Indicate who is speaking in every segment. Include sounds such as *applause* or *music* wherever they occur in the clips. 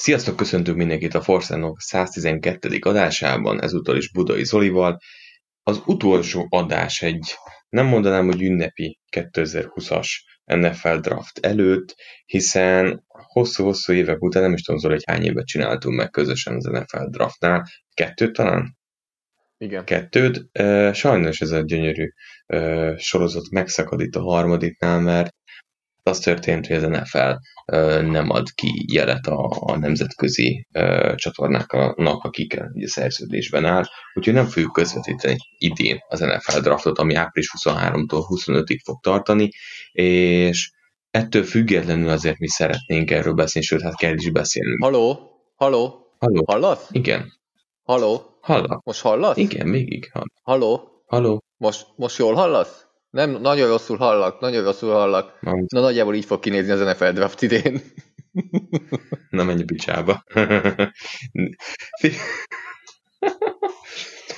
Speaker 1: Sziasztok, köszöntünk mindenkit a Force 112. adásában, ezúttal is Budai Zolival. Az utolsó adás egy, nem mondanám, hogy ünnepi 2020-as NFL draft előtt, hiszen hosszú-hosszú évek után, nem is tudom, Zoli, hogy hány évet csináltunk meg közösen az NFL draftnál, kettőt talán?
Speaker 2: Igen.
Speaker 1: Kettőt. Sajnos ez a gyönyörű sorozat megszakad itt a harmadiknál, mert az történt, hogy az NFL nem ad ki jelet a, a nemzetközi csatornáknak, akikkel ugye szerződésben áll, úgyhogy nem fogjuk közvetíteni idén az NFL draftot, ami április 23-tól 25-ig fog tartani, és ettől függetlenül azért mi szeretnénk erről beszélni, sőt, hát kell is beszélni.
Speaker 2: Haló? Haló?
Speaker 1: Haló?
Speaker 2: Hallasz?
Speaker 1: Igen.
Speaker 2: Haló?
Speaker 1: Hallak.
Speaker 2: Most hallasz?
Speaker 1: Igen, még hall.
Speaker 2: Haló?
Speaker 1: Haló?
Speaker 2: Most, most jól hallasz? Nem, nagyon rosszul hallak, nagyon rosszul hallak.
Speaker 1: Nem.
Speaker 2: Na nagyjából így fog kinézni az NFL draft idén. *laughs*
Speaker 1: Na menj a picsába. *laughs*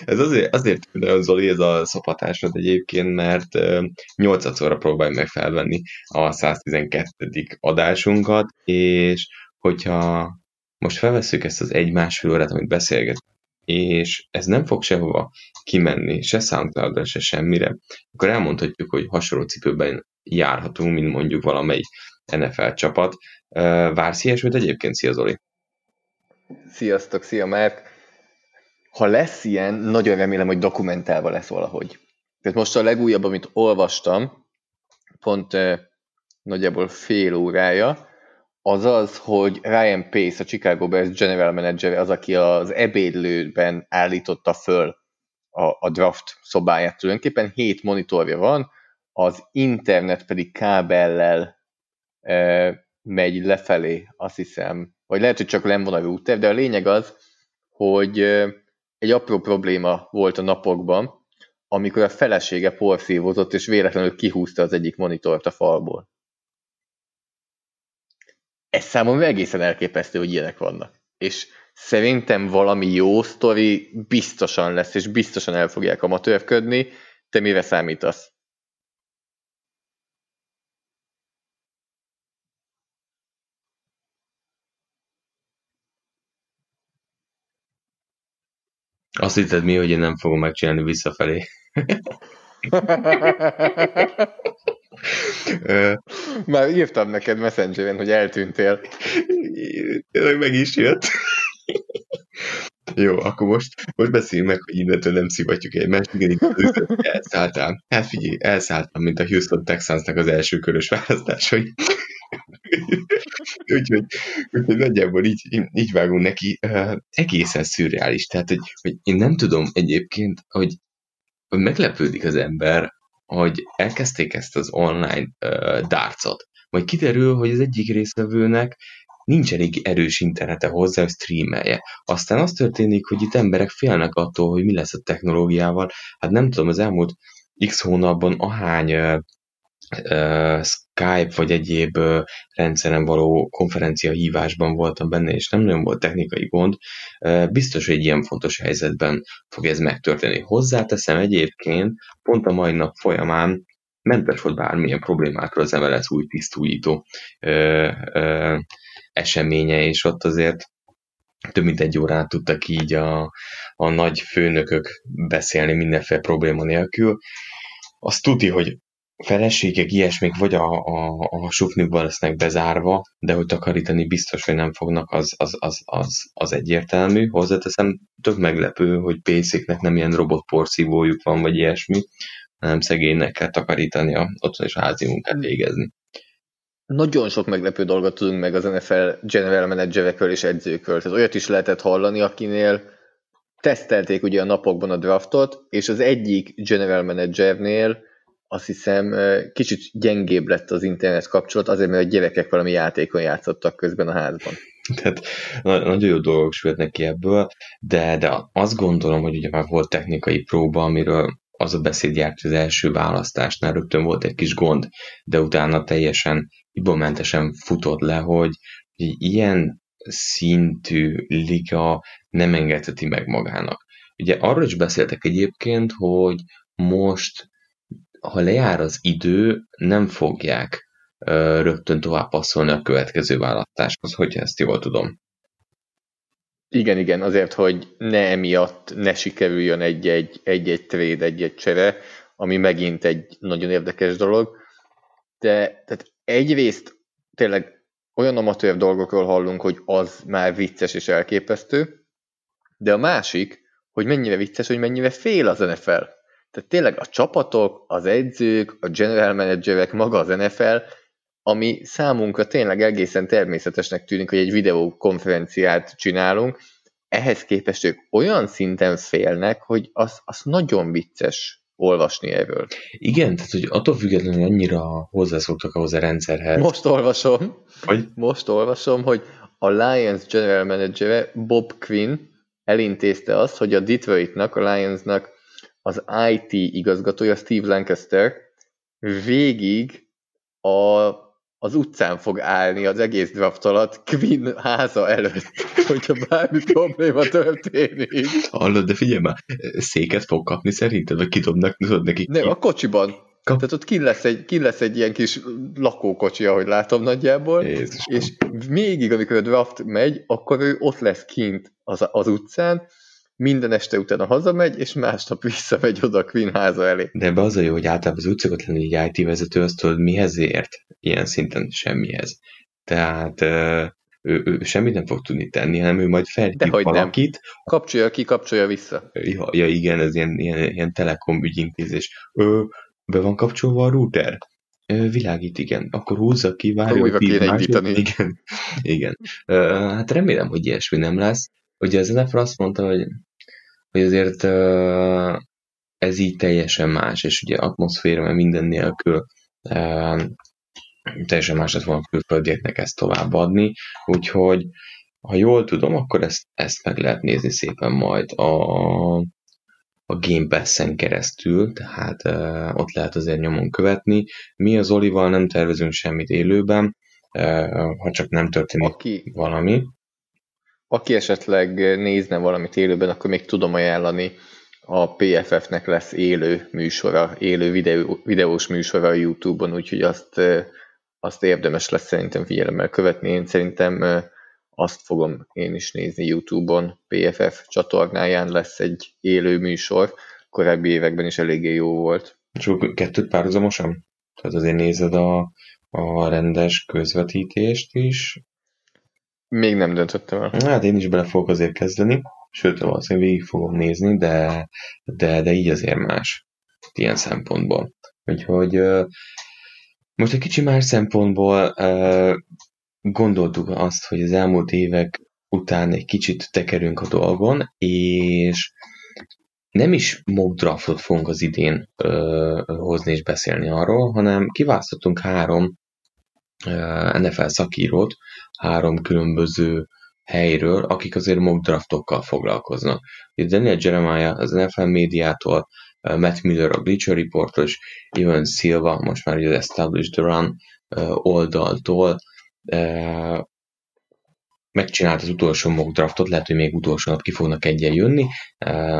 Speaker 1: ez azért, azért nagyon Zoli, ez a szapatásod egyébként, mert 8-szorra próbálj meg felvenni a 112. adásunkat, és hogyha most felveszünk ezt az egy-másfél órát, amit beszélgetünk, és ez nem fog sehova kimenni, se soundcloud se semmire, akkor elmondhatjuk, hogy hasonló cipőben járhatunk, mint mondjuk valamelyik NFL csapat. Vársz ilyesmit egyébként? Szia Zoli!
Speaker 2: Sziasztok, szia Márk! Ha lesz ilyen, nagyon remélem, hogy dokumentálva lesz valahogy. Tehát most a legújabb, amit olvastam, pont nagyjából fél órája, az az, hogy Ryan Pace, a Chicago Bears general manager, az, aki az ebédlőben állította föl a, a draft szobáját. Tulajdonképpen hét monitorja van, az internet pedig kábellel e, megy lefelé, azt hiszem, vagy lehet, hogy csak nem van a router, de a lényeg az, hogy e, egy apró probléma volt a napokban, amikor a felesége porszívozott, és véletlenül kihúzta az egyik monitort a falból ez számomra egészen elképesztő, hogy ilyenek vannak. És szerintem valami jó sztori biztosan lesz, és biztosan el fogják amatőrködni. Te mire számítasz?
Speaker 1: Azt hitted mi, hogy én nem fogom megcsinálni visszafelé. *laughs*
Speaker 2: Már írtam neked Messengeren, hogy eltűntél.
Speaker 1: Tényleg meg is jött. Jó, akkor most, most beszéljünk meg, hogy innentől nem szivatjuk egymást. Igen, elszálltál. Hát figyelj, elszálltam, mint a Houston Texansnak az első körös választásai. úgyhogy, úgyhogy nagyjából így, így vágunk neki. Uh, egészen szürreális. Tehát, hogy, hogy én nem tudom egyébként, hogy, hogy meglepődik az ember, hogy elkezdték ezt az online uh, dárcot, majd kiderül, hogy az egyik résztvevőnek nincs elég erős internete hozzá, hogy streamelje. Aztán az történik, hogy itt emberek félnek attól, hogy mi lesz a technológiával. Hát nem tudom, az elmúlt x hónapban ahány uh, Skype vagy egyéb rendszeren való konferencia hívásban voltam benne, és nem nagyon volt technikai gond, biztos, hogy egy ilyen fontos helyzetben fog ez megtörténni. Hozzáteszem egyébként, pont a mai nap folyamán mentes volt bármilyen problémákról az MLS új tisztújító eseménye, és ott azért több mint egy órát tudtak így a, a nagy főnökök beszélni mindenféle probléma nélkül. Azt tudni, hogy feleségek, ilyesmik vagy a, a, a suknikban lesznek bezárva, de hogy takarítani biztos, hogy nem fognak, az, az, az, az, az egyértelmű. Hozzáteszem, tök meglepő, hogy PC-knek nem ilyen robotporszívójuk van, vagy ilyesmi, hanem szegénynek kell takarítani a otthon és házi munkát végezni.
Speaker 2: Nagyon sok meglepő dolgot tudunk meg az NFL general managerekről és edzőkről. Tehát olyat is lehetett hallani, akinél tesztelték ugye a napokban a draftot, és az egyik general managernél azt hiszem kicsit gyengébb lett az internet kapcsolat, azért, mert a gyerekek valami játékon játszottak közben a házban.
Speaker 1: Tehát nagyon jó dolgok sülhetnek ki ebből, de, de azt gondolom, hogy ugye már volt technikai próba, amiről az a beszéd járt az első választásnál, rögtön volt egy kis gond, de utána teljesen ibomentesen futott le, hogy ilyen szintű liga nem engedheti meg magának. Ugye arról is beszéltek egyébként, hogy most ha lejár az idő, nem fogják rögtön tovább passzolni a következő választáshoz, hogyha ezt jól tudom.
Speaker 2: Igen, igen, azért, hogy ne emiatt ne sikerüljön egy-egy, egy-egy trade, egy-egy csere, ami megint egy nagyon érdekes dolog. De tehát egyrészt tényleg olyan amatőr dolgokról hallunk, hogy az már vicces és elképesztő, de a másik, hogy mennyire vicces, hogy mennyire fél az NFL. Tehát tényleg a csapatok, az edzők, a general managerek, maga az NFL, ami számunkra tényleg egészen természetesnek tűnik, hogy egy videókonferenciát csinálunk, ehhez képest ők olyan szinten félnek, hogy az, az nagyon vicces olvasni erről.
Speaker 1: Igen, tehát hogy attól függetlenül annyira hozzászoktak ahhoz a rendszerhez.
Speaker 2: Most olvasom,
Speaker 1: hogy?
Speaker 2: most olvasom, hogy a Lions general manager Bob Quinn elintézte azt, hogy a Detroitnak, a Lionsnak az IT igazgatója, Steve Lancaster, végig a, az utcán fog állni az egész draft alatt Quinn háza előtt, *laughs* hogyha bármi probléma történik.
Speaker 1: Hallod, de figyelj már, széket fog kapni szerinted, vagy kidobnak, tudod neki?
Speaker 2: Nem, a kocsiban. Kap... Tehát ott ki lesz, egy, ki lesz egy ilyen kis lakókocsi, ahogy látom nagyjából,
Speaker 1: Jézus.
Speaker 2: és végig, amikor a draft megy, akkor ő ott lesz kint az, az utcán, minden este utána hazamegy, és másnap *laughs* visszamegy oda a Queen háza elé.
Speaker 1: De ebbe az a jó, hogy általában az úgy szokott lenni egy IT vezető, azt tudod, mihez ért? Ilyen szinten semmihez. Tehát ő, ő semmit nem fog tudni tenni, hanem ő majd felhív valakit. Nem.
Speaker 2: Kapcsolja ki, kapcsolja vissza.
Speaker 1: Ja, ja igen, ez ilyen, ilyen, ilyen telekom ügyintézés. Ő, be van kapcsolva a router? Világít, igen. Akkor húzza ki, várja,
Speaker 2: hogy kéne
Speaker 1: Igen, igen. Hát remélem, hogy ilyesmi nem lesz. Ugye az NFL azt mondta, hogy hogy azért ez így teljesen más, és ugye atmoszféra, mert minden nélkül teljesen más lett volna külföldieknek ezt továbbadni, úgyhogy ha jól tudom, akkor ezt, ezt meg lehet nézni szépen majd a, a Game Pass-en keresztül, tehát uh, ott lehet azért nyomon követni. Mi az Olival nem tervezünk semmit élőben, uh, ha csak nem történik Aki, valami.
Speaker 2: Aki esetleg nézne valamit élőben, akkor még tudom ajánlani, a PFF-nek lesz élő műsora, élő videó, videós műsora a YouTube-on, úgyhogy azt, azt érdemes lesz szerintem figyelemmel követni. Én szerintem azt fogom én is nézni YouTube-on, PFF csatornáján lesz egy élő műsor, korábbi években is eléggé jó volt.
Speaker 1: Csak kettőt párhuzamosan? Tehát azért nézed a, a rendes közvetítést is,
Speaker 2: még nem döntöttem el.
Speaker 1: Hát én is bele fogok azért kezdeni, sőt, valószínűleg végig fogom nézni, de, de, de így azért más ilyen szempontból. Úgyhogy most egy kicsi más szempontból gondoltuk azt, hogy az elmúlt évek után egy kicsit tekerünk a dolgon, és nem is mock draftot fogunk az idén ö, hozni és beszélni arról, hanem kiválasztottunk három NFL szakírót három különböző helyről, akik azért mock draftokkal foglalkoznak. Itt Daniel Jeremiah az NFL médiától, Matt Miller a Bleacher Reportról, és Ivan Silva, most már az Established Run oldaltól megcsinált az utolsó mock draftot, lehet, hogy még utolsó nap ki fognak egyen jönni,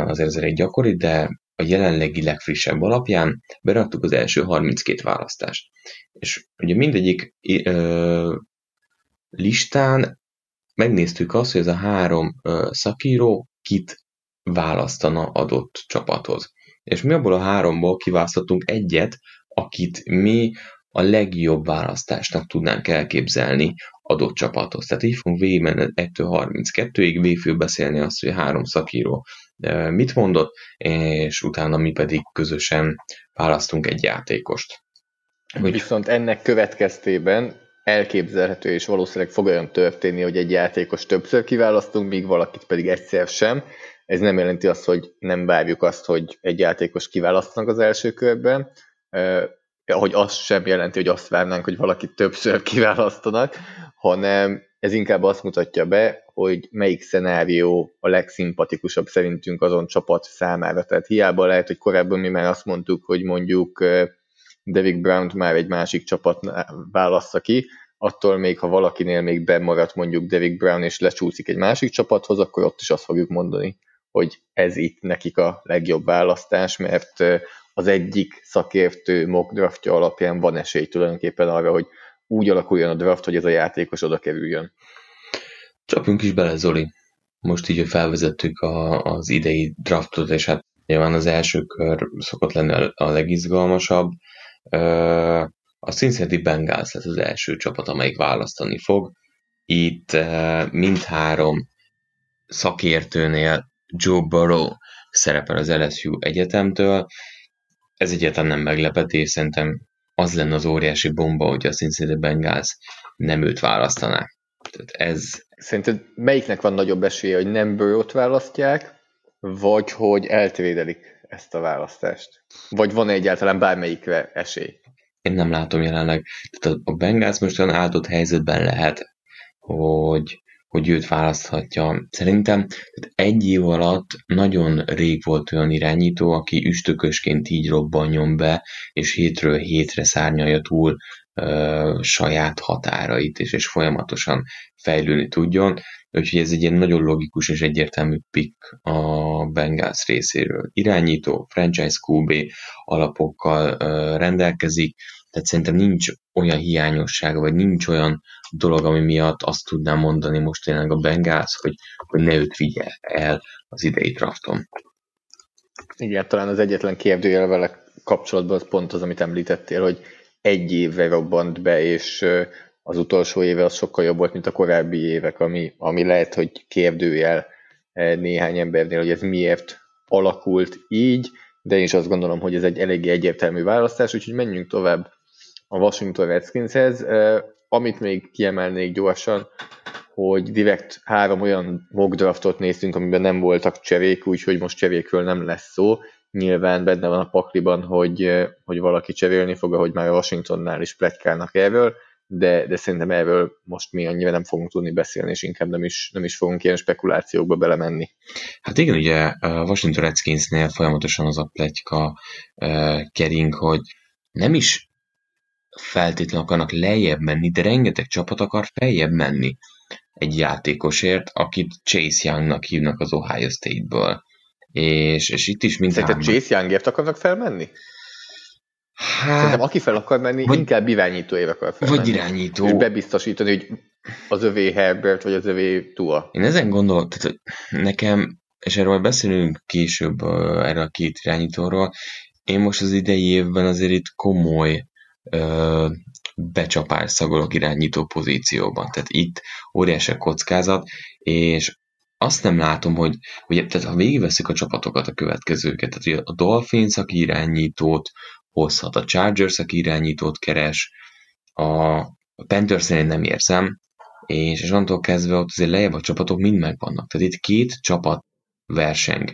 Speaker 1: azért ez egy gyakori, de a jelenlegi legfrissebb alapján beraktuk az első 32 választást. És ugye mindegyik ö, listán megnéztük azt, hogy ez a három szakíró kit választana adott csapathoz. És mi abból a háromból kiválasztottunk egyet, akit mi a legjobb választásnak tudnánk elképzelni adott csapathoz. Tehát így fogunk végigmenni 1-32-ig, végül beszélni azt, hogy három szakíró mit mondott, és utána mi pedig közösen választunk egy játékost.
Speaker 2: Hogy... Viszont ennek következtében elképzelhető, és valószínűleg fog olyan történni, hogy egy játékos többször kiválasztunk, míg valakit pedig egyszer sem. Ez nem jelenti azt, hogy nem várjuk azt, hogy egy játékos kiválasztanak az első körben, hogy az sem jelenti, hogy azt várnánk, hogy valakit többször kiválasztanak, hanem ez inkább azt mutatja be, hogy melyik szenárió a legszimpatikusabb szerintünk azon csapat számára. Tehát hiába lehet, hogy korábban mi már azt mondtuk, hogy mondjuk David brown már egy másik csapat válassza ki, attól még, ha valakinél még bemaradt mondjuk David Brown és lecsúszik egy másik csapathoz, akkor ott is azt fogjuk mondani, hogy ez itt nekik a legjobb választás, mert az egyik szakértő mock draftja alapján van esély tulajdonképpen arra, hogy úgy alakuljon a draft, hogy ez a játékos oda kerüljön.
Speaker 1: Csapjunk is bele, Zoli. Most így, hogy felvezettük a, az idei draftot, és hát nyilván az első kör szokott lenni a legizgalmasabb. A Cincinnati Bengals lesz az első csapat, amelyik választani fog. Itt mindhárom szakértőnél Joe Burrow szerepel az LSU egyetemtől. Ez egyáltalán nem meglepetés, szerintem az lenne az óriási bomba, hogy a Cincinnati Bengals nem őt választaná. Tehát ez...
Speaker 2: Szerinted melyiknek van nagyobb esélye, hogy nem Burrow-t választják, vagy hogy eltvédelik ezt a választást? Vagy van -e egyáltalán bármelyikre esély?
Speaker 1: Én nem látom jelenleg. Tehát a Bengals most olyan áldott helyzetben lehet, hogy hogy őt választhatja. Szerintem egy év alatt nagyon rég volt olyan irányító, aki üstökösként így robbanjon be, és hétről hétre szárnyalja túl saját határait, és, és folyamatosan fejlődni tudjon. Úgyhogy ez egy ilyen nagyon logikus és egyértelmű pick a Bengals részéről. Irányító, franchise QB alapokkal rendelkezik, tehát szerintem nincs olyan hiányosság, vagy nincs olyan dolog, ami miatt azt tudnám mondani most tényleg a Bengals, hogy, hogy ne őt vigye el az idei drafton.
Speaker 2: Igen, talán az egyetlen kérdőjel vele kapcsolatban az pont az, amit említettél, hogy egy évre robbant be, és az utolsó éve az sokkal jobb volt, mint a korábbi évek, ami, ami lehet, hogy kérdőjel néhány embernél, hogy ez miért alakult így, de én is azt gondolom, hogy ez egy eléggé egyértelmű választás, úgyhogy menjünk tovább a Washington Redskinshez. Amit még kiemelnék gyorsan, hogy direkt három olyan mock draftot néztünk, amiben nem voltak cserék, úgyhogy most cserékről nem lesz szó. Nyilván benne van a pakliban, hogy, hogy valaki cserélni fog, ahogy már a Washingtonnál is pletykálnak erről, de, de szerintem erről most mi annyira nem fogunk tudni beszélni, és inkább nem is, nem is fogunk ilyen spekulációkba belemenni.
Speaker 1: Hát igen, ugye Washington Redskinsnél folyamatosan az a pletyka kering, hogy nem is feltétlenül akarnak lejjebb menni, de rengeteg csapat akar feljebb menni egy játékosért, akit Chase Youngnak hívnak az Ohio State-ből. És, és itt is
Speaker 2: mind Szerinted Chase Youngért akarnak felmenni? Hát, Szerintem aki fel akar menni, vagy, inkább irányítóért akar felmenni.
Speaker 1: Vagy irányító.
Speaker 2: És bebiztosítani, hogy az övé Herbert, vagy az övé Tua.
Speaker 1: Én ezen gondolok, tehát nekem, és erről beszélünk később erről a két irányítóról, én most az idei évben azért itt komoly becsapás szagolok irányító pozícióban. Tehát itt óriási a kockázat, és azt nem látom, hogy, hogy tehát ha végigveszik a csapatokat a következőket, tehát a Dolphins, aki irányítót hozhat, a Chargers, aki irányítót keres, a panthers nem érzem, és, és onnantól kezdve ott azért lejjebb a csapatok mind megvannak. Tehát itt két csapat verseng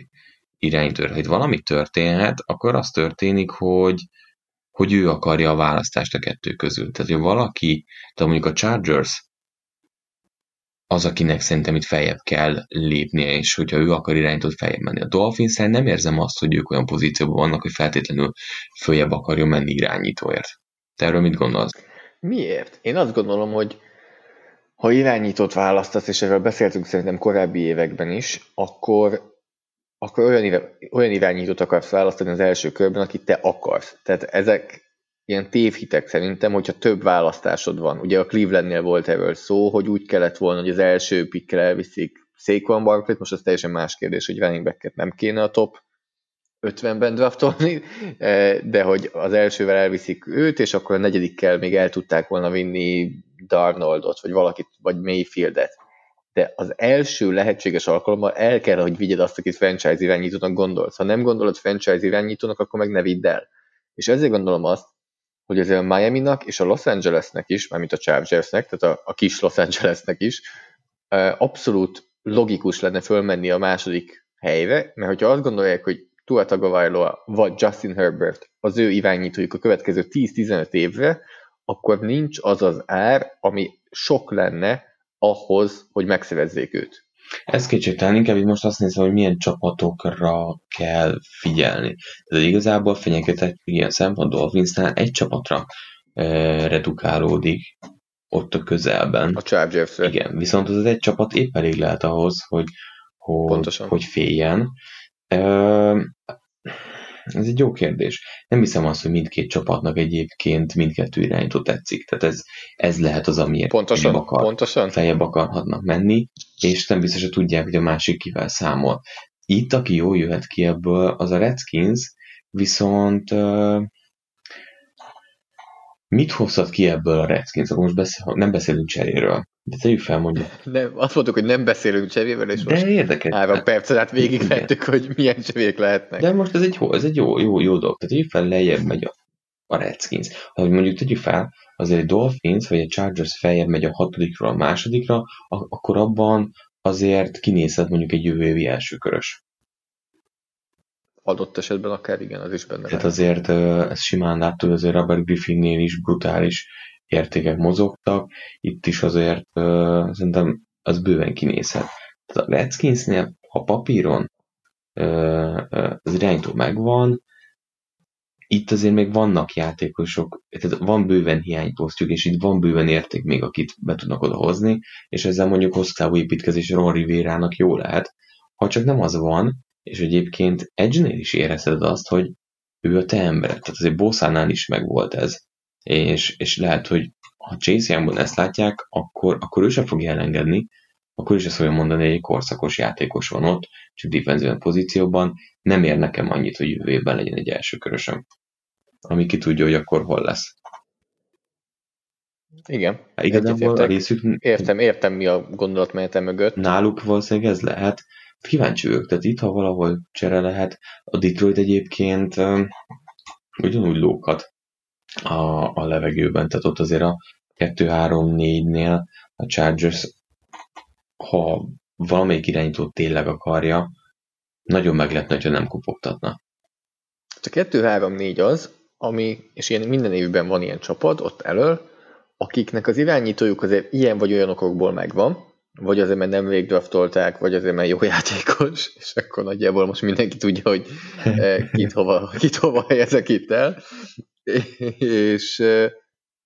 Speaker 1: irányítóra. Ha itt valami történhet, akkor az történik, hogy, hogy ő akarja a választást a kettő közül. Tehát, hogy valaki, tehát mondjuk a Chargers az, akinek szerintem itt feljebb kell lépnie, és hogyha ő akar irányított feljebb menni. A dolphins nem érzem azt, hogy ők olyan pozícióban vannak, hogy feltétlenül följebb akarjon menni irányítóért. Te erről mit gondolsz?
Speaker 2: Miért? Én azt gondolom, hogy ha irányítót választasz, és erről beszéltünk szerintem korábbi években is, akkor akkor olyan, olyan irányítót akarsz választani az első körben, akit te akarsz. Tehát ezek ilyen tévhitek szerintem, hogyha több választásod van. Ugye a Clevelandnél volt erről szó, hogy úgy kellett volna, hogy az első pickre elviszik Saquon Barkley, most az teljesen más kérdés, hogy running back nem kéne a top 50-ben draftolni, de hogy az elsővel elviszik őt, és akkor a negyedikkel még el tudták volna vinni Darnoldot, vagy valakit, vagy Mayfieldet. De az első lehetséges alkalommal el kell, hogy vigyed azt, akit franchise irányítónak gondolsz. Ha nem gondolod franchise irányítónak, akkor meg ne vidd el. És ezért gondolom azt, hogy azért a Miami-nak és a Los Angelesnek is, mármint a Chargersnek, tehát a, a kis Los Angelesnek is, abszolút logikus lenne fölmenni a második helyre, mert hogyha azt gondolják, hogy Tua Tagovailoa vagy Justin Herbert az ő irányítójuk a következő 10-15 évre, akkor nincs az az ár, ami sok lenne ahhoz, hogy megszerezzék őt.
Speaker 1: Ez kétségtelen, inkább most azt nézem, hogy milyen csapatokra kell figyelni. Tehát igazából fenyegetett ilyen szempont Dolphinsnál egy csapatra e, redukálódik ott a közelben.
Speaker 2: A chargers
Speaker 1: Igen, viszont az, egy csapat épp elég lehet ahhoz, hogy, hogy, hogy féljen. E, ez egy jó kérdés. Nem hiszem azt, hogy mindkét csapatnak egyébként mindkettő irányító tetszik. Tehát ez, ez lehet az, amiért
Speaker 2: pontosan, akar, pontosan.
Speaker 1: feljebb akarhatnak menni, és nem biztos, hogy tudják, hogy a másik kivel számol. Itt, aki jó jöhet ki ebből, az a Redskins, viszont uh, mit hozhat ki ebből a Redskins? Akkor most beszél, nem beszélünk cseréről. De tegyük fel mondjuk.
Speaker 2: Nem, azt mondtuk, hogy nem beszélünk cseréről, és
Speaker 1: De most érdekes.
Speaker 2: három percet át végigvettük, hogy milyen cserék lehetnek.
Speaker 1: De most ez egy, ez egy jó, jó, jó dolog. Tehát tegyük fel, lejjebb megy a, a Redskins. Ha mondjuk tegyük fel, azért egy Dolphins vagy egy Chargers feljebb megy a hatodikról a másodikra, akkor abban azért kinézhet mondjuk egy jövő évi elsőkörös.
Speaker 2: Adott esetben akár igen, az is benne
Speaker 1: Tehát lehet. azért ez simán láttuk, azért Robert Griffinnél is brutális értékek mozogtak, itt is azért uh, szerintem az bőven kinézhet. Tehát a Redskinsnél a papíron uh, az irányító megvan, itt azért még vannak játékosok, tehát van bőven hiányposztjuk, és itt van bőven érték még, akit be tudnak odahozni, és ezzel mondjuk hosszú építkezés Ron Rivera-nak jó lehet. Ha csak nem az van, és egyébként Edge-nél is érezted azt, hogy ő a te embered. Tehát azért Boszánál is megvolt ez, és, és lehet, hogy ha Chase Youngban ezt látják, akkor, akkor ő sem fogja elengedni, akkor is ezt fogja mondani, hogy egy korszakos játékos van ott, csak defensív pozícióban, nem ér nekem annyit, hogy jövő évben legyen egy első körösöm. Ami ki tudja, hogy akkor hol lesz.
Speaker 2: Igen.
Speaker 1: Hát igazából a részük...
Speaker 2: Értem, értem mi a gondolatmenetem mögött.
Speaker 1: Náluk valószínűleg ez lehet. Kíváncsi vagyok, tehát itt, ha valahol csere lehet, a Detroit egyébként ugyanúgy lókat a, a levegőben, tehát ott azért a 2-3-4-nél a Chargers, ha valamelyik irányító tényleg akarja, nagyon meg lehetne, hogyha nem kopogtatna.
Speaker 2: A 2-3-4 az, ami, és ilyen minden évben van ilyen csapat ott elől, akiknek az irányítójuk azért ilyen vagy olyan okokból megvan, vagy azért, mert nem végdraftolták, vagy azért, mert jó játékos, *laughs* és akkor nagyjából most mindenki tudja, hogy eh, kit hova, kit hova helyezek itt el, és eh,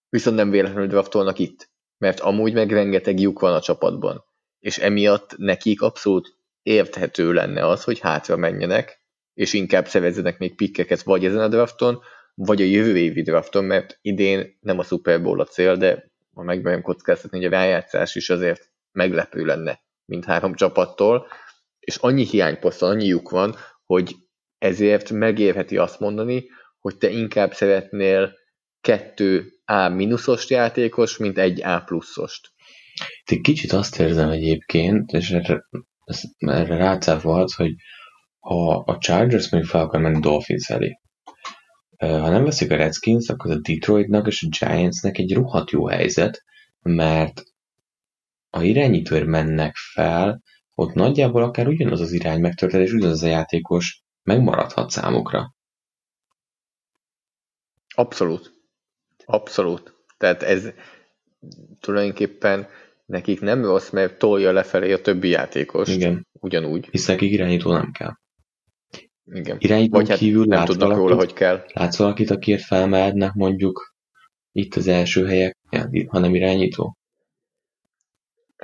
Speaker 2: viszont nem véletlenül draftolnak itt, mert amúgy meg rengeteg lyuk van a csapatban, és emiatt nekik abszolút érthető lenne az, hogy hátra menjenek, és inkább szerezzenek még pikkeket vagy ezen a drafton, vagy a jövő évi drafton, mert idén nem a Super Bowl a cél, de ha megmerem kockáztatni, hogy a rájátszás is azért meglepő lenne mint három csapattól, és annyi hiányposzton, annyi lyuk van, hogy ezért megérheti azt mondani, hogy te inkább szeretnél kettő A mínuszos játékos, mint egy A pluszost.
Speaker 1: Egy kicsit azt érzem egyébként, és erre, erre rácáfolhatsz, hogy ha a Chargers még fel akar menni Dolphins elé, ha nem veszik a Redskins, akkor a Detroitnak és a Giantsnek egy rohadt jó helyzet, mert a irányítóért mennek fel, ott nagyjából akár ugyanaz az irány megtörtént, és ugyanaz a játékos megmaradhat számukra.
Speaker 2: Abszolút. Abszolút. Tehát ez tulajdonképpen nekik nem rossz, mert tolja lefelé a többi játékos.
Speaker 1: Igen.
Speaker 2: Ugyanúgy.
Speaker 1: Hisz nekik irányító nem kell.
Speaker 2: Igen.
Speaker 1: Irányító Vagy hát kívül
Speaker 2: nem tudnak valakit, róla, hogy kell.
Speaker 1: Látsz valakit, akiért felmehetnek mondjuk itt az első helyek, hanem irányító?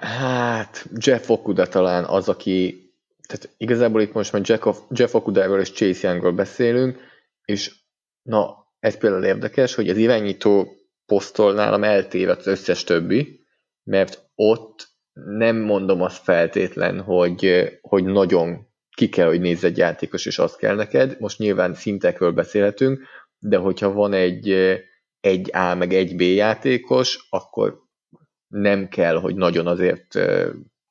Speaker 2: Hát, Jeff Okuda talán az, aki tehát igazából itt most már Jeff Okudáról és Chase Youngról beszélünk, és na, ez például érdekes, hogy az irányító posztol nálam eltéve az összes többi, mert ott nem mondom azt feltétlen, hogy, hogy nagyon ki kell, hogy nézz egy játékos, és az kell neked. Most nyilván szintekről beszélhetünk, de hogyha van egy egy A meg egy B játékos, akkor nem kell, hogy nagyon azért,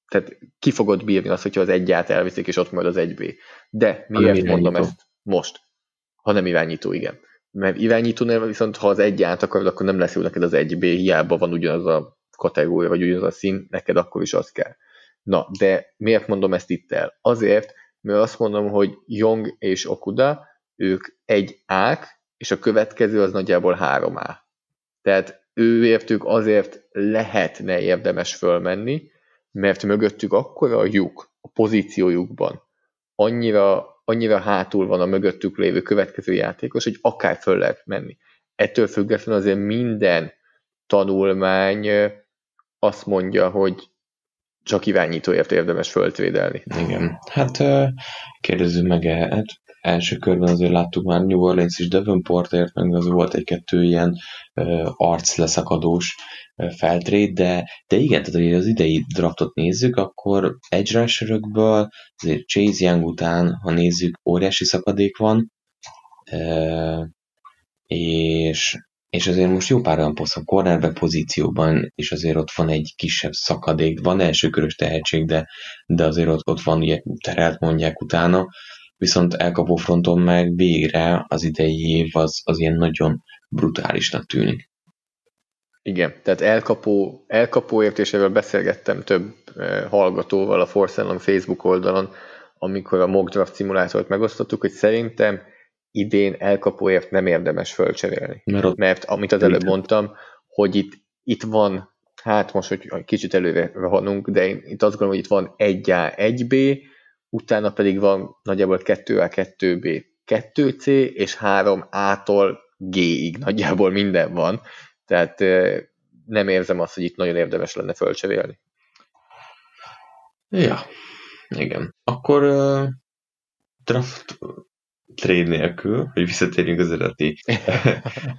Speaker 2: tehát ki fogod bírni azt, hogyha az egy át elviszik, és ott marad az egy B. De miért mondom ezt most? Ha nem irányító, igen. Mert irányítónél viszont, ha az egy át akarod, akkor nem lesz jó neked az egy B, hiába van ugyanaz a kategória, vagy ugyanaz a szín, neked akkor is az kell. Na, de miért mondom ezt itt el? Azért, mert azt mondom, hogy Young és Okuda, ők egy ák, és a következő az nagyjából 3A. Tehát ő értük azért lehetne érdemes fölmenni, mert mögöttük akkora a lyuk a pozíciójukban, annyira, annyira hátul van a mögöttük lévő következő játékos, hogy akár föl lehet menni. Ettől függetlenül azért minden tanulmány azt mondja, hogy csak irányítóért érdemes föltvédelni.
Speaker 1: Igen, hát kérdezzük meg, hát első körben azért láttuk már New Orleans is Devonportért, meg az volt egy-kettő ilyen uh, arc leszakadós feltrét, de, de igen, tehát hogy az idei draftot nézzük, akkor edge rusherökből, azért Chase Young után, ha nézzük, óriási szakadék van, uh, és, és azért most jó pár olyan poszt a cornerback pozícióban, és azért ott van egy kisebb szakadék, van elsőkörös tehetség, de, de azért ott, ott van, ugye terelt mondják utána, viszont elkapó fronton meg végre az idei év az, az ilyen nagyon brutálisnak tűnik.
Speaker 2: Igen, tehát elkapó, elkapóért, és erről beszélgettem több eh, hallgatóval a Force Facebook oldalon, amikor a mock draft szimulátort megosztottuk, hogy szerintem idén elkapóért nem érdemes fölcserélni. Mert, Mert amit az előbb mondtam, hogy itt, itt van, hát most, hogy kicsit előre vanunk, de én itt azt gondolom, hogy itt van 1A, 1B, utána pedig van nagyjából 2A, 2B, 2C, és 3A-tól G-ig nagyjából minden van, tehát nem érzem azt, hogy itt nagyon érdemes lenne fölcserélni.
Speaker 1: Ja, igen. Akkor uh, draft trade nélkül, hogy visszatérjünk az eredeti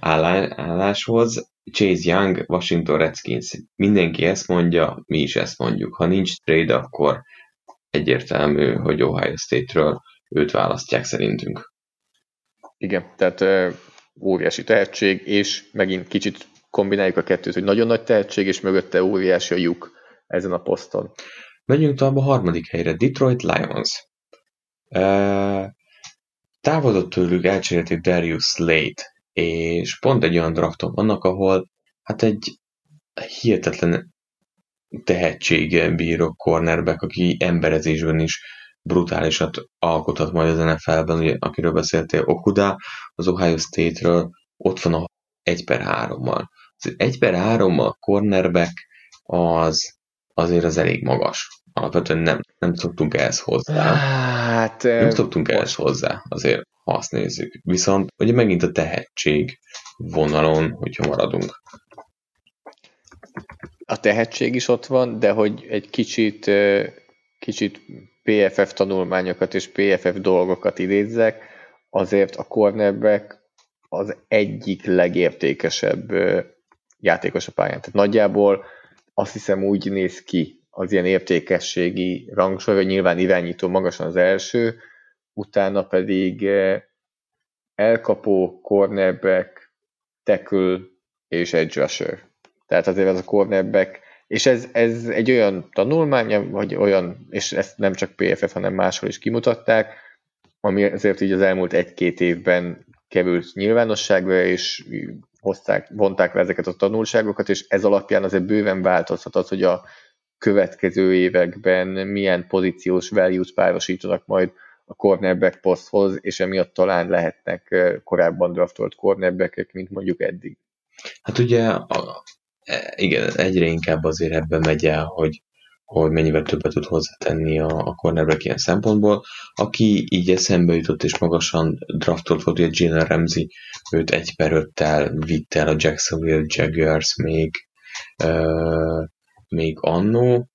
Speaker 1: *laughs* álláshoz. Chase Young, Washington Redskins. Mindenki ezt mondja, mi is ezt mondjuk. Ha nincs trade, akkor egyértelmű, hogy Ohio State-ről őt választják szerintünk.
Speaker 2: Igen, tehát uh, óriási tehetség, és megint kicsit kombináljuk a kettőt, hogy nagyon nagy tehetség, és mögötte óriási a lyuk ezen a poszton.
Speaker 1: Megyünk tovább a harmadik helyre, Detroit Lions. Távolodott tőlük, elcserélték Darius Slade, és pont egy olyan drafton vannak, ahol hát egy hihetetlen tehetséggel bíró cornerback, aki emberezésben is brutálisat alkothat majd az NFL-ben, ugye, akiről beszéltél, Okuda, az Ohio State-ről, ott van a 1 per 3-mal. Az 1 per 3-mal cornerback az azért az elég magas. Alapvetően nem, nem szoktunk ehhez hozzá. Hát, nem szoktunk most... ehhez hozzá, azért, ha azt nézzük. Viszont ugye megint a tehetség vonalon, hogyha maradunk
Speaker 2: a tehetség is ott van, de hogy egy kicsit, kicsit PFF tanulmányokat és PFF dolgokat idézzek, azért a cornerback az egyik legértékesebb játékos a pályán. Tehát nagyjából azt hiszem úgy néz ki az ilyen értékességi rangsor, hogy nyilván irányító magasan az első, utána pedig elkapó, cornerback, tackle és edge rusher. Tehát azért az a cornerback, és ez, ez egy olyan tanulmány, vagy olyan, és ezt nem csak PFF, hanem máshol is kimutatták, ami azért így az elmúlt egy-két évben került nyilvánosságra, és hozták, vonták le ezeket a tanulságokat, és ez alapján azért bőven változhat az, hogy a következő években milyen pozíciós value-t párosítanak majd a cornerback poszthoz, és emiatt talán lehetnek korábban draftolt cornerbackek, mint mondjuk eddig.
Speaker 1: Hát ugye a, igen, egyre inkább azért ebben megy el, hogy, hogy mennyivel többet tud hozzátenni a, a cornerback ilyen szempontból. Aki így eszembe jutott és magasan draftolt volt, ugye Jalen Ramsey, őt egy per öttel vitt el a Jacksonville Jaguars még, uh, még annó,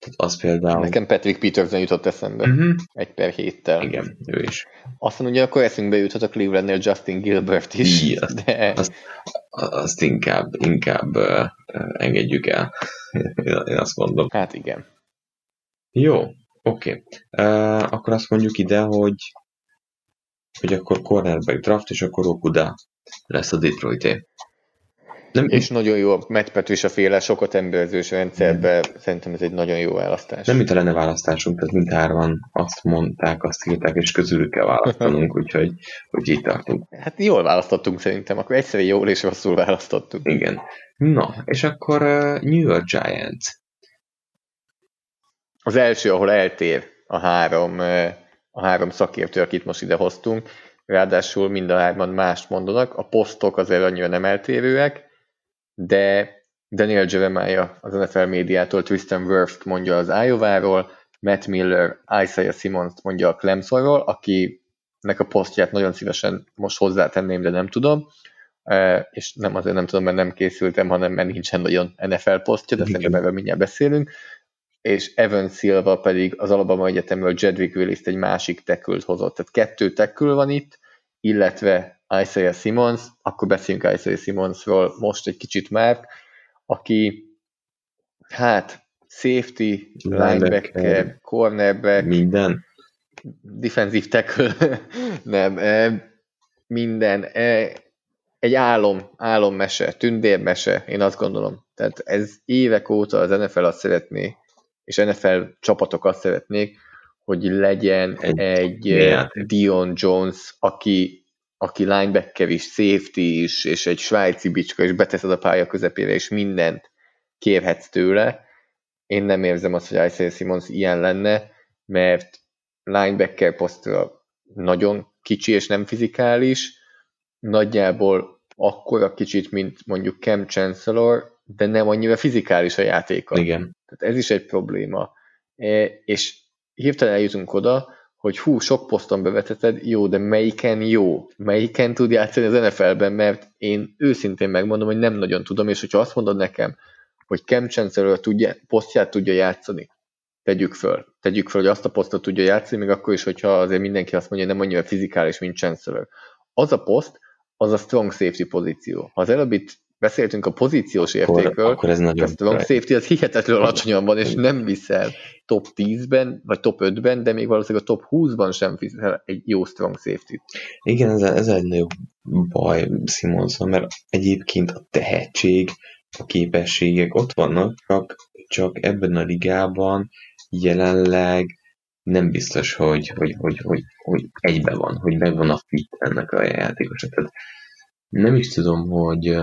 Speaker 2: tehát az például... Nekem Patrick Peterson jutott eszembe, uh-huh. egy per héttel.
Speaker 1: Igen, ő is.
Speaker 2: Aztán ugye akkor eszünkbe juthat a Clevelandnél Justin Gilbert is.
Speaker 1: Igen. De... Azt, azt inkább, inkább uh, engedjük el. *laughs* Én azt mondom.
Speaker 2: Hát igen.
Speaker 1: Jó. Oké. Okay. Uh, akkor azt mondjuk ide, hogy hogy akkor cornerback draft, és akkor Okuda lesz a Detroit-é.
Speaker 2: Nem, és nagyon jó a Matt Patricia féle sokat emberzős rendszerbe, nem. szerintem ez egy nagyon jó választás.
Speaker 1: Nem a lenne választásunk, tehát mindhárman azt mondták, azt írták, és közülük kell választanunk, *laughs* úgyhogy hogy így tartunk.
Speaker 2: Hát jól választottunk szerintem, akkor egyszerűen jól és rosszul választottunk.
Speaker 1: Igen. Na, és akkor uh, New York Giants.
Speaker 2: Az első, ahol eltér a három, uh, a három szakértő, akit most ide hoztunk, ráadásul mind a hárman mást mondanak, a posztok azért annyira nem eltérőek, de Daniel Jeremiah az NFL médiától Tristan Wirft mondja az Iowa-ról, Matt Miller Isaiah Simmons mondja a Clemsonról, akinek a posztját nagyon szívesen most hozzátenném, de nem tudom, e, és nem azért nem tudom, mert nem készültem, hanem mert nincsen nagyon NFL posztja, de szerintem erről mindjárt beszélünk, és Evan Silva pedig az Alabama Egyetemről Jedrick willis egy másik tekült hozott. Tehát kettő tekül van itt, illetve Isaiah Simmons, akkor beszéljünk Isaiah Simmonsról most egy kicsit már, aki hát safety, linebacker, cornerback,
Speaker 1: minden,
Speaker 2: defensive tackle, *laughs* nem, minden, egy álom, álommese, tündérmese, én azt gondolom. Tehát ez évek óta az NFL azt szeretné, és NFL csapatok azt szeretnék, hogy legyen egy, egy Dion Jones, aki aki linebacker is, safety is, és egy svájci bicska, és beteszed a pálya közepére, és mindent kérhetsz tőle. Én nem érzem azt, hogy Isaiah Simmons ilyen lenne, mert linebacker posztra nagyon kicsi és nem fizikális, nagyjából akkora kicsit, mint mondjuk Cam Chancellor, de nem annyira fizikális a játéka.
Speaker 1: Igen.
Speaker 2: Tehát ez is egy probléma. E, és hirtelen eljutunk oda, hogy hú, sok poszton beveteted, jó, de melyiken jó? Melyiken tud játszani az NFL-ben, mert én őszintén megmondom, hogy nem nagyon tudom, és hogyha azt mondod nekem, hogy Cam Chancellor tudja, posztját tudja játszani, tegyük föl, tegyük föl, hogy azt a posztot tudja játszani, még akkor is, hogyha azért mindenki azt mondja, hogy nem annyira fizikális, mint Chancellor. Az a poszt, az a strong safety pozíció. Ha az előbb itt beszéltünk a pozíciós akkor, értékről,
Speaker 1: akkor ez nagyon
Speaker 2: a strong safety az hihetetlenül alacsonyan van, és nem viszel top 10-ben, vagy top 5-ben, de még valószínűleg a top 20-ban sem viszel egy jó strong safety
Speaker 1: Igen, ez, ez egy nagyobb baj Simonson, mert egyébként a tehetség, a képességek ott vannak, csak, csak ebben a ligában jelenleg nem biztos, hogy, hogy, hogy, hogy, hogy egybe van, hogy megvan a fit ennek a játékosnak. Tehát nem is tudom, hogy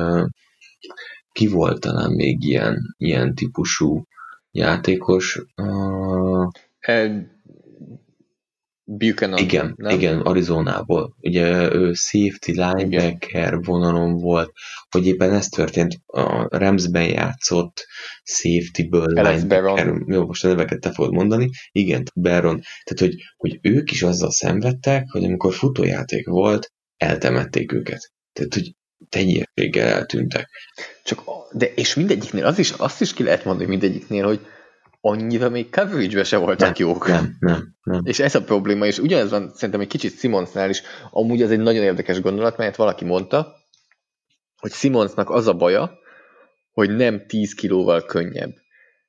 Speaker 1: ki volt talán még ilyen, ilyen típusú játékos. Uh,
Speaker 2: Buchanan,
Speaker 1: igen, nem? igen, Arizonából. Ugye ő safety linebacker vonalon volt, hogy éppen ez történt, a Ramsben játszott safety-ből
Speaker 2: Baron.
Speaker 1: Jó, most a neveket te fogod mondani. Igen, Baron. Tehát, hogy, hogy ők is azzal szenvedtek, hogy amikor futójáték volt, eltemették őket. Tehát, hogy teljességgel eltűntek.
Speaker 2: Csak, de és mindegyiknél, az is, azt is ki lehet mondani mindegyiknél, hogy annyira még coverage se voltak
Speaker 1: nem,
Speaker 2: jók.
Speaker 1: Nem, nem, nem.
Speaker 2: És ez a probléma, és ugyanez van szerintem egy kicsit Simonsnál is, amúgy ez egy nagyon érdekes gondolat, mert valaki mondta, hogy Simonsnak az a baja, hogy nem 10 kilóval könnyebb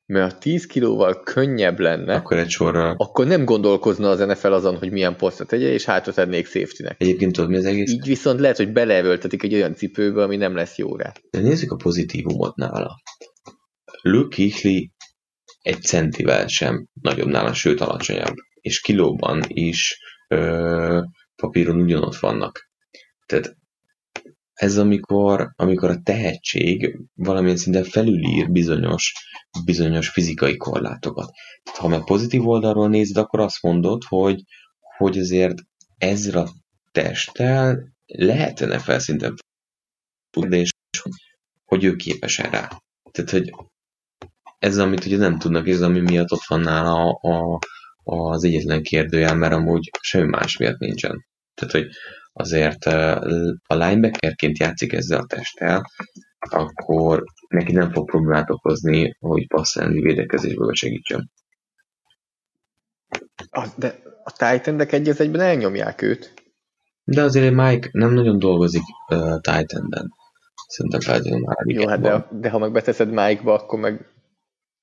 Speaker 2: mert ha 10 kilóval könnyebb lenne,
Speaker 1: akkor egy sorral.
Speaker 2: Akkor nem gondolkozna az NFL azon, hogy milyen posztra tegye, és hátra tennék safety-nek.
Speaker 1: Egyébként tudod, mi az egész?
Speaker 2: Így viszont lehet, hogy beleerőltetik egy olyan cipőbe, ami nem lesz jó rá.
Speaker 1: De nézzük a pozitívumot nála. Luke Kuechly egy centivel sem nagyobb nála, sőt alacsonyabb. És kilóban is ö, papíron ugyanott vannak. Tehát ez amikor, amikor a tehetség valamilyen szinten felülír bizonyos, bizonyos fizikai korlátokat. Tehát, ha meg pozitív oldalról nézed, akkor azt mondod, hogy, hogy azért ezzel a testtel lehetne felszinten és hogy ő képes erre. Tehát, hogy ez, amit ugye nem tudnak, és ez, ami miatt ott van nála a, a, az egyetlen kérdőjel, mert amúgy semmi más miatt nincsen. Tehát, hogy azért a linebackerként játszik ezzel a testtel, akkor neki nem fog problémát okozni, hogy passzelni védekezésbe segítsen.
Speaker 2: De a titan egy az egyben elnyomják őt.
Speaker 1: De azért Mike nem nagyon dolgozik uh, Titan-ben. Szerintem feltétlenül már
Speaker 2: Jó, hát de, de, ha meg beteszed Mike-ba, akkor meg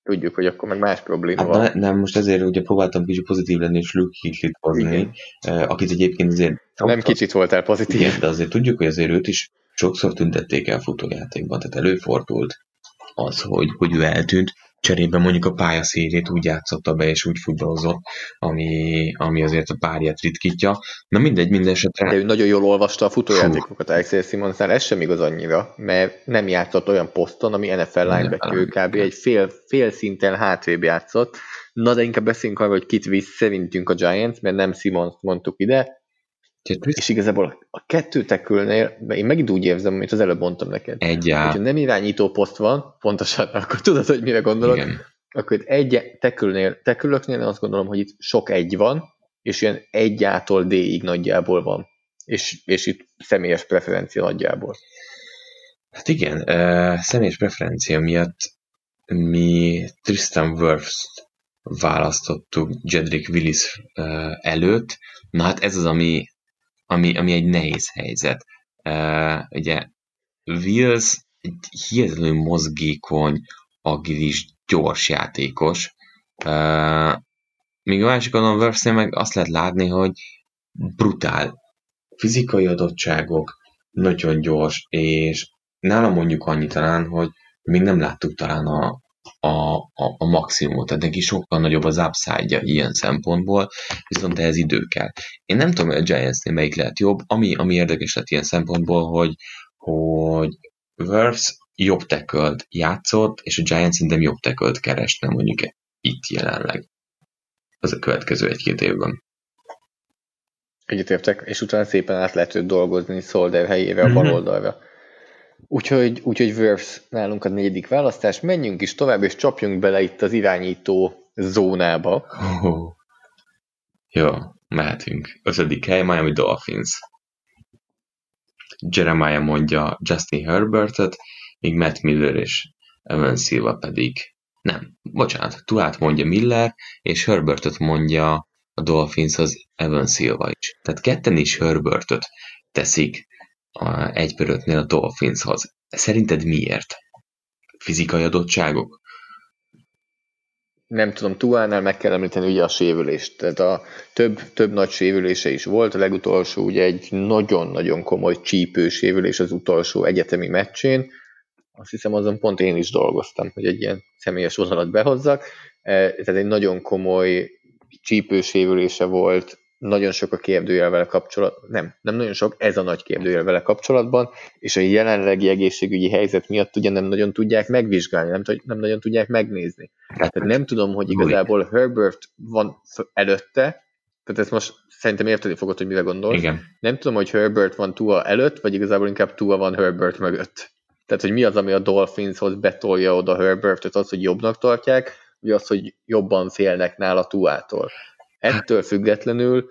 Speaker 2: tudjuk, hogy akkor meg más probléma
Speaker 1: Hát
Speaker 2: van.
Speaker 1: na, nem, most ezért ugye próbáltam kicsit pozitív lenni, és Luke Kuechly-t hozni,
Speaker 2: Igen.
Speaker 1: eh, akit egyébként azért...
Speaker 2: Nem kicsit voltál pozitív.
Speaker 1: Igen, de azért tudjuk, hogy azért őt is sokszor tüntették el futójátékban, tehát előfordult az, hogy, hogy ő eltűnt, cserébe mondjuk a pályaszélét úgy játszotta be, és úgy futballozott, ami, ami azért a párját ritkítja. Na mindegy, minden esetre...
Speaker 2: De ő nagyon jól olvasta a futójátékokat Alexei Simonsnál, ez sem igaz annyira, mert nem játszott olyan poszton, ami NFL linebacker, kb. egy fél, fél szinten hátrébb játszott. Na de inkább beszéljünk arról, hogy kit visz szerintünk a Giants, mert nem Simons mondtuk ide, És igazából a kettő tekülnél, én megint úgy érzem, mint az előbb mondtam neked,
Speaker 1: Egyá,
Speaker 2: hogyha nem irányító poszt van, pontosan, *laughs* akkor tudod, hogy mire gondolok,
Speaker 1: igen.
Speaker 2: akkor itt egy tekülnél, tekülöknél azt gondolom, hogy itt sok egy van, és ilyen egyától D-ig nagyjából van. És, és itt személyes preferencia nagyjából.
Speaker 1: Hát igen, uh, személyes preferencia miatt mi Tristan Wirfs választottuk Jedrick Willis uh, előtt. Na hát ez az, ami, ami, ami egy nehéz helyzet. Uh, ugye Wills egy hihetetlenül mozgékony, agilis, gyors játékos. Uh, míg a másik oldalon Wirfsnél meg azt lehet látni, hogy brutál fizikai adottságok, nagyon gyors, és nálam mondjuk annyi talán, hogy még nem láttuk talán a, a, a, a maximumot, tehát neki sokkal nagyobb az upside ilyen szempontból, viszont ehhez idő kell. Én nem tudom, hogy a Giantsnél melyik lehet jobb, ami, ami érdekes lett ilyen szempontból, hogy, hogy Wirfs jobb tekölt játszott, és a Giants szerintem jobb tekölt keresne mondjuk itt jelenleg az a következő egy-két évben.
Speaker 2: Egyetértek, és utána szépen át lehet dolgozni Solder helyére a bal
Speaker 1: Mhm.
Speaker 2: oldalra. Úgyhogy, úgyhogy Wirfs nálunk a negyedik választás. Menjünk is tovább, és csapjunk bele itt az irányító zónába.
Speaker 1: Oh. Jó, mehetünk. Ötödik hely, Miami Dolphins. Jeremiah mondja Justin Herbertet, míg Matt Miller és Evan Silva pedig nem, bocsánat, Tuát mondja Miller, és Herbertet mondja a Dolphinshoz Evan Silva is. Tehát ketten is Herbertet teszik a egy per ötnél a Dolphinshoz. Szerinted miért? Fizikai adottságok?
Speaker 2: nem tudom, Tuánál meg kell említeni ugye a sérülést. Tehát a több, több nagy sérülése is volt. A legutolsó ugye egy nagyon-nagyon komoly csípő sérülés az utolsó egyetemi meccsén. Azt hiszem azon pont én is dolgoztam, hogy egy ilyen személyes vonalat behozzak. Eh, Tehát egy nagyon komoly csípő sérülése volt, nagyon sok a kérdőjel vele kapcsolatban, nem, nem nagyon sok, ez a nagy kérdőjel vele kapcsolatban, és a jelenlegi egészségügyi helyzet miatt ugye nem nagyon tudják megvizsgálni, nem, nem nagyon tudják megnézni. Tehát nem tudom, hogy igazából Herbert van előtte, tehát ezt most szerintem érteni fogod, hogy mire gondolsz.
Speaker 1: Igen.
Speaker 2: Nem tudom, hogy Herbert van Tua előtt, vagy igazából inkább Tua van Herbert mögött. Tehát, hogy mi az, ami a Dolphinshoz betolja oda Herbertet, az, hogy jobbnak tartják, vagy az, hogy jobban félnek nála Tuától. Ettől függetlenül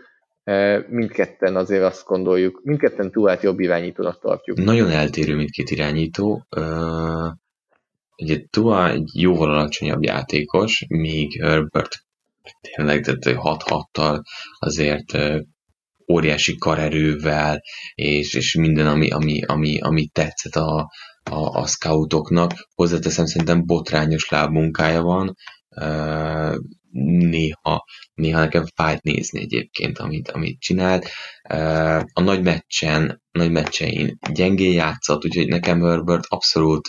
Speaker 2: eh, mindketten azért azt gondoljuk, mindketten Tuát jobb irányítónak tartjuk.
Speaker 1: Nagyon eltérő mindkét irányító. Ugye Tua egy jóval alacsonyabb játékos, míg Herbert tényleg tehát 6-6-tal azért óriási karerővel, és, és minden, ami, ami, ami, ami tetszett a, a, a scoutoknak. Hozzáteszem, szerintem botrányos lábmunkája van, néha, néha nekem fájt nézni egyébként, amit, amit csinál. Uh, a nagy meccsen, nagy meccsein gyengén játszott, úgyhogy nekem Herbert abszolút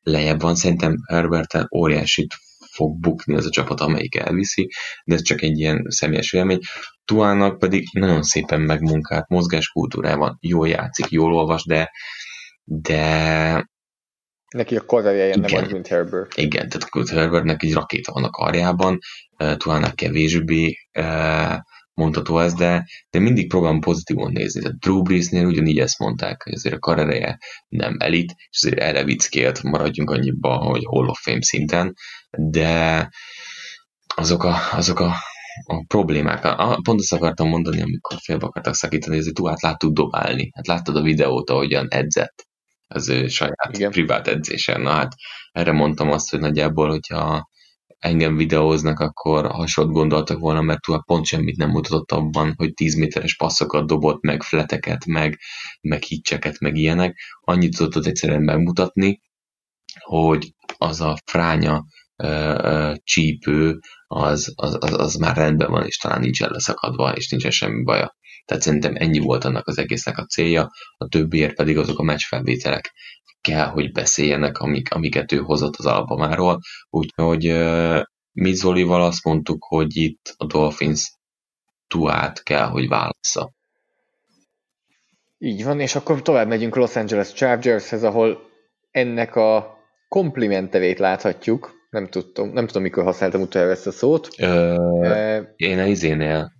Speaker 1: lejjebb van. Szerintem Herberten óriásit fog bukni az a csapat, amelyik elviszi, de ez csak egy ilyen személyes vélemény. Tuának pedig nagyon szépen megmunkált mozgáskultúrában, jól játszik, jól olvas, de de
Speaker 2: Neki a karrierje nem az, mint Herbert.
Speaker 1: igen, tehát Herbertnek egy rakéta van a karjában, uh, Tuának kevésbé uh, mondható ez, de, de mindig próbálom pozitívan nézni. Tehát Drew Breesnél ugyanígy ezt mondták, hogy azért a karriereje nem elit, és azért erre vickélt, maradjunk annyiba, hogy Hall of Fame szinten, de azok a, azok a, a problémák, a, pont azt akartam mondani, amikor félbe akartak szakítani, hogy Tuát láttuk dobálni. Hát láttad a videót, ahogyan edzett az ő saját.
Speaker 2: Igen.
Speaker 1: privát edzésen. Na hát erre mondtam azt, hogy nagyjából, hogyha engem videóznak, akkor hasonlót gondoltak volna, mert Tua pont semmit nem mutatott abban, hogy 10 méteres passzokat dobott, meg fleteket, meg, meg hitcheket, meg ilyenek. Annyit tudott egyszerűen megmutatni, hogy az a fránya csípő, az, az, az, az már rendben van, és talán nincs leszakadva, és nincsen semmi baja. Tehát szerintem ennyi volt annak az egésznek a célja, a többiért pedig azok a meccsfelvételek kell, hogy beszéljenek, amik, amiket ő hozott az albumáról. Úgyhogy mi Zolival azt mondtuk, hogy itt a Dolphins tuát kell, hogy válassza.
Speaker 2: Így van, és akkor tovább megyünk Los Angeles Chargershez, ahol ennek a komplimentevét láthatjuk. Nem, tudtam, nem tudom, mikor használtam utána ezt a szót. Ö,
Speaker 1: e, én a izénél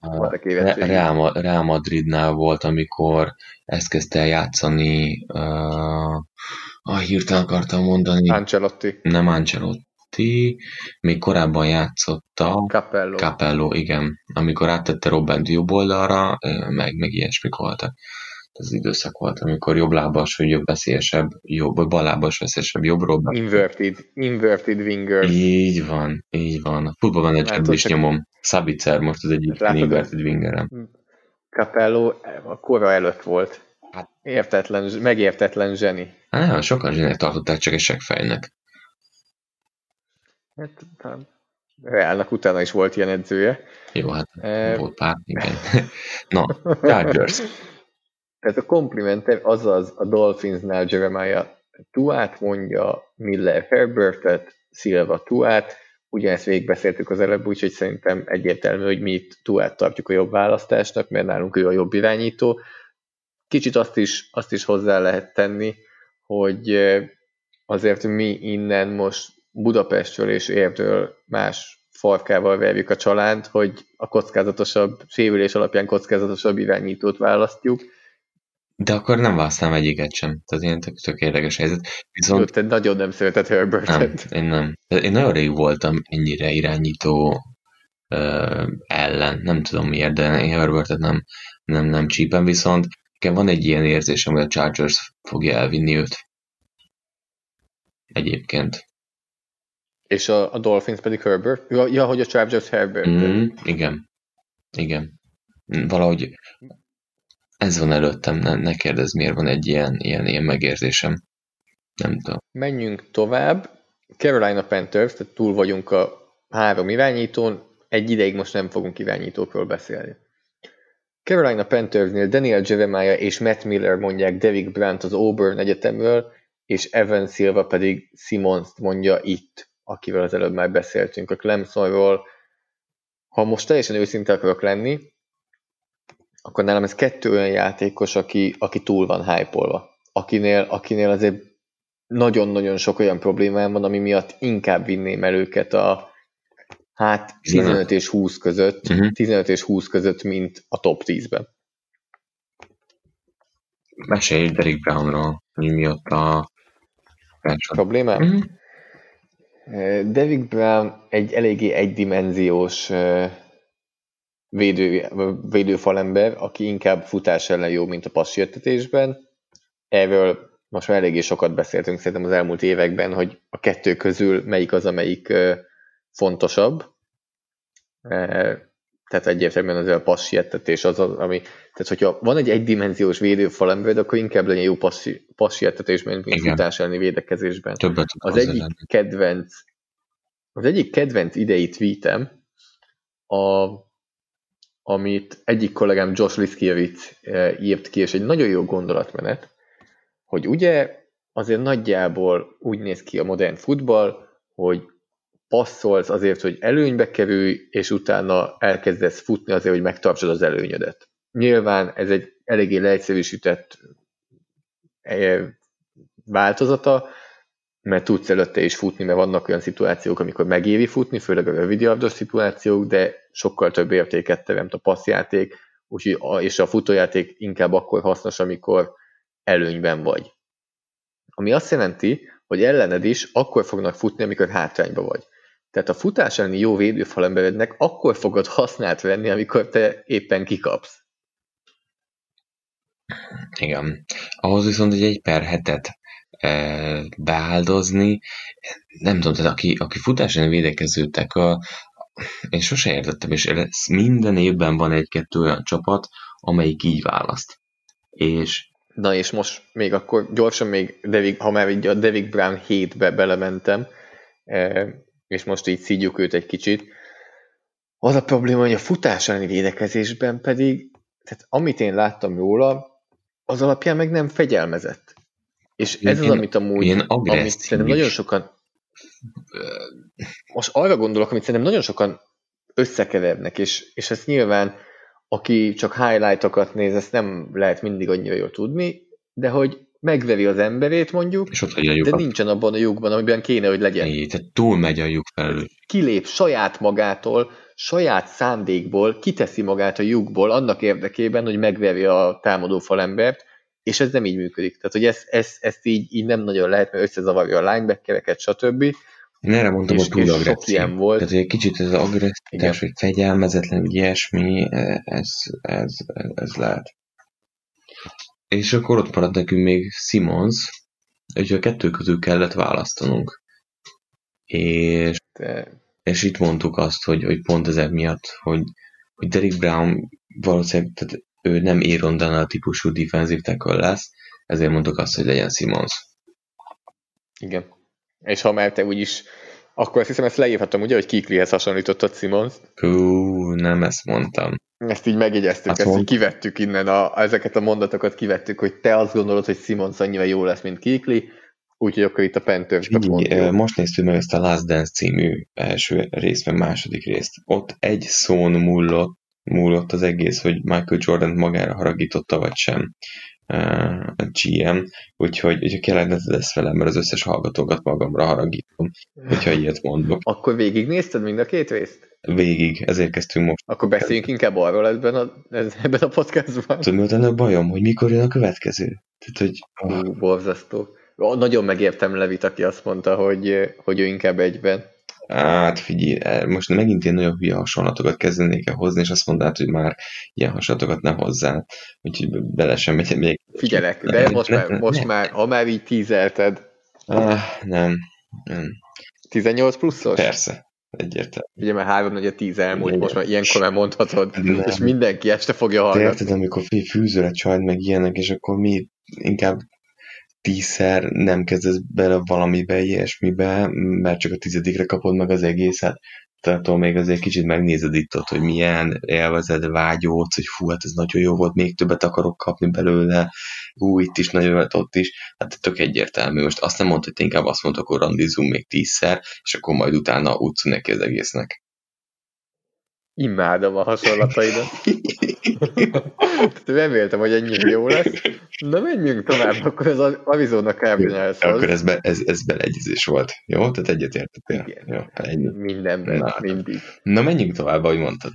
Speaker 1: Real, Real Madridnál volt, amikor ezt kezdte játszani, uh, ah, hirtelen akartam mondani.
Speaker 2: Ancelotti.
Speaker 1: Nem Ancelotti, még korábban játszotta.
Speaker 2: Capello.
Speaker 1: Capello, igen. Amikor áttette Robben jobb oldalra, meg, meg ilyesmik voltak az időszak volt, amikor jobb lábas, vagy jobb veszélyesebb, jobb, vagy ballábas veszélyesebb, jobbról.
Speaker 2: Inverted, inverted winger.
Speaker 1: Így van, így van. A egy is nyomom. Szabicer most az egyik Látod, inverted wingerem.
Speaker 2: Capello a kora előtt volt. Hát, értetlen, megértetlen zseni.
Speaker 1: Hát nagyon sokan zseninek tartották csak egy fejnek.
Speaker 2: Hát, hát Reálnak utána is volt ilyen edzője.
Speaker 1: Jó, hát e... volt pár, igen. *laughs* Na, Chargers. *laughs*
Speaker 2: Tehát a komplimente azaz a Dolphinsnál Jeremiah Tuát mondja, Miller Herbertet, Silva Tuát, ugyanezt végigbeszéltük az előbb, úgyhogy szerintem egyértelmű, hogy mi itt Tuát tartjuk a jobb választásnak, mert nálunk ő a jobb irányító. Kicsit azt is, azt is hozzá lehet tenni, hogy azért mi innen most Budapestről és Érdől más farkával verjük a csalánt, hogy a kockázatosabb, sérülés alapján kockázatosabb irányítót választjuk,
Speaker 1: de akkor nem választám egyiket sem. Tehát ilyen tök, tök érdekes helyzet.
Speaker 2: Viszont... Te nagyon nem szereted Herbertet.
Speaker 1: Nem, én nem. Én nagyon rég voltam ennyire irányító uh, ellen. Nem tudom miért, de én Herbertet nem, nem, nem csípem, viszont nekem van egy ilyen érzésem, hogy a Chargers fogja elvinni őt. Egyébként.
Speaker 2: És a, a Dolphins pedig Herbert? Ja, ja hogy a Chargers Herbert.
Speaker 1: Mm, igen. Igen. Valahogy ez van előttem, ne, ne kérdezz, miért van egy ilyen, ilyen, ilyen megérzésem. Nem tudom.
Speaker 2: Menjünk tovább. Carolina Panthers, tehát túl vagyunk a három irányítón, egy ideig most nem fogunk irányítókról beszélni. Carolina Panthersnél Daniel Jeremiah és Matt Miller mondják Derek Brandt az Auburn Egyetemről, és Evan Silva pedig simons mondja itt, akivel az előbb már beszéltünk a Clemsonról. Ha most teljesen őszinte akarok lenni, akkor nálam ez kettő olyan játékos, aki, aki túl van hype akinél, akinél azért nagyon-nagyon sok olyan problémám van, ami miatt inkább vinném el őket a hát 15 és 20 között, uh-huh. Mhm. 15 és 20 között, mint a top 10-ben.
Speaker 1: Mesélj Derek Brownról, mi miatt a
Speaker 2: problémám? Uh-huh. Derek Brown egy eléggé egydimenziós védő, védőfalember, aki inkább futás ellen jó, mint a passzsértetésben. Erről most már eléggé sokat beszéltünk szerintem az elmúlt években, hogy a kettő közül melyik az, amelyik fontosabb. Tehát egyértelműen az a passzsietetés az, az, ami... Tehát, hogyha van egy egydimenziós védőfalember, akkor inkább legyen jó passzsietetésben, mint Igen. futás elleni védekezésben.
Speaker 1: Többet
Speaker 2: az egyik lenni. kedvenc az egyik kedvenc idei tweetem a amit egyik kollégám Josh Liskiewicz eh, írt ki, és egy nagyon jó gondolatmenet, hogy ugye azért nagyjából úgy néz ki a modern futball, hogy passzolsz azért, hogy előnybe kerülj, és utána elkezdesz futni azért, hogy megtartsad az előnyödet. Nyilván ez egy eléggé leegyszerűsített eh, változata, mert tudsz előtte is futni, mert vannak olyan szituációk, amikor megéri futni, főleg a rövidjardos szituációk, de sokkal több értéket teremt a passzjáték, úgyhogy és a futójáték inkább akkor hasznos, amikor előnyben vagy. Ami azt jelenti, hogy ellened is akkor fognak futni, amikor hátrányba vagy. Tehát a futás elleni jó védőfalemberednek akkor fogod használt venni, amikor te éppen kikapsz.
Speaker 1: Igen. Ahhoz viszont egy egy per hetet beáldozni. Nem tudom, tehát aki, aki futáson védekezőtek, a, én sose értettem, és minden évben van egy-kettő olyan csapat, amelyik így választ. És
Speaker 2: Na és most még akkor gyorsan még, Devig, ha már így a Devig Brown 7-be belementem, és most így szígyük őt egy kicsit. Az a probléma, hogy a futás elleni védekezésben pedig, tehát amit én láttam róla, az alapján meg nem fegyelmezett. És ez én, az, amit amúgy, amit szerintem nagyon sokan most arra gondolok, amit szerintem nagyon sokan összekevernek, és, és ez nyilván, aki csak highlightokat néz, ezt nem lehet mindig annyira jól tudni, de hogy megveri az emberét mondjuk,
Speaker 1: és ott
Speaker 2: de nincsen abban a lyukban, amiben kéne, hogy legyen.
Speaker 1: É, tehát túl megy a lyuk felül.
Speaker 2: Kilép saját magától, saját szándékból, kiteszi magát a lyukból annak érdekében, hogy megverje a támadó falembert, és ez nem így működik. Tehát, hogy ezt, ezt, ezt így, így nem nagyon lehet, mert összezavarja a linebackereket, stb.
Speaker 1: Én erre mondtam, hogy túl agresszió. Volt. Tehát, hogy egy kicsit ez az agresszivitás, vagy fegyelmezetlen, vagy ilyesmi, ez, ez, ez, ez lehet. És akkor ott maradt nekünk még Simons, hogy a kettő közül kellett választanunk. És, De... és itt mondtuk azt, hogy, hogy pont ezek miatt, hogy, hogy Derek Brown valószínűleg tehát ő nem Aaron Donald típusú defensive tackle lesz, ezért mondtuk azt, hogy legyen Simons.
Speaker 2: Igen. És ha már te úgyis akkor azt hiszem, ezt leírhatom, ugye, hogy Kiklihez hasonlítottad Simons.
Speaker 1: Hú, nem ezt mondtam.
Speaker 2: Ezt így megjegyeztük, hát ezt mond... így kivettük innen, a, ezeket a mondatokat kivettük, hogy te azt gondolod, hogy Simons annyira jó lesz, mint Kikli, úgyhogy akkor itt a Panthers
Speaker 1: Most néztük meg ezt a Last Dance című első részben, második részt. Ott egy szón múlott, múlott az egész, hogy Michael Jordan magára haragította, vagy sem a GM, úgyhogy hogyha kellene ezt velem, mert az összes hallgatókat magamra haragítom, hogyha ilyet mondok.
Speaker 2: Akkor végignézted mind a két részt?
Speaker 1: Végig, ezért kezdtünk most.
Speaker 2: Akkor beszéljünk inkább arról ebben a, ebben a podcastban.
Speaker 1: Tudod, mi a bajom, hogy mikor jön a következő? Tehát, hogy...
Speaker 2: Oh. borzasztó. Nagyon megértem Levit, aki azt mondta, hogy, hogy ő inkább egyben.
Speaker 1: Hát figyelj, eh, most megint én nagyon hülye hasonlatokat kezdenék el hozni, és azt mondanád, hogy már ilyen hasonlatokat ne hozzá, úgyhogy bele sem megy még.
Speaker 2: Figyelek, de nem, most, nem, már, most nem. már, ha már így tízelted.
Speaker 1: Ah, nem, nem.
Speaker 2: 18 pluszos?
Speaker 1: Persze, egyértelmű.
Speaker 2: Ugye már három nagy a tíz elmúlt, Igen. most már ilyenkor már mondhatod, nem. és mindenki este fogja hallgatni.
Speaker 1: Te érted, amikor fűzőre egy csajt meg ilyenek, és akkor mi inkább tízszer nem kezdesz bele valamibe, ilyesmibe, mert csak a tizedikre kapod meg az egészet. Tehát még azért kicsit megnézed itt ott, hogy milyen élvezed, vágyódsz, hogy fú, hát ez nagyon jó volt, még többet akarok kapni belőle, ú, itt is nagyon volt, ott is. Hát tök egyértelmű. Most azt nem mondta, hogy inkább azt mondta, akkor randizunk még tízszer, és akkor majd utána útsz neki az egésznek.
Speaker 2: Imádom a hasonlataidat. Reméltem, hogy ennyi jó lesz. Na menjünk tovább, akkor az Arizona Cardinals.
Speaker 1: Akkor ez, be, ez, ez beleegyezés volt, jó? Tehát egyetértettél.
Speaker 2: Jó, ennyi. Mindenben, Na, mindig.
Speaker 1: Na menjünk tovább, ahogy mondtad.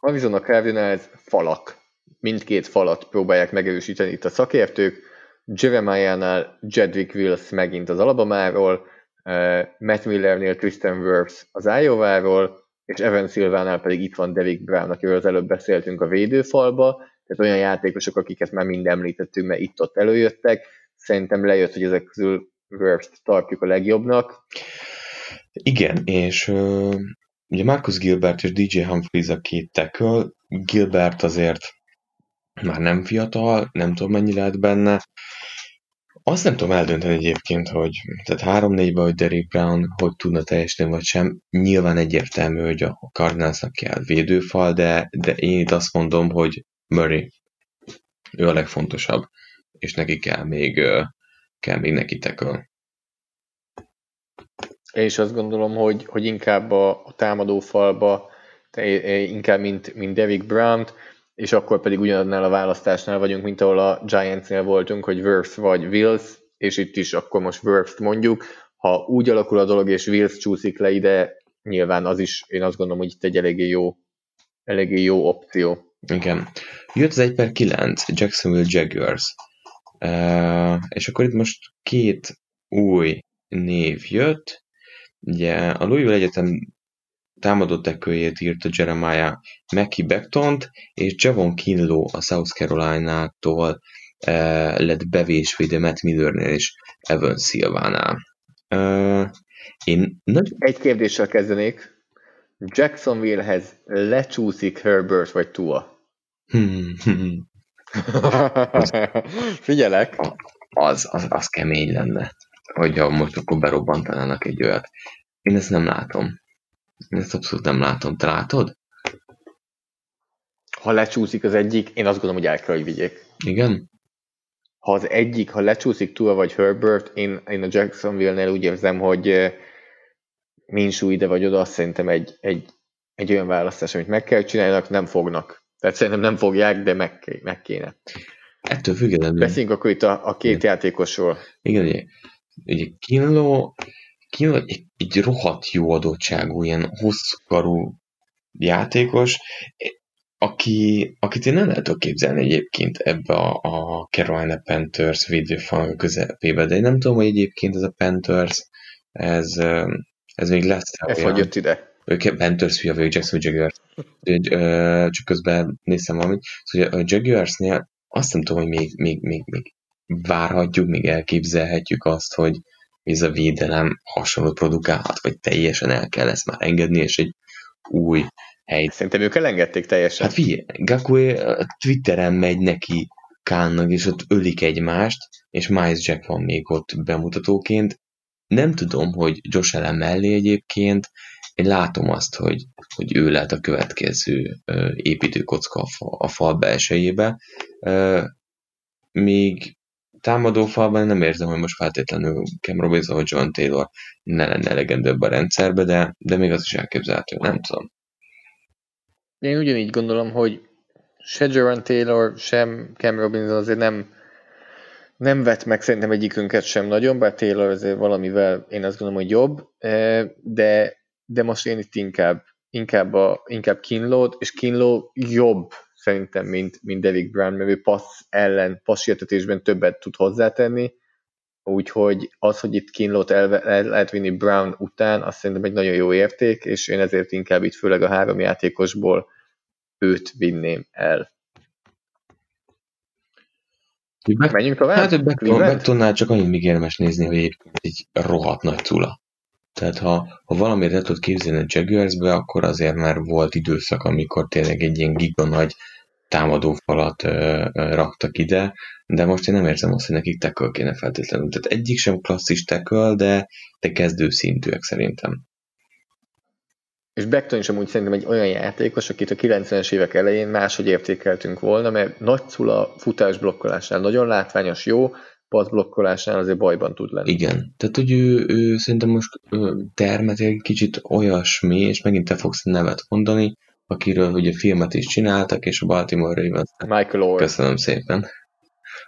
Speaker 2: Arizona Cardinals falak. Mindkét falat próbálják megerősíteni itt a szakértők. Jeremiah-nál Jedrick Wills megint az Alabamáról, eh, Matt Millernél Tristan Wirfs az Iowa-ról, és Evan Silvánál pedig itt van Derek Brown, akiről az előbb beszéltünk a védőfalba, tehát olyan játékosok, akiket már mind említettünk, mert itt-ott előjöttek. Szerintem lejött, hogy ezek közül Worst tartjuk a legjobbnak.
Speaker 1: Igen, és uh, ugye Marcus Gilbert és DJ Humphries a két tackle. Gilbert azért már nem fiatal, nem tudom mennyi lehet benne, azt nem tudom eldönteni egyébként, hogy tehát 3-4-ben, hogy Derek Brown hogy tudna teljesíteni, vagy sem. Nyilván egyértelmű, hogy a Cardinalsnak kell védőfal, de, de én itt azt mondom, hogy Murray, ő a legfontosabb, és neki kell még, kell még neki tackle.
Speaker 2: Én is azt gondolom, hogy, hogy inkább a, a támadó falba, inkább mint, mint Derek Brown-t, és akkor pedig ugyanannál a választásnál vagyunk, mint ahol a Giantsnél voltunk, hogy Wirfs vagy Wills, és itt is akkor most Wirfs mondjuk. Ha úgy alakul a dolog, és Wills csúszik le ide, nyilván az is, én azt gondolom, hogy itt egy eléggé jó, eléggé jó opció.
Speaker 1: Igen. Jött az 1 per 9, Jacksonville Jaguars. Uh, és akkor itt most két új név jött. Ugye a Louisville Egyetem támadó tekőjét írta Jeremiah Mackie Bechtont, és Javon Kinlo a South Carolina-tól uh, lett bevésvédő Matt Millernél és Evan Silvánál. Uh, én
Speaker 2: nagy... Egy kérdéssel kezdenék. Jacksonvillehez lecsúszik Herbert vagy Tua? *laughs* Figyelek.
Speaker 1: Az, az, az kemény lenne. hogyha most akkor berobbantanának egy olyat. Én ezt nem látom. Ezt abszolút nem látom. Te látod?
Speaker 2: Ha lecsúszik az egyik, én azt gondolom, hogy el kell, hogy vigyék.
Speaker 1: Igen?
Speaker 2: Ha az egyik, ha lecsúszik túl vagy Herbert, én, én a Jacksonville-nél úgy érzem, hogy eh, Minsú ide vagy oda, azt szerintem egy, egy, egy olyan választás, amit meg kell csinálni, nem fognak. Tehát szerintem nem fogják, de meg, meg kéne.
Speaker 1: Ettől függetlenül.
Speaker 2: Beszéljünk akkor itt a, a két Igen. játékosról.
Speaker 1: Igen, ugye, ugye Kinlo, Kinlo egy, egy rohadt jó adottságú, ilyen hosszúkarú játékos, aki, akit én nem lehet képzelni egyébként ebbe a, a Carolina Panthers védőfal közepébe, de én nem tudom, hogy egyébként ez a Panthers, ez, ez még lesz
Speaker 2: Ez hogy jött ide?
Speaker 1: Ők Panthers fia vagyok, Jackson Jaguars. Csak közben néztem valamit. Szóval a Jaguarsnél azt nem tudom, hogy még, még, még, még várhatjuk, még elképzelhetjük azt, hogy ez a védelem hasonlót produkálhat, vagy teljesen el kell ezt már engedni, és egy új hely.
Speaker 2: Szerintem ők elengedték teljesen.
Speaker 1: Hát figyelj, Gakue Twitteren megy neki Kánnak, és ott ölik egymást, és Miles Jack van még ott bemutatóként. Nem tudom, hogy Josh Allen mellé egyébként, én látom azt, hogy, hogy ő lehet a következő építőkocka a fal, a fal belsejébe. Még támadó falban nem érzem, hogy most feltétlenül Cam Robinson vagy John Taylor ne lenne elegendőbb a rendszerbe, de, de még az is elképzelhető, nem tudom.
Speaker 2: Én ugyanígy gondolom, hogy se Jaron Taylor, sem Cam Robinson azért nem, nem vett meg szerintem egyikünket sem nagyon, bár Taylor azért valamivel én azt gondolom, hogy jobb, de, de most én itt inkább, inkább, a, inkább Kinlót, és Kinló jobb szerintem, mint, mint Derek Brown, mert ő passz ellen, passzsértetésben többet tud hozzátenni, úgyhogy az, hogy itt Kinlót el, el lehet vinni Brown után, azt szerintem egy nagyon jó érték, és én ezért inkább itt főleg a három játékosból őt vinném el.
Speaker 1: Be, Menjünk tovább? Hát Bektonnál csak annyit még érdemes nézni, hogy egyébként egy rohadt nagy cula. Tehát ha, ha valamit el tudod képzelni a Jaguarsbe, akkor azért már volt időszak, amikor tényleg egy ilyen giga nagy támadófalat ö, ö, raktak ide, de most én nem érzem azt, hogy nekik tackle kéne feltétlenül. Tehát egyik sem klasszis tackle, de, de kezdő szintűek szerintem.
Speaker 2: És Beckton is amúgy szerintem egy olyan játékos, akit a 90-es évek elején máshogy értékeltünk volna, mert nagy cula futás blokkolásnál nagyon látványos, jó, blokkolásnál azért bajban tud lenni.
Speaker 1: Igen, tehát hogy ő, ő szerintem most termet egy kicsit olyasmi, és megint te fogsz nevet mondani, akiről ugye filmet is csináltak, és a Baltimore Ravens.
Speaker 2: Michael Orr.
Speaker 1: Köszönöm szépen.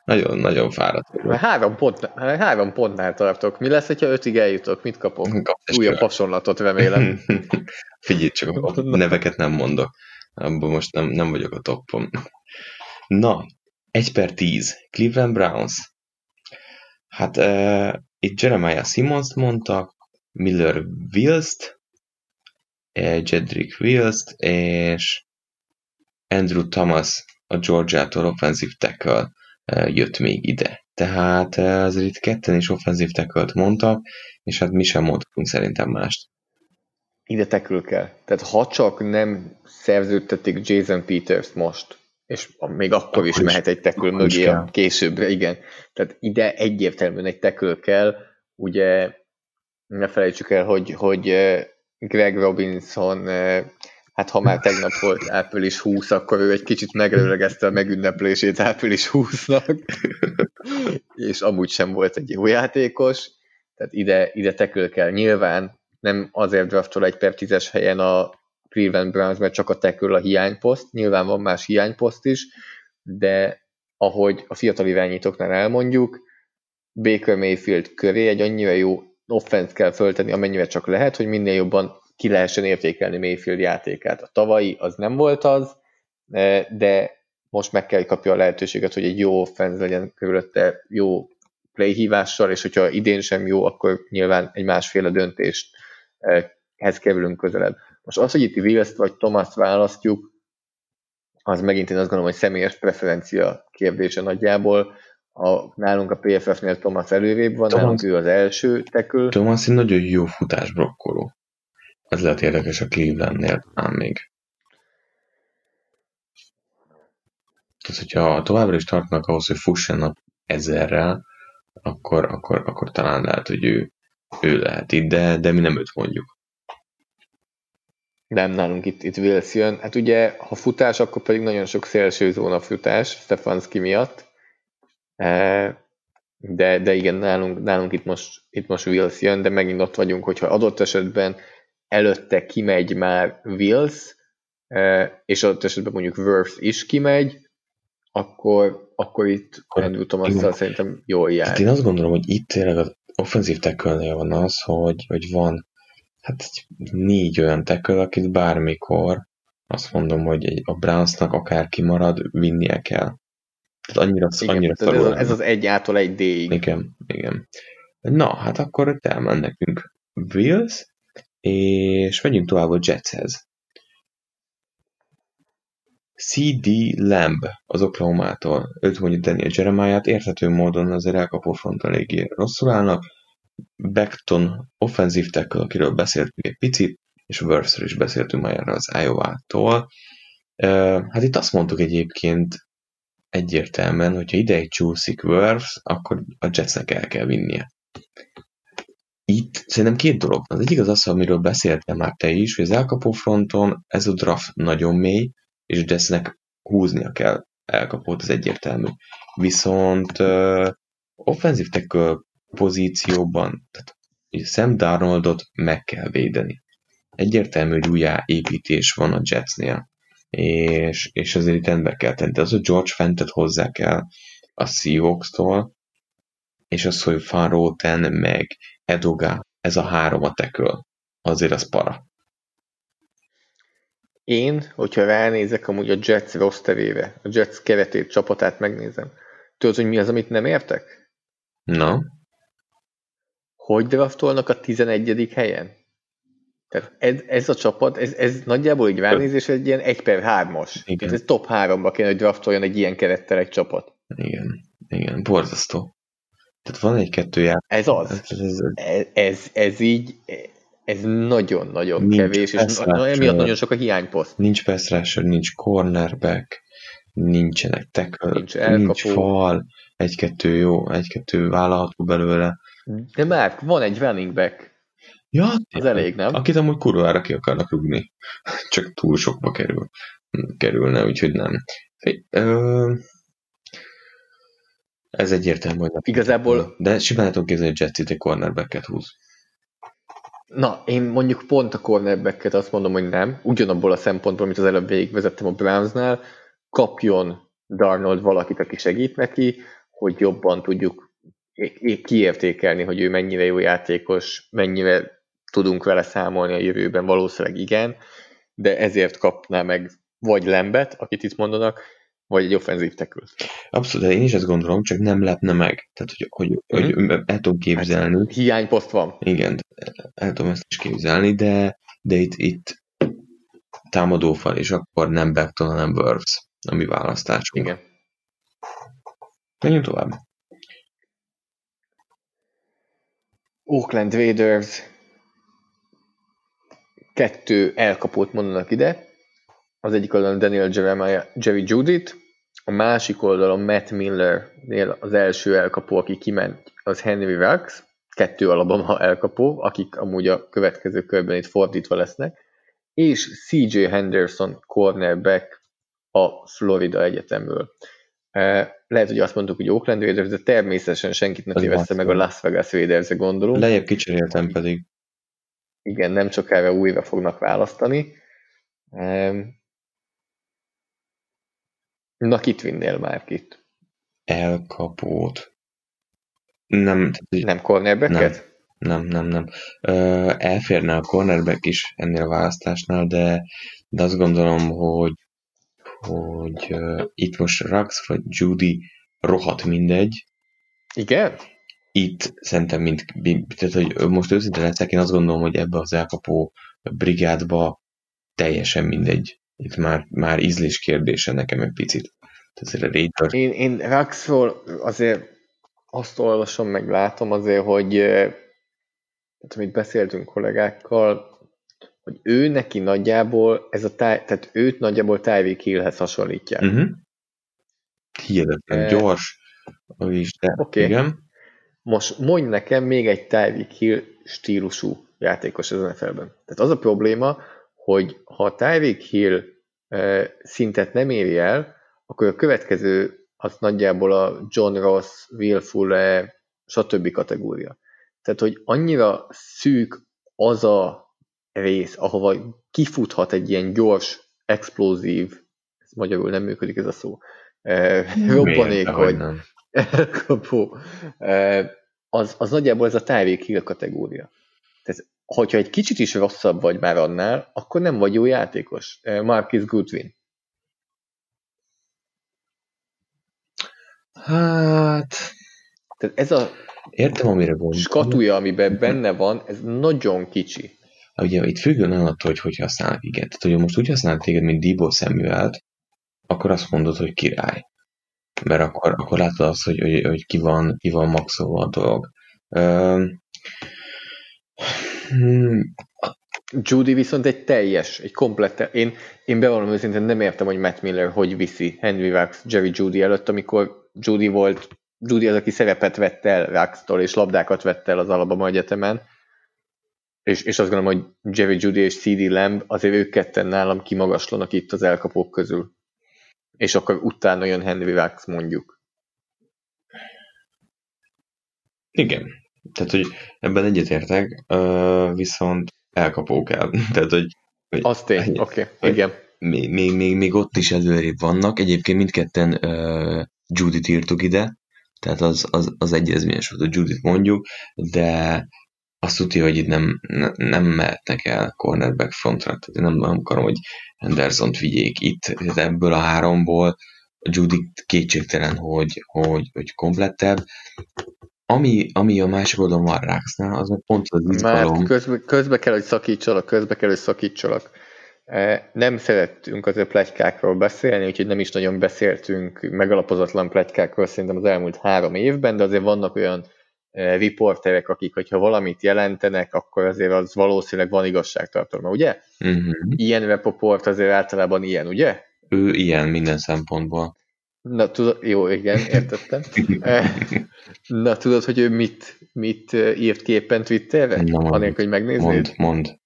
Speaker 1: Nagyon-nagyon fáradt
Speaker 2: vagyok. Három, pont, három pontnál tartok. Mi lesz, ha ötig eljutok? Mit kapok? Újabb hasonlatot remélem. *laughs*
Speaker 1: Figyelj csak, a neveket nem mondok. Abban most nem, nem vagyok a toppon. Na, 1 per 10. Cleveland Browns. Hát uh, itt Jeremiah Simmons mondtak, Miller Wills-t, Jedrick Wills-t, és Andrew Thomas a Georgia-tól offensive tackle jött még ide. Tehát azért itt ketten is offenzív tackle mondtak, és hát mi sem mondhatunk szerintem mást.
Speaker 2: Ide tekül kell. Tehát ha csak nem szerződtetik Jason Peters most, és még akkor, akkor is, is mehet egy tekül mögé a későbbre, igen. Tehát ide egyértelműen egy tekül kell, ugye ne felejtsük el, hogy, hogy Greg Robinson hát ha már tegnap volt április 20, akkor ő egy kicsit megrőlegezte a megünneplését április 20-nak, *laughs* és amúgy sem volt egy jó játékos, tehát ide, ide tekül kell. Nyilván. Nem azért draftol egy per 10-es helyen a Cleveland Browns, mert csak a tekül a hiányposzt, nyilván van más hiányposzt is, de ahogy a fiatal irányítóknál elmondjuk, Baker Mayfield köré egy annyira jó offense kell föltenni, amennyire csak lehet, hogy minél jobban ki lehessen értékelni Mayfield játékát. A tavalyi az nem volt az, de most meg kell kapja a lehetőséget, hogy egy jó offense legyen körülötte jó playhívással, és hogyha idén sem jó, akkor nyilván egy másféle döntést hez kerülünk közelebb. Most az, hogy itt wills vagy Thomas választjuk, az megint én azt gondolom, hogy személyes preferencia kérdése nagyjából. A, nálunk a PFF-nél Thomas előrébb van, Thomas, nálunk ő az első tekül.
Speaker 1: Thomas egy nagyon jó futásbrokkoló. Ez lehet érdekes a Clevelandnél, ám még. Tehát, hogyha továbbra is tartnak ahhoz, hogy fussanak ezerrel, akkor, akkor, akkor talán lehet, hogy ő, ő lehet itt, de, de mi nem őt mondjuk.
Speaker 2: Nem, nálunk itt, itt Wills jön. Hát ugye, ha futás, akkor pedig nagyon sok szélső zóna futás Stefanski miatt. De, de igen, nálunk, nálunk itt, most, itt most Wills jön, de megint ott vagyunk, hogyha adott esetben előtte kimegy már Wills, és adott esetben mondjuk Worth is kimegy, akkor, akkor itt Andrew thomas szerintem jól jár. Hát
Speaker 1: én azt gondolom, hogy itt tényleg az offenzív tackle van az, hogy, hogy van hát négy olyan tackle, akit bármikor azt mondom, hogy a Brownsnak akár kimarad, vinnie kell. Tehát annyira, igen, annyira
Speaker 2: tehát ez, az, ez az egy ától egy D-ig.
Speaker 1: Igen, igen. Na, hát akkor elmen nekünk Wills, és megyünk tovább a Jetshez. C.D. Lamb az Oklahoma-tól. Őt mondjuk Daniel Jeremiah-t érthető módon azért elkapó front eléggé rosszul állnak. Beckton offenzív tackle, akiről beszéltünk egy picit, és Worthről is beszéltünk már erre az Iowa-tól. Hát itt azt mondtuk egyébként egyértelműen, hogyha egy csúszik Worth, akkor a Jetsnek el kell vinnie. Itt szerintem két dolog Az egyik az az, amiről beszéltem már te is, hogy az elkapó fronton ez a draft nagyon mély, és Jetsnek húznia kell elkapót, az egyértelmű. Viszont uh, offenzív pozícióban, tehát Sam Darnoldot meg kell védeni. Egyértelmű, hogy újjáépítés van a Jetsnél, és, és azért itt rendbe kell tenni. Az, hogy George Fentet hozzá kell a Seahawks-tól, és az, hogy Farroten meg Edoga, ez a három a tekül, azért az para.
Speaker 2: Én, hogyha ránézek amúgy a Jets rosterére, a Jets keretét, csapatát megnézem, tudod, hogy mi az, amit nem értek?
Speaker 1: Na?
Speaker 2: Hogy draftolnak a 11. helyen? Tehát ez, ez a csapat, ez, ez nagyjából egy ránézés egy ilyen 1 per 3-as. Igen. ez top 3-ba kéne, hogy draftoljon egy ilyen kerettel egy csapat.
Speaker 1: Igen, igen, borzasztó. Tehát van egy-kettő jár.
Speaker 2: Ez az. Ez, ez, ez, ez, ez így, ez nagyon-nagyon kevés, és emiatt nagyon sok a hiányposzt.
Speaker 1: Nincs pass rusher, nincs cornerback, nincsenek tackle, nincs, nincs fal, egy-kettő jó, egy-kettő vállalható belőle.
Speaker 2: De már van egy running back.
Speaker 1: Ja,
Speaker 2: az elég, nem?
Speaker 1: Akit amúgy kurvára ki akarnak rúgni. *laughs* Csak túl sokba kerül, kerülne, úgyhogy nem. Ö, ez egyértelmű, hogy nem.
Speaker 2: Igazából...
Speaker 1: De simán tudom képzelni, hogy Jets egy cornerbacket húz.
Speaker 2: Na, én mondjuk pont a cornerbacket azt mondom, hogy nem. Ugyanabból a szempontból, amit az előbb végigvezettem a Brownsnál, kapjon Darnold valakit, aki segít neki, hogy jobban tudjuk kiértékelni, hogy ő mennyire jó játékos, mennyire tudunk vele számolni a jövőben, valószínűleg igen, de ezért kapná meg vagy Lembet, akit itt mondanak, vagy egy offenzív tekült.
Speaker 1: Abszolút, én is ezt gondolom, csak nem lepne meg. Tehát, hogy, hogy, mm-hmm. hogy mhm. el tudom képzelni. Hát,
Speaker 2: hiányposzt van.
Speaker 1: Igen, el tudom ezt is képzelni, de, de itt, itt támadófal, és akkor nem Beckton, hanem Burks a mi választásunk.
Speaker 2: Igen.
Speaker 1: Menjünk tovább.
Speaker 2: Oakland Raiders kettő elkapót mondanak ide. Az egyik oldalon Daniel Jeremiah, Jerry Judith, a másik oldalon Matt Millernél az első elkapó, aki kiment, az Henry Rux, kettő Alabama elkapó, akik amúgy a következő körben itt fordítva lesznek, és CJ Henderson cornerback a Florida Egyetemről. Lehet, hogy azt mondtuk, hogy Oakland Raiders, de természetesen senkit ne téveszte meg a Las Vegas raiders gondolunk.
Speaker 1: Lejjebb kicseréltem pedig.
Speaker 2: Igen, nem erre újra fognak választani. Na, kit vinnél már kit?
Speaker 1: Elkapót. Nem.
Speaker 2: Nem cornerbacket?
Speaker 1: Nem, nem, nem. nem. elférne a cornerback is ennél a választásnál, de, de azt gondolom, hogy hogy uh, itt most Rux vagy Judy rohadt mindegy.
Speaker 2: Igen?
Speaker 1: Itt szerintem mind, tehát hogy most őszintén leszek, én azt gondolom, hogy ebbe az elkapó brigádba teljesen mindegy. Itt már, már ízlés kérdése nekem egy picit.
Speaker 2: Tehát a Raider... Én, én Ruxról azért azt olvasom, meg látom azért, hogy tehát, amit beszéltünk kollégákkal, hogy ő neki nagyjából, ez a táj, tehát őt nagyjából Tyreek Hillhez hasonlítják.
Speaker 1: Uh-huh. Hihetetlen uh, gyors, is, de okay. igen.
Speaker 2: Most mondj nekem még egy Tyreek Hill stílusú játékos az NFL-ben. Tehát az a probléma, hogy ha a Tyreek Hill e, szintet nem éri el, akkor a következő az nagyjából a John Ross, Will Fuller, stb. kategória. Tehát, hogy annyira szűk az a rész, ahova kifuthat egy ilyen gyors, explozív, ez magyarul nem működik ez a szó, eh, robbanékony, elkapó, eh, az, az nagyjából ez a Tyreek Hill kategória. Tehát, hogyha egy kicsit is rosszabb vagy már annál, akkor nem vagy jó játékos. Marcus Goodwin.
Speaker 1: Hát...
Speaker 2: Tehát ez a
Speaker 1: Értem, amire gondolsz.
Speaker 2: Skatúja, amiben benne van, ez nagyon kicsi.
Speaker 1: Ugye itt függően attól, hogy hogy használnak igen. Tehát, hogy most úgy használnak téged, mint Debo Samuelt, akkor azt mondod, hogy király. Mert akkor, akkor látod azt, hogy, hogy, hogy ki, van, ki van maxolva a dolog.
Speaker 2: Hmm, Judy viszont egy teljes, egy komplett, én, én bevallom őszintén nem értem, hogy Matt Miller hogy viszi Henry Wax Jerry Judy előtt, amikor Judy volt Judy az, aki szerepet vett el Raxtól, és labdákat vett el az Alabama Egyetemen, és, és azt gondolom, hogy Jerry Judy és CD Lamb, azért ők ketten nálam kimagaslanak itt az elkapók közül. És akkor utána jön Henry Rax mondjuk.
Speaker 1: Igen. Tehát, hogy ebben egyetértek, viszont elkapók el. *laughs* Tehát, hogy,
Speaker 2: hogy az tény, oké, okay. igen.
Speaker 1: Még, még, még, még ott is előrébb vannak. Egyébként mindketten uh, Judit írtuk ide, tehát az, az, az egyezményes volt, a Judit mondjuk, de azt tudja, hogy itt nem, nem mehetnek el cornerback frontra, tehát nem, nem akarom, hogy Henderson-t vigyék itt, ebből a háromból a Judit kétségtelen, hogy, hogy, hogy komplettebb, ami, ami a másik oldalon van Raxnál, az meg pont az
Speaker 2: izgalom. Mert közbe, közbe kell, hogy szakítsalak, közbe kell, hogy szakítsalak. E, nem szerettünk azért plegykákról beszélni, úgyhogy nem is nagyon beszéltünk megalapozatlan plegykákról szerintem az elmúlt három évben, de azért vannak olyan riporterek, akik, hogyha valamit jelentenek, akkor azért az valószínűleg van igazságtartalma, ugye? Uh-huh. Ilyen repoport azért általában ilyen, ugye?
Speaker 1: Ő ilyen minden szempontból.
Speaker 2: Na, tudod, jó, igen, értettem. *laughs* Na, tudod, hogy ő mit, mit írt ki éppen Twitterre? Na, Anélkül, hogy megnéznéd?
Speaker 1: Mond, mond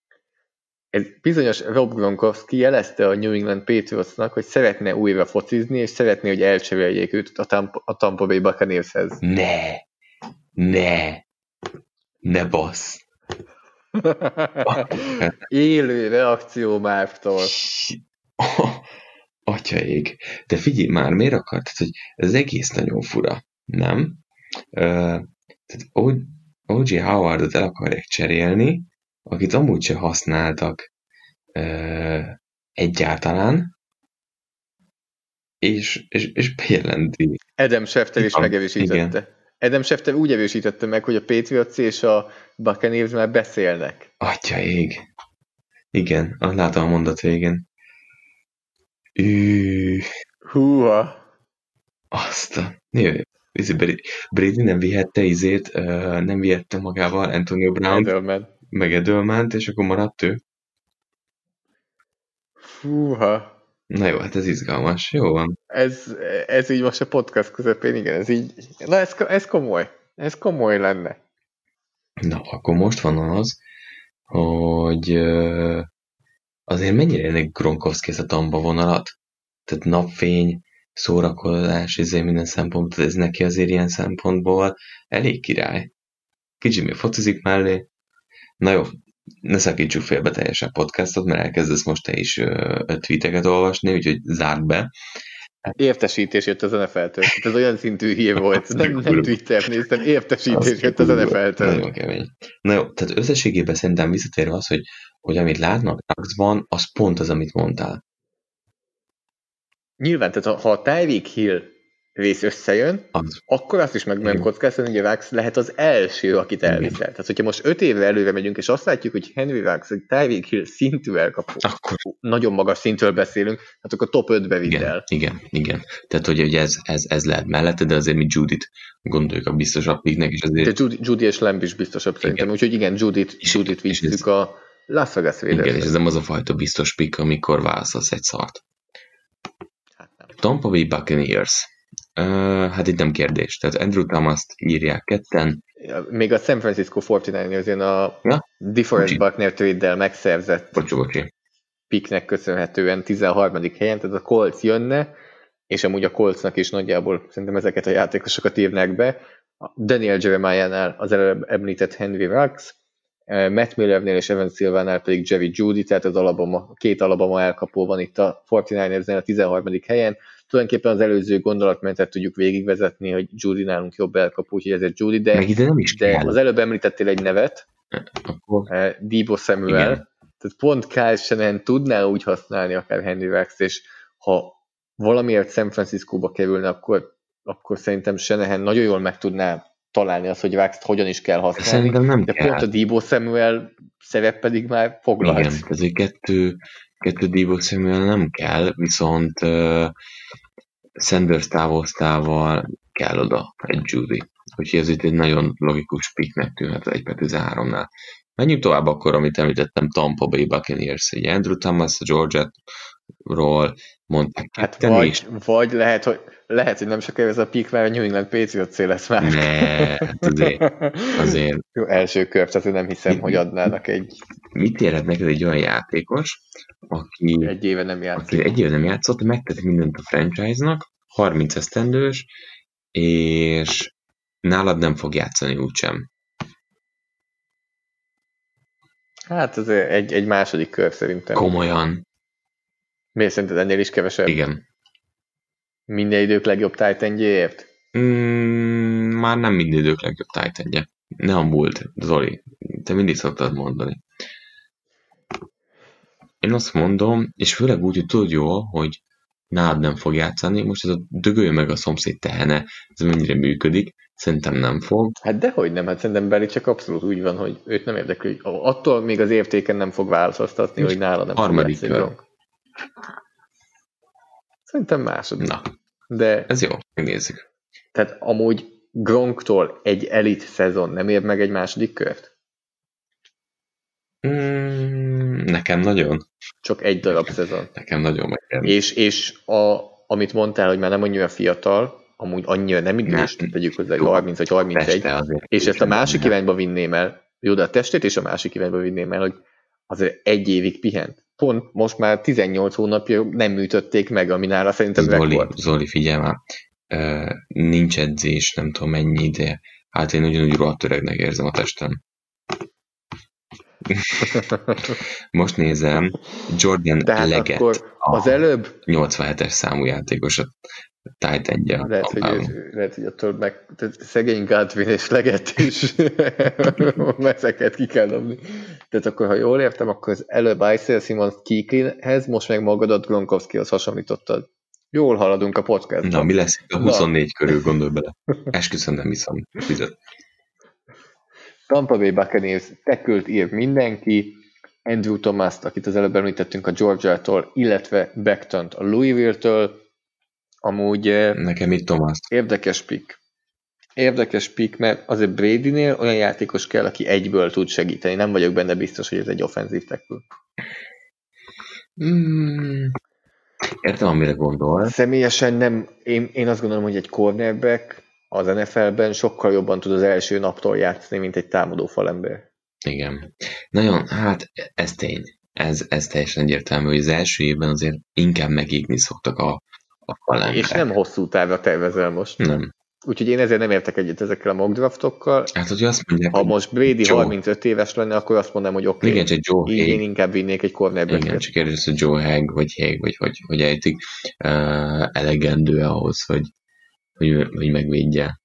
Speaker 2: egy bizonyos Rob Gronkowski jelezte a New England Patriotsnak, hogy szeretne újra focizni, és szeretné, hogy elcseréljék őt a Tampa, a Tampa Bay Buccaneershez.
Speaker 1: Ne! Ne! Ne bassz!
Speaker 2: Élő reakció Mártól.
Speaker 1: Atyaég. De figyelj már, miért akart? Tehát, hogy ez egész nagyon fura, nem? Uh, O.J. Howardot el akarják cserélni, akit amúgy se használtak ö, egyáltalán, és, és, és bejelenti.
Speaker 2: Adam Schefter is megerősítette. Adam Schefter úgy erősítette meg, hogy a Patriots és a Buccaneers már beszélnek.
Speaker 1: Atya ég. Igen, látom a mondat végén. Ű...
Speaker 2: Húha.
Speaker 1: Azt a... Jö, Brady nem vihette izét, nem vihette magával Antonio Brown.
Speaker 2: Edelman
Speaker 1: meg Edelmant, és akkor maradt ő.
Speaker 2: Fúha.
Speaker 1: Na jó, hát ez izgalmas. Jó van.
Speaker 2: Ez, ez így most a podcast közepén, igen, ez így, na ez, ez komoly. Ez komoly lenne.
Speaker 1: Na, akkor most van az, hogy azért mennyire ennek Gronkowski ez a tamba vonalat? Tehát napfény, szórakozás, ezért minden szempontból, ez neki azért ilyen szempontból elég király. Kicsi még focizik mellé, Na jó, ne szakítsuk félbe teljesen podcastot, mert elkezdesz most te is tweeteket olvasni, úgyhogy zárd be.
Speaker 2: Értesítés jött az NFL-től. Ez olyan szintű hír volt. *laughs* Nem, nem Twitter néztem, értesítés jött az NFL-től.
Speaker 1: Nagyon kemény. Na jó, tehát összességében szerintem visszatérve az, hogy, hogy amit látnak Raxban, az pont az, amit mondtál.
Speaker 2: Nyilván, tehát ha a Tyreek Hill rész összejön, az. akkor azt is meg nem kockáztatni, hogy a Vax lehet az első, akit elviszel. Tehát, hogyha most öt évre előre megyünk, és azt látjuk, hogy Henry Vax egy Tyreek Hill szintű elkapó, akkor nagyon magas szintről beszélünk, hát akkor top 5-be vidd
Speaker 1: igen, el. Igen, igen. Tehát, hogy, hogy ez, ez, ez lehet mellette, de azért mi Judit gondoljuk a biztosabb piknek, és azért...
Speaker 2: De Judy, Judy és Lamb is biztosabb igen. szerintem, úgyhogy igen, Judit, Judit visszük a Las Vegas
Speaker 1: Igen, és ez nem az a fajta biztos pik, amikor választasz egy szart. Hát nem. Tampa Bay Buccaneers Uh, hát itt nem kérdés. Tehát Andrew Thomas-t írják ketten.
Speaker 2: még a San Francisco 49ers a
Speaker 1: Ja?
Speaker 2: DeForest. Buckner trade megszerzett
Speaker 1: Bocsi, bocsi.
Speaker 2: picknek köszönhetően 13. helyen, tehát a Colts jönne, és amúgy a Coltsnak is nagyjából szerintem ezeket a játékosokat írnák be. Daniel Jeremiah-nál az előbb említett Henry Rux, Matt Millernél és Evan Silvánál pedig Jerry Judy, tehát az Alabama, két Alabama elkapó van itt a 49ersnél a 13. helyen. Tulajdonképpen az előző gondolatmenetet tudjuk végigvezetni, hogy Judy nálunk jobb elkapó, úgyhogy ezért Judy, de,
Speaker 1: ide nem is
Speaker 2: de
Speaker 1: kell.
Speaker 2: az előbb említettél egy nevet,
Speaker 1: Akkor
Speaker 2: eh, Debo Samuel,
Speaker 1: Igen.
Speaker 2: tehát pont Kyle Shanahan tudná úgy használni akár Henry Rux, és ha valamiért San Franciscóba kerülne, akkor, akkor szerintem Shanahan nagyon jól meg tudná találni azt, hogy Rux-t hogyan is kell használni.
Speaker 1: szerintem nem
Speaker 2: de
Speaker 1: kell.
Speaker 2: pont a Debo Samuel szerep pedig már foglalt.
Speaker 1: Igen, ezért kettő, kettő Debo Samuel nem kell, viszont uh, Sanders távoztával kell oda egy Judy. Úgyhogy ez itt egy nagyon logikus picknek tűnhet az 1 13-nál. Menjünk tovább akkor, amit említettem, Tampa Bay Buccaneers, egy Andrew Thomas, a Georgia-ról mondták
Speaker 2: Hát
Speaker 1: ketten
Speaker 2: vagy,
Speaker 1: is.
Speaker 2: vagy lehet, hogy, lehet, hogy nem sokára ez a pick már a New England patriots lesz már.
Speaker 1: Ne, hát azért, *laughs* azért
Speaker 2: Jó, első kör, tehát nem hiszem, hogy adnának egy,
Speaker 1: mit érhet neked egy olyan játékos, aki
Speaker 2: egy éve nem
Speaker 1: aki
Speaker 2: játszik.
Speaker 1: egy éve nem játszott, megtett mindent a franchise-nak, 30 esztendős, és nálad nem fog játszani úgysem.
Speaker 2: Hát ez egy, egy második kör szerintem.
Speaker 1: Komolyan.
Speaker 2: Miért szerinted ennél is kevesebb?
Speaker 1: Igen.
Speaker 2: Minden idők legjobb titanjéért?
Speaker 1: Mm, már nem minden idők legjobb titan Ne a múlt, Zoli. Te mindig szoktad mondani. Én azt mondom, és főleg úgy, hogy tudod jól, hogy nálad nem fog játszani, most ez a dögölj meg a szomszéd tehene, ez mennyire működik, szerintem nem fog.
Speaker 2: Hát dehogy nem, hát szerintem Beli csak abszolút úgy van, hogy őt nem érdekli, hogy attól még az értéken nem fog változtatni, hogy nála nem
Speaker 1: Harmadik
Speaker 2: fog játszani. Szerintem második.
Speaker 1: Na,
Speaker 2: De
Speaker 1: ez jó, megnézzük.
Speaker 2: tehát amúgy Gronktól egy elit szezon nem ér meg egy második kört?
Speaker 1: Mm, nekem nagyon.
Speaker 2: Csak egy darab szezon.
Speaker 1: Nekem nagyon meg.
Speaker 2: És, és a, amit mondtál, hogy már nem annyira fiatal, amúgy annyira nem idős,
Speaker 1: Nem.
Speaker 2: tegyük hozzá, hogy
Speaker 1: Jó.
Speaker 2: 30 vagy 31,
Speaker 1: Teste azért.
Speaker 2: és ezt a másik irányba vinném el, jó, de a testét és a másik irányba vinném el, hogy azért egy évig pihent. Pont most már 18 hónapja nem műtötték meg, ami nála szerintem
Speaker 1: Zoli,
Speaker 2: rekord.
Speaker 1: Zoli, figyelj már. Uh, nincs edzés, nem tudom mennyi ide. Hát én ugyanúgy rohadt öregnek érzem a testem. *laughs* Most nézem, Jordan
Speaker 2: Tehát
Speaker 1: Leggett,
Speaker 2: akkor az előbb,
Speaker 1: 87-es számú játékos a titan
Speaker 2: lehet, hogy, ő- lehet, hogy attól meg tehát szegény Godwin és Leget is *laughs* mezeket ki kell dobni. Tehát akkor, ha jól értem, akkor az előbb Isaiah Simmons Kiklinhez, most meg magadat Gronkowskihoz hasonlítottad. Jól haladunk a podcastban.
Speaker 1: Na, mi lesz itt a
Speaker 2: Na.
Speaker 1: 24 körül, gondolj bele. Esküszöm, nem hiszem. Fizet.
Speaker 2: Tampa Bay Buccaneers tekült ír mindenki, Andrew thomas akit az előbb említettünk a Georgia-tól, illetve beckton a Louisville-től. Amúgy
Speaker 1: Nekem itt Thomas.
Speaker 2: érdekes pick. Érdekes pick, mert azért Brady-nél olyan játékos kell, aki egyből tud segíteni. Nem vagyok benne biztos, hogy ez egy offenzív tackle.
Speaker 1: Mm, értem, amire gondol.
Speaker 2: Személyesen nem, én, én azt gondolom, hogy egy cornerback az NFL-ben sokkal jobban tud az első naptól játszani, mint egy támadó falember.
Speaker 1: Igen. Nagyon, hát ez tény. Ez, ez teljesen egyértelmű, hogy az első évben azért inkább megégni szoktak a, a falemberek.
Speaker 2: És nem hosszú távra tervezel most.
Speaker 1: Nem.
Speaker 2: Úgyhogy én ezért nem értek egyet ezekkel a mock draftokkal.
Speaker 1: Hát, hogy azt mondják,
Speaker 2: Ha most Brady
Speaker 1: Joe.
Speaker 2: 35 éves lenne, akkor azt mondanám, hogy oké,
Speaker 1: igen,
Speaker 2: okay,
Speaker 1: csak Joe
Speaker 2: így én
Speaker 1: Haig,
Speaker 2: inkább vinnék egy
Speaker 1: igen,
Speaker 2: cornerback
Speaker 1: csak kérdés, hogy Joe Haig, vagy Haig, vagy hogy, hogy ejtik, uh, elegendő ahhoz, hogy, hogy, hogy megvédje.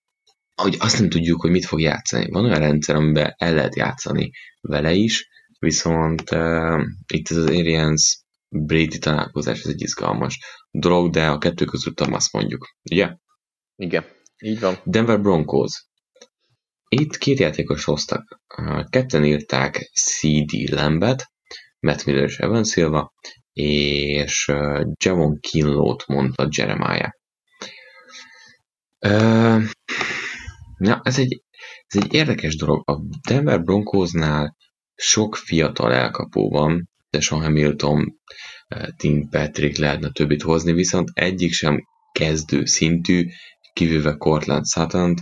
Speaker 1: Hogy azt nem tudjuk, hogy mit fog játszani. Van olyan rendszer, amiben el lehet játszani vele is, viszont uh, itt ez az Arians Brady találkozás, ez egy izgalmas dolog, de a kettő között azt mondjuk, ugye?
Speaker 2: Igen, így van.
Speaker 1: Denver Broncos. Itt két játékos hoztak. Ketten írták CD Lambet, Matt Miller és Evan Silva, és Javon Kinlót mondta Jeremiah. Uh, na, ez egy, ez egy érdekes dolog. A Denver Broncosnál sok fiatal elkapó van, Sean Hamilton, uh, Tim Patrick lehetne többit hozni, viszont egyik sem kezdő szintű, kivéve Cortland sutton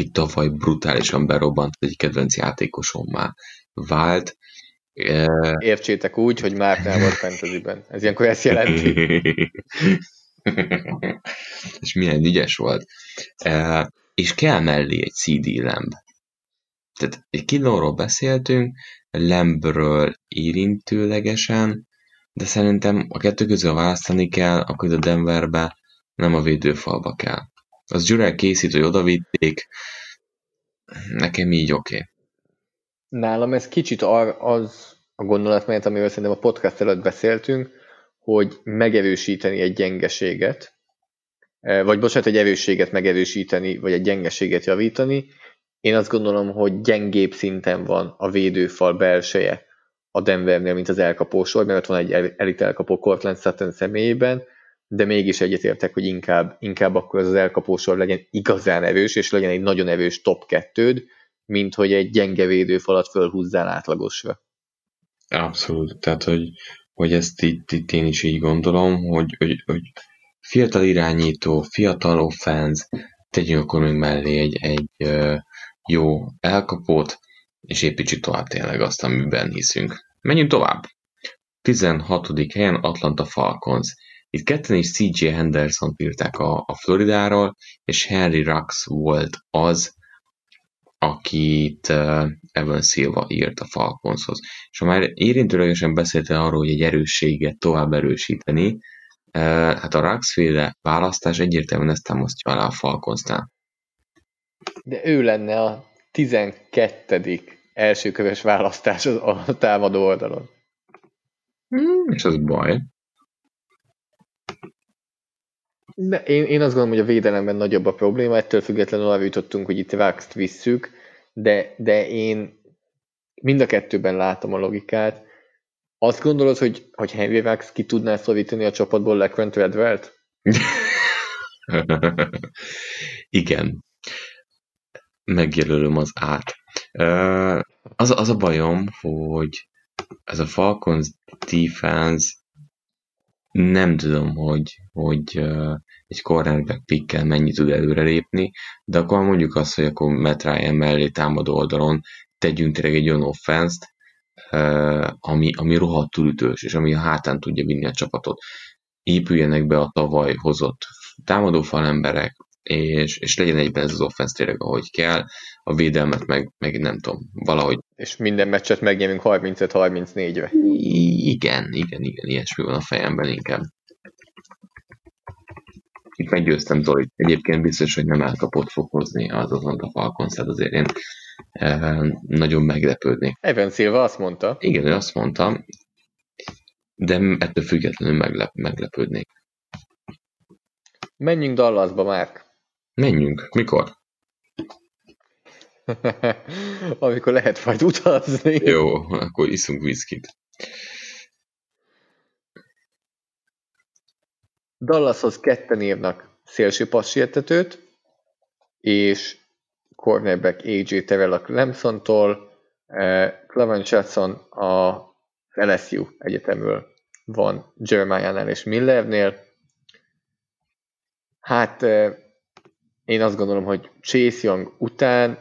Speaker 1: aki tavaly brutálisan berobbant, egy kedvenc játékosommá vált.
Speaker 2: Értsétek úgy, hogy már nem volt fantasyben. Ez ilyenkor ezt jelenti. *laughs*
Speaker 1: és milyen ügyes volt. És kell mellé egy CD lemb. Tehát egy kilóról beszéltünk, Lembről érintőlegesen, de szerintem a kettő közül választani kell, akkor a Denverbe, nem a védőfalba kell. Az Jurek készít, hogy odavitték, nekem így oké. Okay.
Speaker 2: Nálam ez kicsit az a gondolatmenet, amiről szerintem a podcast előtt beszéltünk, hogy megerősíteni egy gyengeséget, eh, vagy bocsánat, egy erősséget megerősíteni, vagy egy gyengeséget javítani. Én azt gondolom, hogy gyengébb szinten van a védőfal belseje a Denvernél, mint az elkapósor, mert ott van egy elit elkapó Cortland Sutton személyében, de mégis egyetértek, hogy inkább, inkább akkor az, az elkapósor legyen igazán erős, és legyen egy nagyon erős top kettőd, mint hogy egy gyenge védőfalat fölhúzzál átlagosra.
Speaker 1: Abszolút, tehát hogy, hogy ezt itt, itt én is így gondolom, hogy, hogy, hogy fiatal irányító, fiatal offense, tegyünk akkor még mellé egy, egy jó elkapót, és építsük tovább tényleg azt, amiben hiszünk. Menjünk tovább. 16. helyen Atlanta Falcons. Itt ketten is CJ Henderson írták a, a Floridáról, és Henry Rux volt az, akit uh, Evan Silva írt a Falconshoz. És ha már érintőlegesen beszélte arról, hogy egy erősséget tovább erősíteni, hát a Rux-féle választás egyértelműen ezt támasztja alá a Falconsnál.
Speaker 2: De ő lenne a 12. elsőköves választás a támadó oldalon.
Speaker 1: Hmm, és az baj.
Speaker 2: De én, én azt gondolom, hogy a védelemben nagyobb a probléma, ettől függetlenül arra jutottunk, hogy itt Vaxt visszük, de, de én mind a kettőben látom a logikát. Azt gondolod, hogy, hogy Henry Vax ki tudná szorítani a csapatból Lequent Redwell-t? *laughs*
Speaker 1: Igen. Megjelölöm az át. Az, az a bajom, hogy ez a Falcons defense nem tudom, hogy, hogy egy cornerback pickkel mennyi tud előrelépni, de akkor mondjuk azt, hogy akkor Matt Ryan mellé támadó oldalon tegyünk tényleg egy olyan offense uh, ami, ami rohadtul ütős, és ami a hátán tudja vinni a csapatot. Épüljenek be a tavaly hozott támadó falemberek, és, és legyen egyben ez az offense tényleg, ahogy kell, a védelmet meg, meg nem tudom, valahogy.
Speaker 2: És minden meccset megnyerünk 35-34-re.
Speaker 1: Igen, igen, igen, ilyesmi van a fejemben inkább. Itt meggyőztem Zoli. Egyébként biztos, hogy nem elkapott fog hozni az azon a Falcons, azért én e, nagyon meglepődnék.
Speaker 2: Evan Silva azt mondta.
Speaker 1: Igen, ő azt mondta, de ettől függetlenül meglep, meglepődnék.
Speaker 2: Menjünk Dallasba, Márk.
Speaker 1: Menjünk. Mikor? *laughs*
Speaker 2: Amikor lehet majd utazni.
Speaker 1: Jó, akkor iszunk viszkit.
Speaker 2: Dallashoz ketten írnak szélső passértetőt, és cornerback AJ Terrell a Clemson-tól, eh, Clement Jackson a LSU egyetemről van Jeremiah-nál és Millernél. Hát eh, én azt gondolom, hogy Chase Young után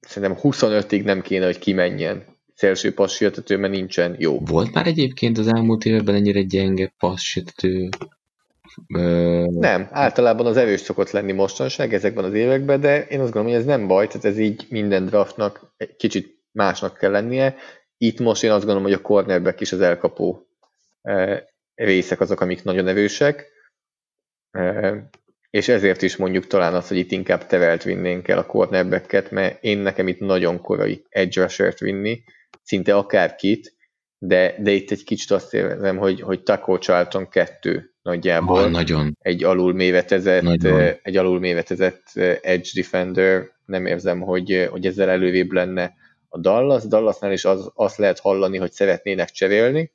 Speaker 2: szerintem 25-ig nem kéne, hogy kimenjen szélső passértető, mert nincsen jó.
Speaker 1: Volt már egyébként az elmúlt években ennyire gyenge passértető?
Speaker 2: Ö... Nem, általában az erős szokott lenni mostanság ezekben az években, de én azt gondolom, hogy ez nem baj, tehát ez így minden draftnak egy kicsit másnak kell lennie. Itt most én azt gondolom, hogy a cornerback is az elkapó részek azok, amik nagyon erősek és ezért is mondjuk talán az, hogy itt inkább tevelt vinnénk el a cornerbacket, mert én nekem itt nagyon korai edge rusher vinni, szinte akárkit, de, de itt egy kicsit azt érzem, hogy, hogy Taco Charlton 2 nagyjából.
Speaker 1: Van, nagyon.
Speaker 2: Egy alul mévetezett, nagyon. egy alul mévetezett edge defender, nem érzem, hogy, hogy ezzel elővébb lenne a Dallas. Dallasnál is az, azt lehet hallani, hogy szeretnének cserélni,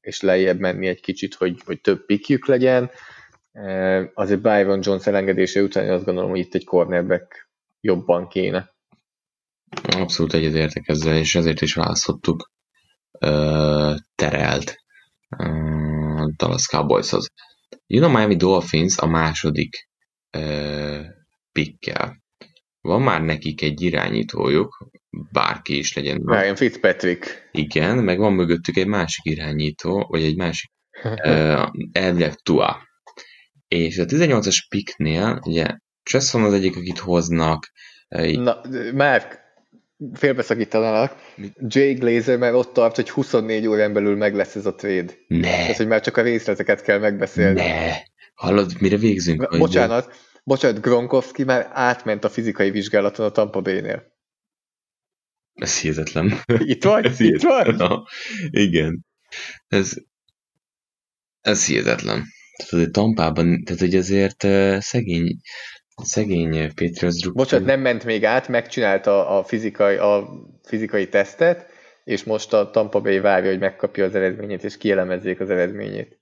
Speaker 2: és lejjebb menni egy kicsit, hogy, hogy több pikjük legyen azért Byron Jones elengedése után azt gondolom, hogy itt egy cornerback jobban kéne.
Speaker 1: Abszolút egyetértek ezzel, és ezért is választottuk uh, terelt uh, Dallas Cowboyshoz. Jön a Miami Dolphins a második uh. Van már nekik egy irányítójuk, bárki is legyen.
Speaker 2: Ryan Fitzpatrick.
Speaker 1: Igen, meg van mögöttük egy másik irányító, vagy egy másik uh, elvileg Tua. És a 18-as piknél, ugye Chesson az egyik, akit hoznak.
Speaker 2: Na, Márk, félbeszakítanának. Jay Glazer már ott tart, hogy 24 órán belül meg lesz ez a trade.
Speaker 1: Ne.
Speaker 2: Ez, hogy már csak a részleteket kell megbeszélni.
Speaker 1: Ne. Hallod, mire végzünk?
Speaker 2: Bocsánat, hogy... bocsánat, Gronkowski már átment a fizikai vizsgálaton a Tampa Bay-nél.
Speaker 1: Ez hihetetlen.
Speaker 2: Itt vagy? *laughs*
Speaker 1: ez
Speaker 2: Itt vagy?
Speaker 1: Na, igen. Ez, ez hihetetlen. Tehát azért Tampában, tehát hogy azért szegény, szegény Patriots druk.
Speaker 2: Bocsánat, nem ment még át, megcsinálta a fizikai, a fizikai tesztet, és most a Tampa Bay várja, hogy megkapja az eredményét, és kielemezzék az eredményét.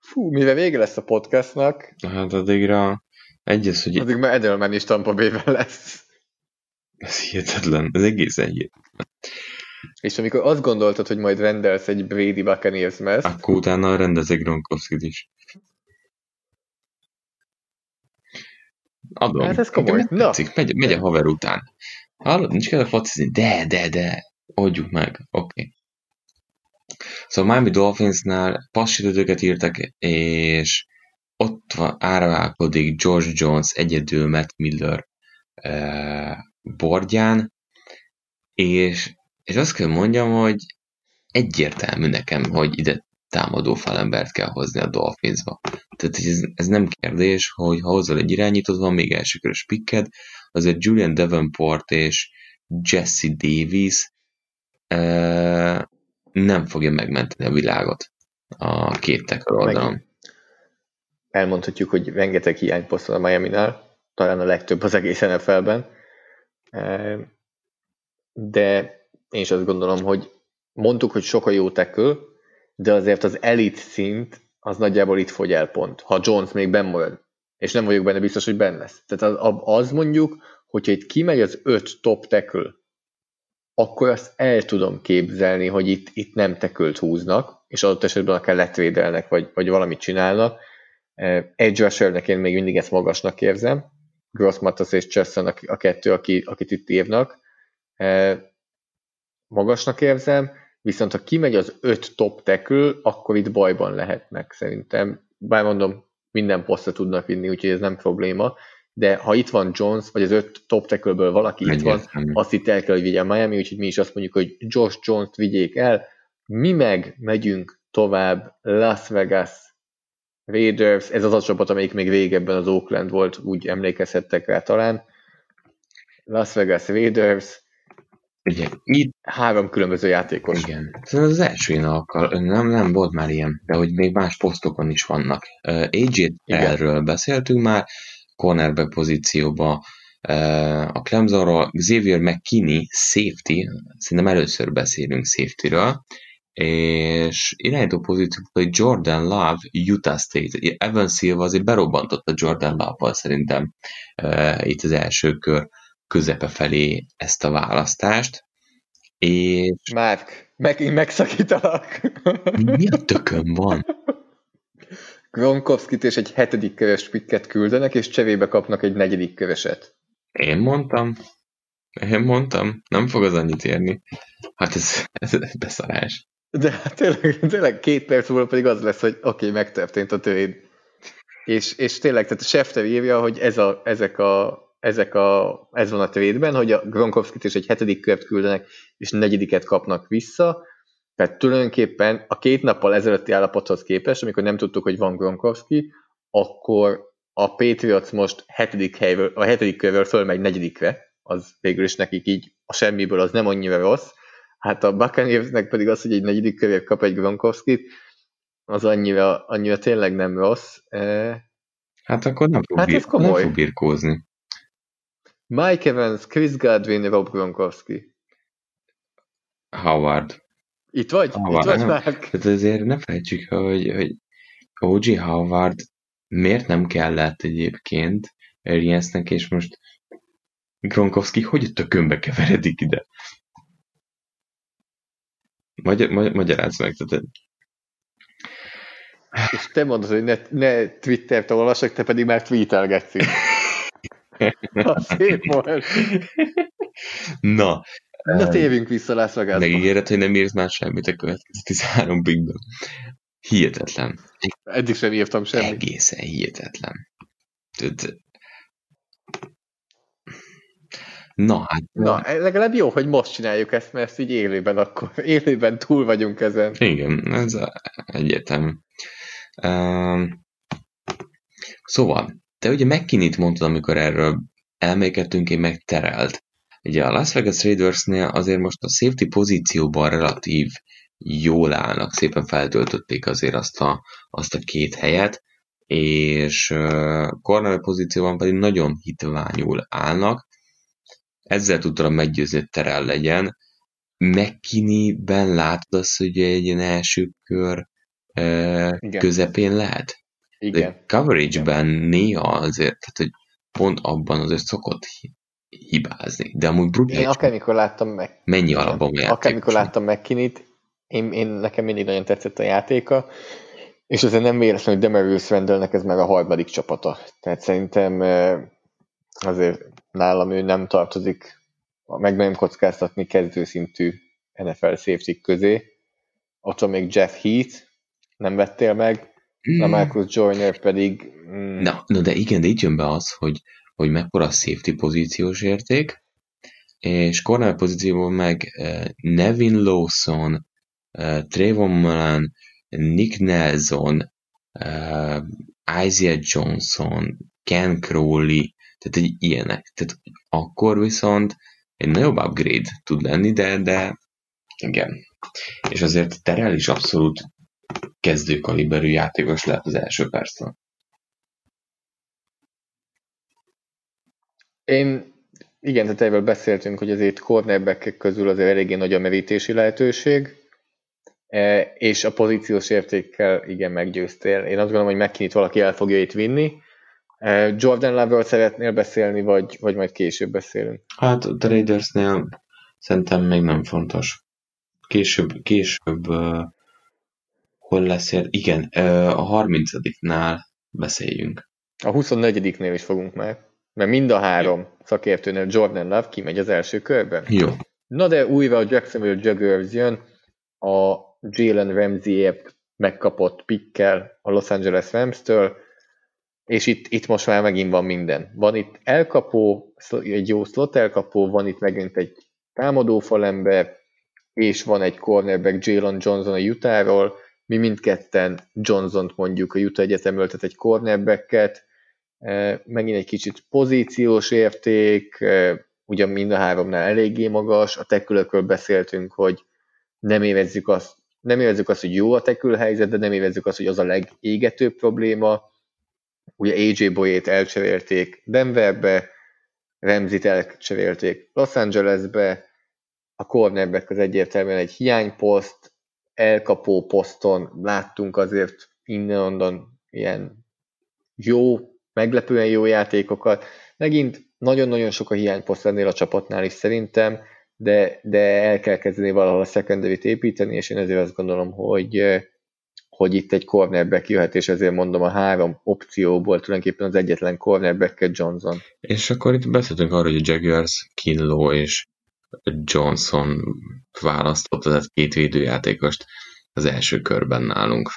Speaker 2: Fú, mivel vége lesz a podcastnak...
Speaker 1: Hát addigra egyes, hogy...
Speaker 2: Addig már Edelman is Tampa bay lesz.
Speaker 1: Ez hihetetlen, ez egészen hihetetlen.
Speaker 2: És amikor azt gondoltad, hogy majd rendelsz egy Brady Buccaneers meszt...
Speaker 1: Akkor utána rendezek Gronkowski-t is. Adom.
Speaker 2: Hát ez komoly. Na.
Speaker 1: Tetszik, megy, megy a haver után. Hallod, nincs kell a focizni. De, de, de. Oldjuk meg. Oké. Okay. Szóval Miami Dolphinsnál passítőket írtak, és ott van, áraválkodik George Jones egyedül Matt Miller uh, bordján, és, és azt kell mondjam, hogy egyértelmű nekem, hogy ide támadó falembert kell hozni a Dolphinsba. Tehát ez, ez nem kérdés, hogy ha hozol egy irányítót, van még elsőkörös pikked, azért Julian Davenport és Jesse Davis e, nem fogja megmenteni a világot a két tekar oldalon.
Speaker 2: Elmondhatjuk, hogy rengeteg hiányposzt a Miami-nál, talán a legtöbb az egész NFL-ben, de én is azt gondolom, hogy mondtuk, hogy sok a jó tekül, de azért az elit szint az nagyjából itt fogy el pont, ha Jones még benn marad. És nem vagyok benne biztos, hogy benne lesz. Tehát az, az mondjuk, hogyha itt kimegy az öt top tackle, akkor azt el tudom képzelni, hogy itt, itt nem tekölt húznak, és adott esetben akár letvédelnek, vagy, vagy valamit csinálnak. Edge rushernek én még mindig ezt magasnak érzem. Gross Matos és Chesson a, a kettő, aki, akit itt írnak. Magasnak érzem viszont ha kimegy az öt top tackle, akkor itt bajban lehetnek szerintem. Bár mondom, minden posztra tudnak vinni, úgyhogy ez nem probléma, de ha itt van Jones, vagy az öt top tackle valaki itt van, azt itt el kell, hogy vigyen Miami, úgyhogy mi is azt mondjuk, hogy Josh Jones-t vigyék el, mi meg megyünk tovább Las Vegas Raiders, ez az a csapat, amelyik még régebben az Oakland volt, úgy emlékezhettek rá talán. Las Vegas Raiders,
Speaker 1: Ugye, itt...
Speaker 2: Három különböző játékos.
Speaker 1: Igen. Szerintem az első ilyen alkal, nem, nem volt már ilyen, de hogy még más posztokon is vannak. Uh, AJ erről beszéltünk már, cornerback pozícióba, uh, a Clemsonról, Xavier McKinney, safety, szerintem először beszélünk safety-ről, és irányító pozícióban Jordan Love, Utah State. Evan Silva azért berobbantotta Jordan Love-val szerintem uh, itt az első kör közepe felé ezt a választást, és...
Speaker 2: Márk, megint megszakítalak.
Speaker 1: Mi a tökön van?
Speaker 2: Gronkowski-t és egy hetedik köves pikket küldenek, és cserébe kapnak egy negyedik köveset.
Speaker 1: Én mondtam. Én mondtam. Nem fog az annyit érni. Hát ez, ez beszarás.
Speaker 2: De hát tényleg, tényleg két perc múlva pedig az lesz, hogy oké, okay, megtörtént a trade. És, és tényleg, tehát a Schefter írja, hogy ez a, ezek a ezek a, ez van a trade hogy a Gronkowski-t is egy hetedik kört küldenek, és negyediket kapnak vissza, tehát tulajdonképpen a két nappal ezelőtti állapothoz képest, amikor nem tudtuk, hogy van Gronkowski, akkor a Patriots most hetedik helyről, a hetedik körről fölmegy negyedikre, az végül is nekik így a semmiből az nem annyira rossz, hát a Buccaneersnek pedig az, hogy egy negyedik körért kap egy Gronkowski-t, az annyira, annyira tényleg nem rossz.
Speaker 1: Hát akkor nem fog, hát ez komoly. nem fog birkózni.
Speaker 2: Mike Evans, Chris Godwin, Rob Gronkowski.
Speaker 1: Howard.
Speaker 2: Itt vagy? Howard, Itt vagy
Speaker 1: nem, már? Tehát azért ne felejtsük, hogy, hogy O.G. Howard miért nem kellett egyébként Ariansnek, és most Gronkowski hogy a tökönbe keveredik ide? Magyar, magy- magyarázz meg, tehát
Speaker 2: és te mondod, hogy ne, ne Twittert olvasok, te pedig már tweetelgetsz. Na, szép volt.
Speaker 1: Na,
Speaker 2: Na, térjünk vissza Las Vegasba.
Speaker 1: megígéred, hogy nem írsz már semmit a következő 13 pickben. Hihetetlen.
Speaker 2: Eddig sem írtam semmit.
Speaker 1: Egészen hihetetlen. Tudod, Na, hát
Speaker 2: Na, legalább jó, hogy most csináljuk ezt, mert ezt így élőben akkor, élőben túl vagyunk ezen.
Speaker 1: igen, ez a- egyértelmű. Um, szóval, te ugye McKinney-t mondtad, amikor erről elmékedtünk, én meg terelt. Ugye a Las Vegas Raidersnél azért most a safety pozícióban relatív jól állnak, szépen feltöltötték azért azt a, azt a két helyet, és corner pozícióban pedig nagyon hitványul állnak. Ezzel tudtam meggyőzni, hogy terel legyen. McKinney-ben látod azt, hogy egy ilyen első kör
Speaker 2: Igen.
Speaker 1: közepén lehet?
Speaker 2: Igen.
Speaker 1: De coverage-ben néha azért, tehát hogy pont abban azért szokott hi- hibázni. De amúgy
Speaker 2: Én
Speaker 1: brutális,
Speaker 2: akármikor láttam meg,
Speaker 1: mennyi alapban játék.
Speaker 2: akármikor láttam McKinney-t, én, én, nekem mindig nagyon tetszett a játéka, és azért nem véletlen, hogy Demarius Randallnek ez már a harmadik csapata. Tehát szerintem azért nálam ő nem tartozik, meg nem kockáztatni kezdőszintű NFL safety közé. Ott van még Jeff Heath, nem vettél meg,
Speaker 1: Mm.
Speaker 2: Lamarcus Joyner pedig mm,
Speaker 1: Na, na, de igen, de itt jön be az, hogy, hogy mekkora a safety pozíciós érték, és corner pozícióban meg uh, Nevin Lawson, uh, Trayvon Mullen, Nick Nelson, uh, Isaiah Johnson, Ken Crowley, tehát egy ilyenek. Tehát akkor viszont egy nagyobb upgrade tud lenni, de, de igen. És azért Terrell is abszolút kezdőkaliberű játékos lehet az első perctől.
Speaker 2: Én, igen, tehát erről beszéltünk, hogy azért cornerback közül azért eléggé nagy a merítési lehetőség, e, és a pozíciós értékkel igen meggyőztél. Én azt gondolom, hogy McKinney-t valaki el fogja itt vinni. E, Jordan Love-ról szeretnél beszélni, vagy, vagy majd később beszélünk?
Speaker 1: Hát a Raidersnél szerintem még nem fontos. Később, később uh, hol lesz ér? Igen, a 30-nál beszéljünk.
Speaker 2: A 24-nél is fogunk már, mert mind a három szakértőnél Jordan Love kimegy az első körben.
Speaker 1: Jó.
Speaker 2: Na de újra a Jacksonville Jaguars jön a Jalen Ramsey-ért megkapott pickkel a Los Angeles Rams-től, és itt, itt most már megint van minden. Van itt elkapó, egy jó slot elkapó, van itt megint egy támadó falember, és van egy cornerback Jalen Johnson a Utahról, mi mindketten Johnson-t mondjuk a Utah Egyetemről, tehát egy cornerbacket, Eh, megint egy kicsit pozíciós érték, eh, ugyan mind a háromnál eléggé magas, a tekülökről beszéltünk, hogy nem érezzük azt, nem érezzük azt, hogy jó a tekül helyzet, de nem érezzük azt, hogy az a legégetőbb probléma. Ugye AJ Boyét elcserélték Denverbe, Remzit elcserélték Los Angelesbe, a cornerback az egyértelműen egy hiányposzt, elkapó poszton láttunk azért innen-onnan ilyen jó, meglepően jó játékokat. Megint nagyon-nagyon sok a hiányposzt ennél a csapatnál is szerintem, de, de el kell kezdeni valahol a secondary építeni, és én ezért azt gondolom, hogy, hogy itt egy cornerback jöhet, és ezért mondom a három opcióból tulajdonképpen az egyetlen cornerback Johnson.
Speaker 1: És akkor itt beszéltünk arról, hogy a Jaguars, Kinlo és Johnson választott, tehát két védőjátékost az első körben nálunk.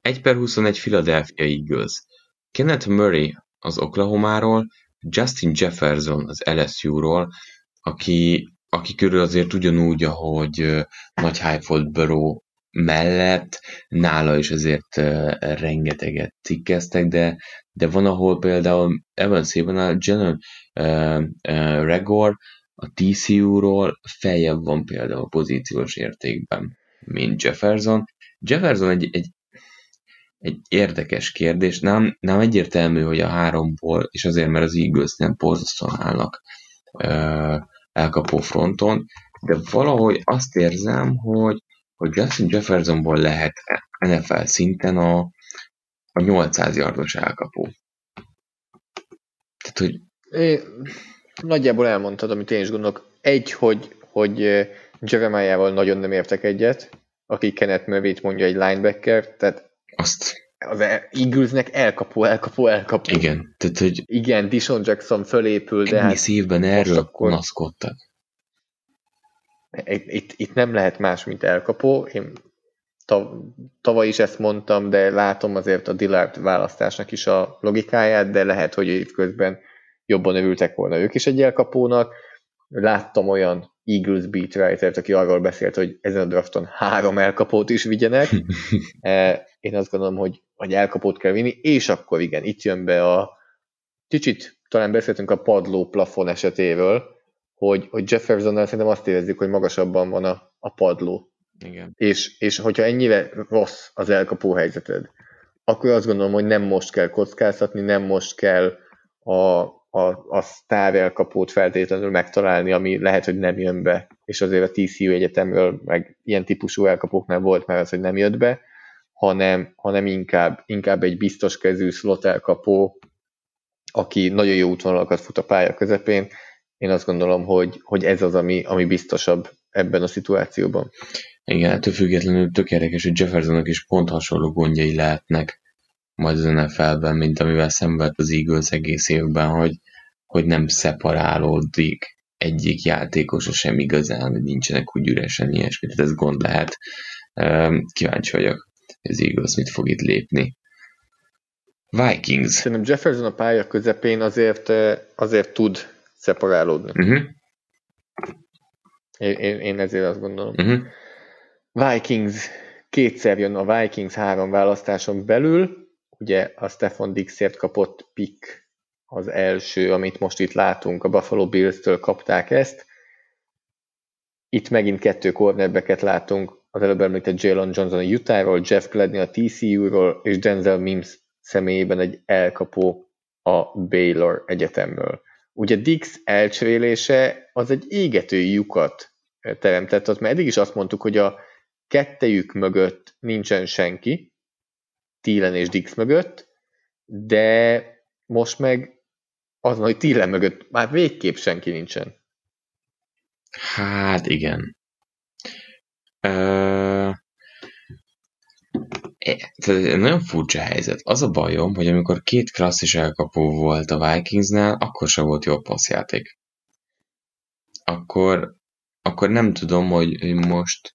Speaker 1: 1 per 21 Philadelphia Eagles. Kenneth Murray az Oklahomáról, Justin Jefferson az LSU-ról, aki, aki körül azért ugyanúgy, ahogy nagy hype volt Burrow mellett, nála is azért rengeteget cikkeztek, de, de van, ahol például Evanszében a General uh, uh, Regor a TCU-ról feljebb van például a pozíciós értékben, mint Jefferson. Jefferson egy, egy egy érdekes kérdés. Nem, nem egyértelmű, hogy a háromból, és azért, mert az Eagles nem borzasztóan állnak ö, elkapó fronton, de valahogy azt érzem, hogy, hogy Justin Jeffersonból lehet NFL szinten a, a 800 yardos elkapó. Tehát, hogy
Speaker 2: Én, nagyjából elmondtad, amit én is gondolok. Egy, hogy, hogy Jeremiah-val nagyon nem értek egyet, aki Kenneth Murray-t mondja egy linebacker, tehát
Speaker 1: azt
Speaker 2: az Eaglesnek elkapó, elkapó, elkapó.
Speaker 1: Igen, tehát hogy
Speaker 2: Igen, Dishon Jackson fölépül, de hát
Speaker 1: évben erről
Speaker 2: akkor-
Speaker 1: panaszkodtak.
Speaker 2: Itt, itt, nem lehet más, mint elkapó. Én tav, tavaly is ezt mondtam, de látom azért a Dillard választásnak is a logikáját, de lehet, hogy itt közben jobban örültek volna ők is egy elkapónak. Láttam olyan Eagles beat writer aki arról beszélt, hogy ezen a drafton három elkapót is vigyenek. *laughs* Eh, Én azt gondolom, hogy, hogy elkapót kell vinni, és akkor igen, itt jön be a kicsit, talán beszéltünk a padló plafon esetéről, hogy, hogy Jeffersonnal szerintem azt érezzük, hogy magasabban van a, a padló.
Speaker 1: Igen.
Speaker 2: És, és hogyha ennyire rossz az elkapó helyzeted, akkor azt gondolom, hogy nem most kell kockáztatni, nem most kell a, a, a sztár elkapót feltétlenül megtalálni, ami lehet, hogy nem jön be, és azért a TCU egyetemről, meg ilyen típusú elkapóknál volt már az, hogy nem jött be, hanem, hanem inkább, inkább egy biztos kezű slot elkapó, aki nagyon jó útvonalakat fut a pálya közepén. Én azt gondolom, hogy, hogy ez az, ami, ami biztosabb ebben a szituációban.
Speaker 1: Igen, ettől függetlenül tök érdekes, hogy Jeffersonnak is pont hasonló gondjai lehetnek majd az NFL-ben, mint amivel szenvedt az Eagles egész évben, hogy, hogy nem szeparálódik egyik játékosa sem igazán, hogy nincsenek úgy üresen ilyesmi, tehát ez gond lehet. Kíváncsi vagyok, hogy az Eagles mit fog itt lépni. Vikings.
Speaker 2: Szerintem Jefferson a pálya közepén azért, azért tud szeparálódni.
Speaker 1: Uh-huh,
Speaker 2: Én, én, én ezért azt gondolom.
Speaker 1: uh-huh.
Speaker 2: Vikings, kétszer jön a Vikings három választáson belül, ugye a Stefan Dixért kapott pick az első, amit most itt látunk, a Buffalo Bills-től kapták ezt. Itt megint kettő cornerbacket látunk, az előbb említett Jalen Johnson a Utah-ról, Jeff Gladney a TCU-ról, és Denzel Mims személyében egy elkapó a Baylor egyetemről. Ugye Dix elcserélése az egy égető lyukat teremtett, az mert eddig is azt mondtuk, hogy a kettejük mögött nincsen senki, Thielen és Dix mögött, de most meg az, hogy Thielen mögött már végképp senki nincsen.
Speaker 1: Hát igen. Ö... e- tehát egy Nagyon furcsa helyzet. Az a bajom, hogy amikor két klasszis elkapó volt a Vikingsnál, akkor sem volt jó passzjáték. Akkor, akkor nem tudom, hogy most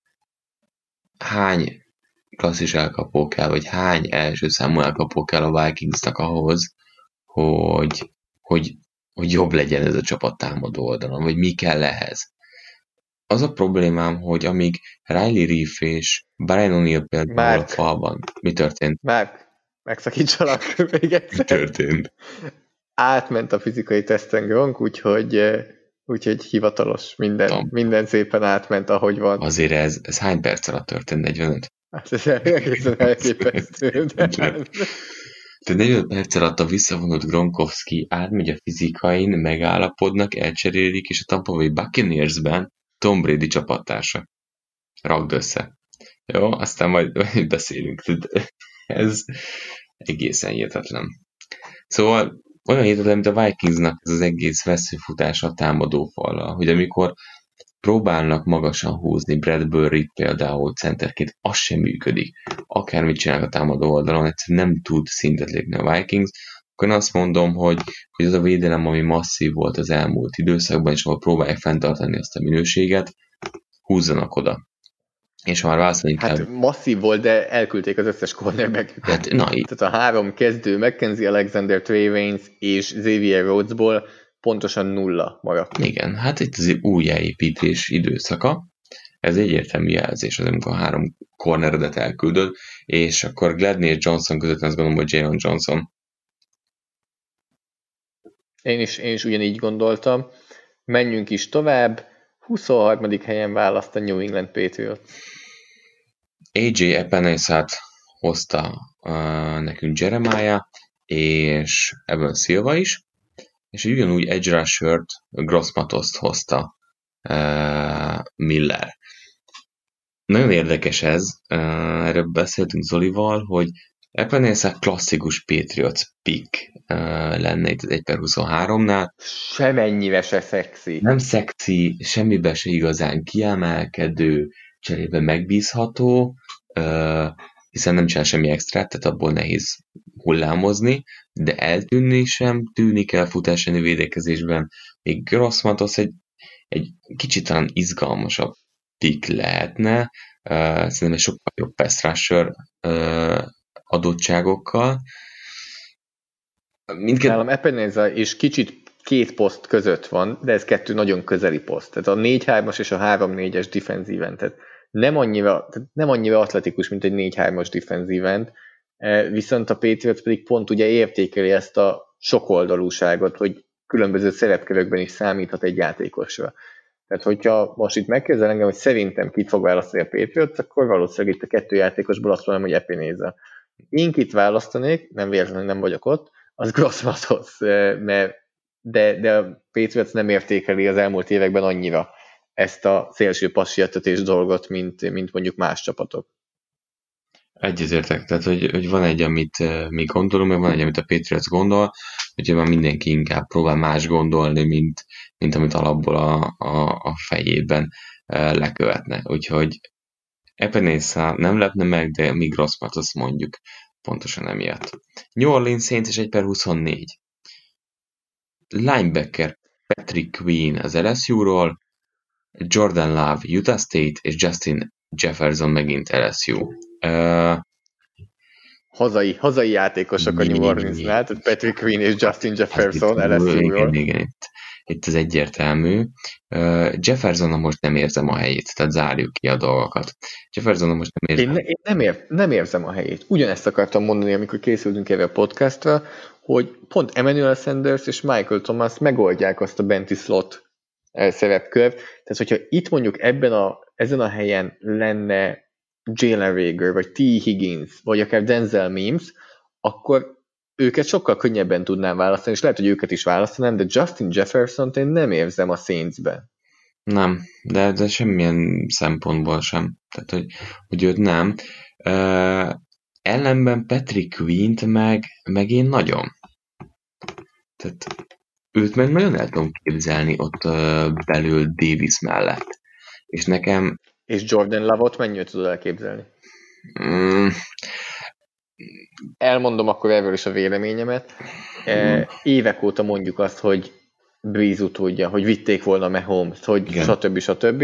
Speaker 1: hány klasszis elkapó kell, vagy hány első számú elkapó kell a Vikingsnak ahhoz, hogy, hogy, hogy jobb legyen ez a csapat támadó oldalon, vagy mi kell ehhez. Az a problémám, hogy amíg Riley Reef és Brian O'Neill például
Speaker 2: Mark.
Speaker 1: a falban, mi történt?
Speaker 2: Már megszakítsalak még
Speaker 1: Mi
Speaker 2: egyszer.
Speaker 1: történt?
Speaker 2: Átment a fizikai teszten Gronk, úgyhogy, úgyhogy hivatalos, minden,
Speaker 1: Tudom.
Speaker 2: minden szépen átment, ahogy van.
Speaker 1: Azért ez, ez hány perc alatt történt? 45?
Speaker 2: Hát ez egészen elképesztő. De *laughs* hát-
Speaker 1: Tehát 45 perc alatt a visszavonult Gronkowski átmegy a fizikain, megállapodnak, elcserélik, és a Tampa Bay Buccaneersben Tom Brady csapattársa. Rakd össze. Jó, aztán majd *laughs* beszélünk. Ez egészen hihetetlen. Szóval olyan hihetetlen, mint a Vikingsnak ez az egész veszőfutás a támadó fallal, hogy amikor próbálnak magasan húzni Bradbury például centerként, az sem működik. Akármit csinál a támadó oldalon, egyszerűen nem tud szintet lépni a Vikings, akkor én azt mondom, hogy, hogy az a védelem, ami masszív volt az elmúlt időszakban, és ahol próbálják fenntartani azt a minőséget, húzzanak oda. És ha már válaszolni kell,
Speaker 2: Hát masszív volt, de elküldték az összes cornerback
Speaker 1: hát na,
Speaker 2: Tehát a három kezdő, Mackenzie Alexander, Trey Waynes és Xavier Rhodesból pontosan nulla maradt.
Speaker 1: igen, hát itt az újjáépítés időszaka, ez egy értelmű jelzés, az amikor a három corneredet elküldöd, és akkor Gladney és Johnson között azt gondolom, hogy Jalen Johnson.
Speaker 2: Én is, én is ugyanígy gondoltam. Menjünk is tovább. 23. helyen választ a New England Patriot.
Speaker 1: AJ Epenezat hozta uh, nekünk Jeremiah, és Evan Silva is, és ugyanúgy Edge Rushert, Grossmatoszt hozta uh, Miller. Nagyon érdekes ez, uh, erről beszéltünk Zolival, hogy Epenezat klasszikus Patriots pick uh, lenne itt az 1 per 23-nál,
Speaker 2: Semennyire se szexi.
Speaker 1: nem szexi, semmibe se igazán kiemelkedő, cserébe megbízható, ö, hiszen nem csinál semmi extrát, tehát abból nehéz hullámozni, de eltűnni sem tűnik el futás védekezésben. Még Grossmatos egy, egy kicsit talán izgalmasabb pick lehetne, uh, szerintem egy sokkal jobb pass rusher uh, adottságokkal.
Speaker 2: Mindkét... Nálam Epeneza és kicsit két poszt között van, de ez kettő nagyon közeli poszt. Tehát a 4-3-as és a 3-4-es defenzíven. Tehát nem annyira, tehát nem annyira atletikus, mint egy 4-3-as defenzíven, e, viszont a Patriots pedig pont ugye értékeli ezt a sokoldalúságot, hogy különböző szerepkörökben is számíthat egy játékosra. Tehát, hogyha most itt megkérdezel engem, hogy szerintem kit fog választani a Patriots, akkor valószínűleg itt a kettő játékosból azt mondom, hogy Epinéza. Én kit választanék, nem véletlenül nem vagyok ott, az Grossmatos, mert de, de a Patriots nem értékeli az elmúlt években annyira ezt a szélső passietetés dolgot, mint, mint mondjuk más csapatok.
Speaker 1: Egyetértek, tehát hogy, hogy van egy, amit mi gondolunk, meg van egy, amit a Patriots gondol, hogy már mindenki inkább próbál más gondolni, mint, mint amit alapból a, a, a fejében lekövetne. Úgyhogy Epenesa nem lepne meg, de mi Grossmat azt mondjuk pontosan emiatt. New Orleans Saints és 1 per 24. Linebacker Patrick Queen az LSU-ról, Jordan Love Utah State és Justin Jefferson megint LSU. Uh,
Speaker 2: hazai, hazai játékosok a New Orleansnál, tehát Patrick Queen és Justin Jefferson LSU-ról.
Speaker 1: Igen, igen, itt, itt ez egyértelmű. Jefferson most nem érzem a helyét, tehát zárjuk ki a dolgokat. Jefferson most nem érzem.
Speaker 2: Én, ne, én nem, ér, nem érzem a helyét. Ugyanezt akartam mondani, amikor készültünk erre a podcastra, hogy pont Emmanuel Sanders és Michael Thomas megoldják azt a benti slot szerepkör. Tehát, hogyha itt mondjuk ebben a, ezen a helyen lenne Jalen Rager, vagy T. Higgins, vagy akár Denzel Mims, akkor őket sokkal könnyebben tudnám választani, és lehet, hogy őket is választanám, de Justin Jefferson-t én nem érzem a Saints-ben.
Speaker 1: Nem, de, de semmilyen szempontból sem. Tehát, hogy, hogy őt nem. Uh, ellenben Patrick Quint meg, meg én nagyon. Tehát őt meg nagyon el tudom képzelni ott uh, belül Davis mellett. És nekem...
Speaker 2: És Jordan Love-ot mennyire tudod elképzelni? Mm. Elmondom akkor erről is a véleményemet. Mm. Évek óta mondjuk azt, hogy Breeze utódja, hogy vitték volna Mahomes, hogy Igen. stb. stb.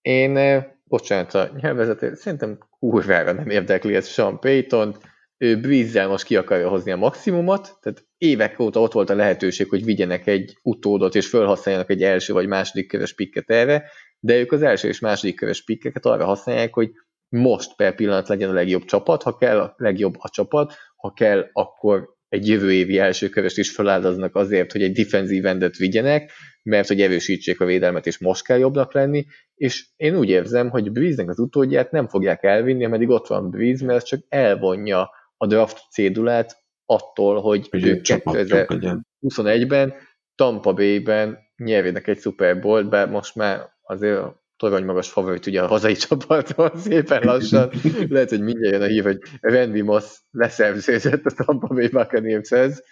Speaker 2: Én, bocsánat a nyelvezető, szerintem kurvára nem érdekli ez Sean Payton, ő Breeze-zel most ki akarja hozni a maximumot, tehát évek óta ott volt a lehetőség, hogy vigyenek egy utódot, és felhasználjanak egy első vagy második körös pikket erre, de ők az első és második körös pikkeket arra használják, hogy most per pillanat legyen a legjobb csapat, ha kell, a legjobb a csapat, ha kell, akkor egy jövő évi első kövest is feláldoznak azért, hogy egy defensív endet vigyenek, mert hogy erősítsék a védelmet, és most kell jobbnak lenni, és én úgy érzem, hogy Breeze-nek az utódját nem fogják elvinni, ameddig ott van Breeze, mert csak elvonja a draft cédulát attól, hogy, hogy ők 2021-ben Tampa Bay-ben nyerjenek egy Super Bowl-t, bár most már azért torony magas favorit ugye a hazai *laughs* csapatban szépen lassan. Lehet, hogy mindjárt jön a hív, hogy Randy Moss leszerződött a Tampa Bay Buccaneershez.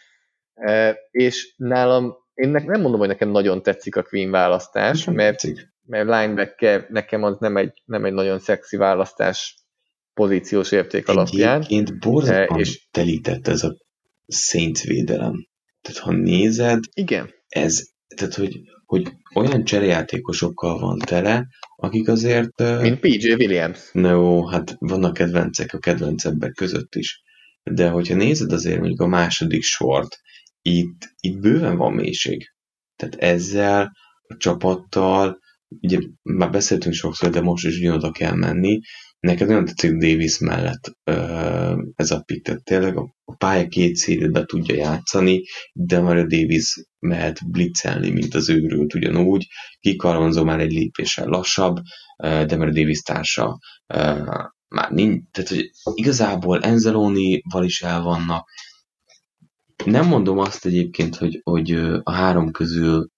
Speaker 2: E, és nálam, én nem mondom, hogy nekem nagyon tetszik a Queen választás, mert, mert linebacker nekem az nem egy, nem egy nagyon szexi választás pozíciós érték alapján.
Speaker 1: Egyébként borzasztóan és telített ez a Saints védelem. Tehát ha nézed,
Speaker 2: igen.
Speaker 1: ez, tehát hogy, hogy olyan cserejátékosokkal van tele, akik azért...
Speaker 2: Mint PJ Williams.
Speaker 1: No, hát vannak kedvencek a kedvencebbek között is. De hogyha nézed azért mondjuk a második sort, itt, itt bőven van mélység. Tehát ezzel a csapattal, ugye már beszéltünk sokszor, de most is oda kell menni, Neked nagyon tetszik Davis mellett ez a pick, tehát tényleg a pálya két szélét be tudja játszani, de már a Davis mehet blitzelni, mint az őrült ugyanúgy, kikarvanzó már egy lépéssel lassabb, de már a Davis társa már nincs, tehát hogy igazából Enzeloni-val is el vannak. Nem mondom azt egyébként, hogy, hogy a három közül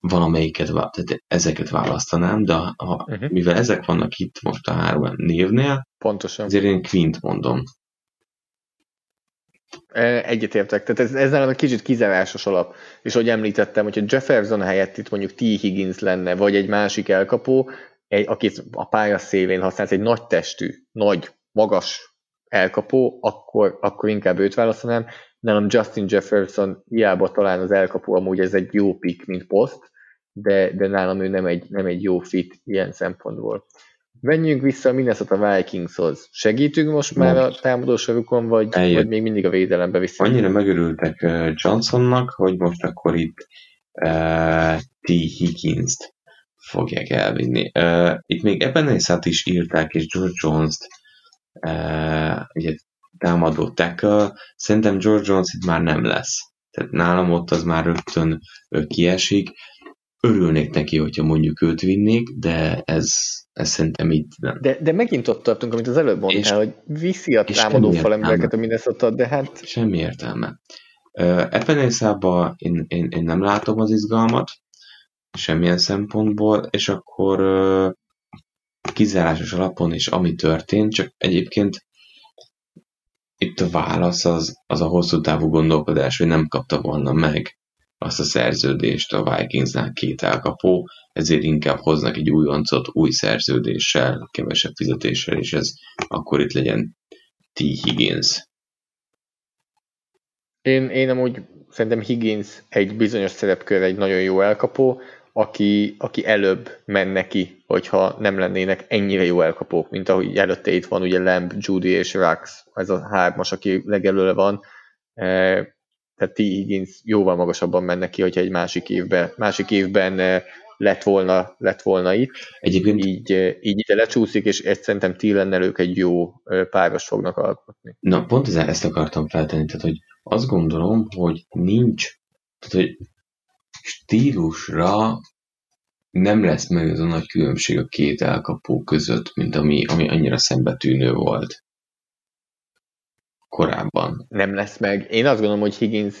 Speaker 1: valamelyiket, tehát ezeket választanám, de ha, uh-huh. mivel ezek vannak itt most a három névnél,
Speaker 2: Pontosan.
Speaker 1: ezért én Quint mondom.
Speaker 2: E, egyetértek, tehát ez, ez nálam egy kicsit kizárásos alap. És ahogy említettem, hogyha Jefferson helyett itt mondjuk T. Higgins lenne, vagy egy másik elkapó, egy, akit a pálya szélén használsz, egy nagy testű, nagy, magas elkapó, akkor, akkor inkább őt választanám. Nálam Justin Jefferson hiába talán az elkapó, amúgy ez egy jó pick, mint poszt, de, de nálam ő nem egy, nem egy jó fit ilyen szempontból. Menjünk vissza a Minnesota Vikingshoz. Segítünk most már a támadósorukon, vagy, vagy még mindig a védelembe vissza?
Speaker 1: Annyira megörültek Johnsonnak, hogy most akkor itt uh, T. Higgins-t fogják elvinni. Uh, itt még Ebenezát is írták, és George Jones-t uh, ugye támadó tackle. Szerintem George Jones itt már nem lesz. Tehát nálam ott az már rögtön kiesik. Örülnék neki, hogyha mondjuk őt vinnék, de ez, ez szerintem így nem.
Speaker 2: De, de megint ott tartunk, amit az előbb mondtál, és, hogy viszi a támadó falembereket a Minnesota, de hát...
Speaker 1: Semmi értelme. Uh, Epenészába én, én, én nem látom az izgalmat, semmilyen szempontból, és akkor uh, kizárásos alapon is ami történt, csak egyébként itt a válasz az, az a hosszú távú gondolkodás, hogy nem kapta volna meg azt a szerződést a Vikingsnál két elkapó, ezért inkább hoznak egy újoncot új szerződéssel, kevesebb fizetéssel, és ez akkor itt legyen T. Higgins.
Speaker 2: Én, én amúgy szerintem Higgins egy bizonyos szerepkör egy nagyon jó elkapó, aki, aki előbb menne ki, hogyha nem lennének ennyire jó elkapók, mint ahogy előtte itt van ugye Lamb, Judy és Rax, ez a hármas, aki legelőle van. E, tehát T. Higgins jóval magasabban menne ki, hogyha egy másik évben, másik évben e, lett volna, lett volna itt. Egyébként így, e, így ide lecsúszik, és ezt szerintem Tillennel ők egy jó páros fognak alkotni.
Speaker 1: Na, pont ezt akartam feltenni, tehát hogy azt gondolom, hogy nincs, tehát hogy stílusra nem lesz meg az a nagy különbség a két elkapó között, mint ami, ami annyira szembetűnő volt korábban.
Speaker 2: Nem lesz meg. Én azt gondolom, hogy Higgins,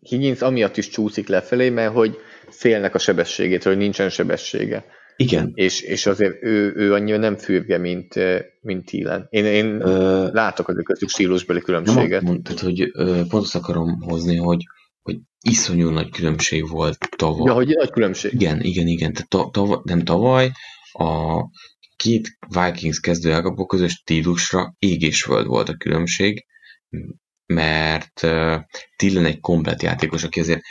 Speaker 2: Higgins amiatt is csúszik lefelé, mert hogy félnek a sebességét, hogy nincsen sebessége.
Speaker 1: Igen.
Speaker 2: És, és azért ő, ő annyira nem fürge, mint, mint Thielen. Én, én Ö... látok azért köztük stílusbeli különbséget.
Speaker 1: Nem, tehát, hogy pont azt akarom hozni, hogy hogy iszonyú nagy különbség volt tavaly.
Speaker 2: Ja, hogy nagy különbség.
Speaker 1: Igen, igen, igen. Tehát tavaly, nem tavaly, a két Vikings kezdő elkapó közös stílusra ég és föld volt a különbség, mert uh, Tillen egy komplet játékos, aki azért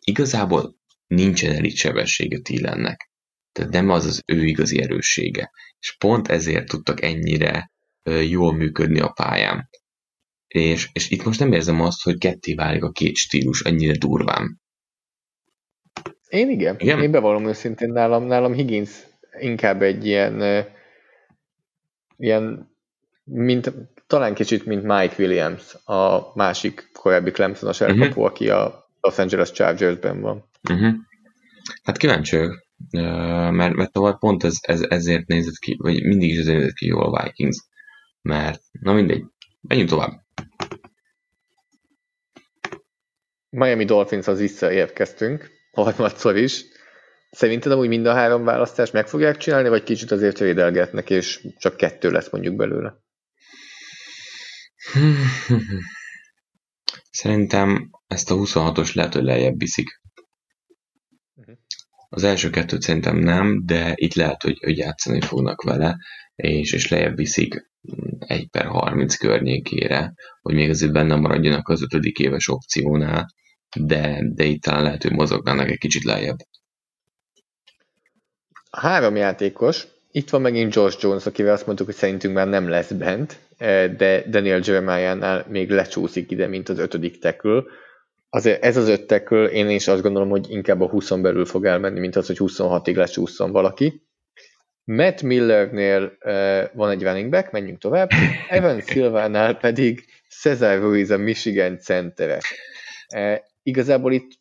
Speaker 1: igazából nincsen elit sebessége Tillennek. Tehát nem az az ő igazi erőssége. És pont ezért tudtak ennyire uh, jól működni a pályán és, és itt most nem érzem azt, hogy ketté válik a két stílus ennyire durván.
Speaker 2: Én igen. igen? Én bevallom őszintén, nálam, nálam Higgins inkább egy ilyen, ilyen mint, talán kicsit, mint Mike Williams, a másik korábbi Clemson-os mhm. elkapó, uh-huh. aki a Los Angeles Chargers-ben van.
Speaker 1: Uh-huh. Hát kíváncsi mert, mert tovább pont ez, ez, ezért nézett ki, vagy mindig is ezért nézett ki jól a Vikings, mert, na mindegy, menjünk tovább.
Speaker 2: Miami Dolphins-hoz visszaérkeztünk, harmadszor is. Szerinted amúgy mind a három választást meg fogják csinálni, vagy kicsit azért védelgetnek, és csak kettő lesz mondjuk belőle? *laughs*
Speaker 1: Szerintem ezt a 26-os lehet, hogy lejjebb viszik. Mhm. Az első kettőt szerintem nem, de itt lehet, hogy, hogy játszani fognak vele, és, és lejjebb viszik 1 per 30 környékére, hogy még azért benne maradjanak az ötödik éves opciónál, de, de itt talán lehet, hogy mozognának egy kicsit lejjebb.
Speaker 2: Három játékos, itt van megint George Jones, akivel azt mondtuk, hogy szerintünk már nem lesz bent, eh, de Daniel Jeremiah-nál még lecsúszik ide, mint az ötödik tekül. Azért ez az öt tekül, én is azt gondolom, hogy inkább a 20 belül fog elmenni, mint az, hogy 26-ig lecsúszson valaki. Matt Millernél uh, van egy running back, menjünk tovább. Evan *laughs* Silvánál pedig Cesar Ruiz a Michigan centere. Uh, igazából itt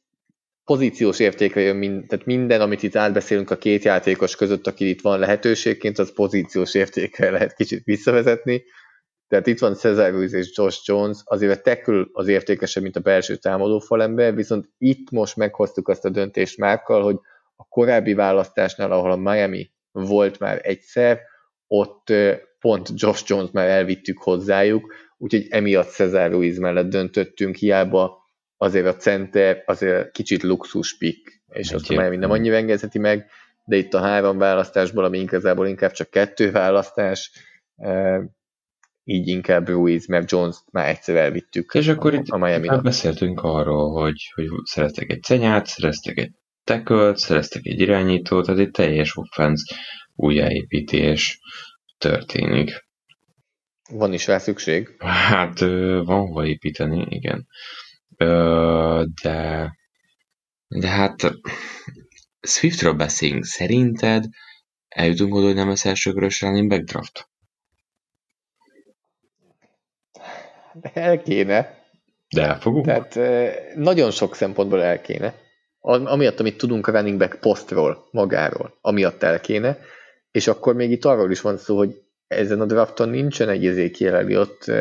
Speaker 2: pozíciós értékre jön, mind, tehát minden, amit itt átbeszélünk a két játékos között, aki itt van lehetőségként, az pozíciós értékre lehet kicsit visszavezetni. Tehát itt van Cesar Ruiz és Josh Jones, azért a tackle az értékesebb, mint a belső támadó falember, viszont itt most meghoztuk azt a döntést Márkkal, hogy a korábbi választásnál, ahol a Miami volt már egyszer, ott pont Josh Jones már elvittük hozzájuk, úgyhogy emiatt Cesar Ruiz mellett döntöttünk, hiába azért a center azért kicsit luxus pick, és azt a Miami nem annyira engedheti meg, de itt a három választásból, ami igazából inkább csak kettő választás, így inkább Ruiz, mert Jones már egyszer elvittük
Speaker 1: És akkor itt a miami hát beszéltünk arról, hogy, hogy szereztek egy cenyát, szereztek egy tekölt, szereztek egy irányítót, tehát egy teljes offense újjáépítés történik.
Speaker 2: Van is rá szükség?
Speaker 1: Hát van hova építeni, igen. De de hát Swiftről beszélünk. Szerinted eljutunk oda, hogy nem lesz első körös running back draft?
Speaker 2: El kéne.
Speaker 1: De elfogunk?
Speaker 2: Tehát nagyon sok szempontból el kéne. Amiatt, amit tudunk a running back posztról, magáról, amiatt el kéne, és akkor még itt arról is van szó, hogy ezen a drafton nincsen egy Ezekiel ott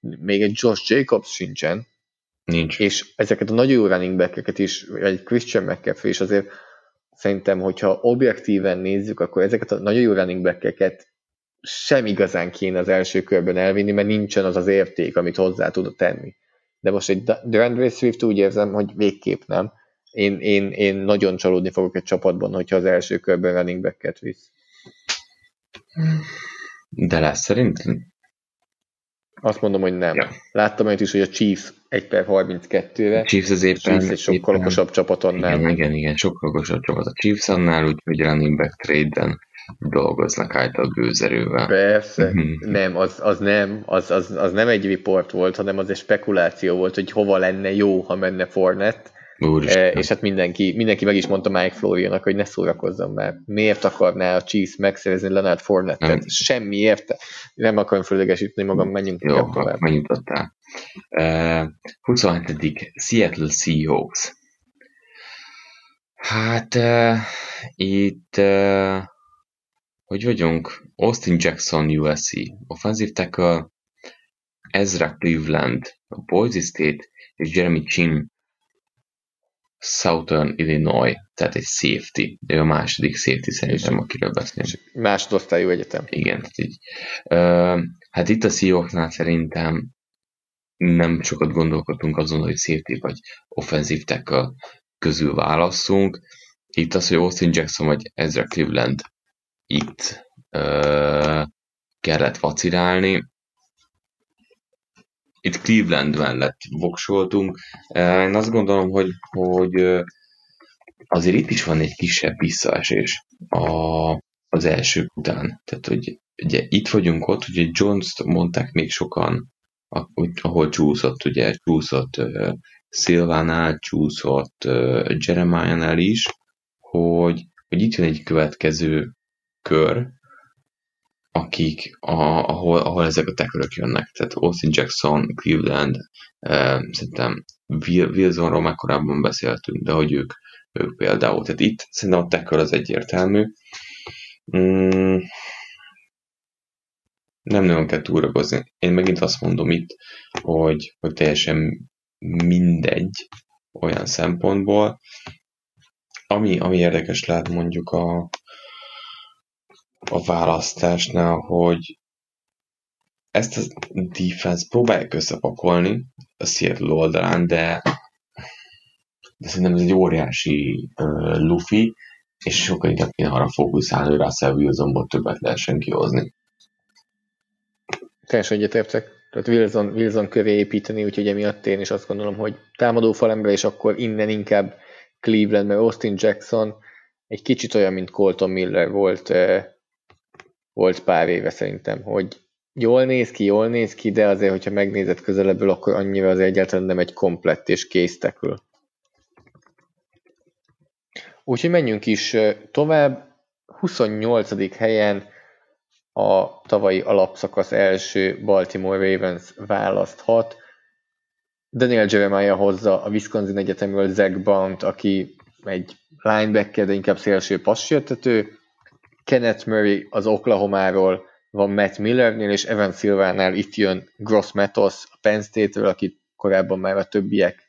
Speaker 2: még egy Josh Jacobs sincsen,
Speaker 1: Nincs.
Speaker 2: És ezeket a nagyon jó running back is, egy Christian McCaffrey is azért szerintem, hogyha objektíven nézzük, akkor ezeket a nagyon jó running back sem igazán kéne az első körben elvinni, mert nincsen az az érték, amit hozzá tud tenni. De most egy DeAndre Swift úgy érzem, hogy végképp nem. Én, én, én nagyon csalódni fogok egy csapatban, hogyha az első körben running back visz.
Speaker 1: De lesz szerintem.
Speaker 2: Azt mondom, hogy nem. Ja. Láttam olyat is, hogy a Chiefs 1 per 32-re.
Speaker 1: A Chiefs az éppen... Chiefs
Speaker 2: egy sokkal okosabb csapat annál.
Speaker 1: Igen, igen, igen, sokkal okosabb csapat a Chiefs annál, úgyhogy running back trade-ben dolgoznak által gőzerővel.
Speaker 2: Persze, mhm. nem, az, az nem, az, az, az nem egy report volt, hanem az egy spekuláció volt, hogy hova lenne jó, ha menne Fornet, E, és hát mindenki, mindenki meg is mondta Mike Florianak, hogy ne szórakozzon már. Miért akarná a Chiefs megszerezni Leonard Fournette-et? Semmi érte. Nem akarom földögesíteni magam, menjünk
Speaker 1: Jó, tovább. menjünk tovább. Uh, 27. Seattle Seahawks. Hát uh, itt uh, hogy vagyunk? Austin Jackson USC, offensive tackle, Ezra Cleveland, a Boise State, és Jeremy Chin Southern Illinois, tehát egy safety. Ő a második safety szerintem, akiről beszélünk.
Speaker 2: Másodosztályú egyetem.
Speaker 1: Igen, tehát így. Uh, hát itt a Seahawksnál szerintem nem sokat gondolkodtunk azon, hogy safety vagy offensive tackle közül válasszunk. Itt az, hogy Austin Jackson vagy Ezra Cleveland itt uh, kellett vacilálni itt Cleveland mellett voksoltunk. Én azt gondolom, hogy, hogy azért itt is van egy kisebb visszaesés a, az elsők után. Tehát, hogy ugye itt vagyunk ott, ugye Jones-t mondták még sokan, ahol csúszott, ugye csúszott uh, Szilvánál, csúszott uh, Jeremiah-nál is, hogy, hogy itt jön egy következő kör, akik, a, ahol, ahol ezek a tekörök jönnek. Tehát Austin Jackson, Cleveland, eh, szerintem Wilsonról már korábban beszéltünk, de hogy ők, ők például. Tehát itt szerintem a tekör az egyértelmű. Mm, nem nagyon kell túragozni. Én megint azt mondom itt, hogy, hogy teljesen mindegy olyan szempontból. Ami, ami érdekes lehet mondjuk a, a választásnál, hogy ezt a defense próbálják összepakolni a Seattle oldalán, de, de szerintem ez egy óriási uh, lufi, és sokkal inkább kéne arra fókuszálni, hogy Russell Wilsonból többet lehessen kihozni.
Speaker 2: Teljesen egyetértek. Tehát Wilson, Wilson köré építeni, úgyhogy emiatt én is azt gondolom, hogy támadó falember, és akkor innen inkább Cleveland, mert Austin Jackson egy kicsit olyan, mint Colton Miller volt volt pár éve szerintem, hogy jól néz ki, jól néz ki, de azért, hogyha megnézed közelebből, akkor annyira az egyáltalán nem egy komplett és kész tekül. Úgyhogy menjünk is tovább. 28. helyen a tavalyi alapszakasz első Baltimore Ravens választhat. Daniel Jeremiah hozza a Wisconsin Egyetemről Zach Blount, aki egy linebacker, de inkább szélső passértető, Kenneth Murray az Oklahomáról van Matt Millernél, és Evan Silvánál itt jön Gross Matos a Penn State-ről, akit korábban már a többiek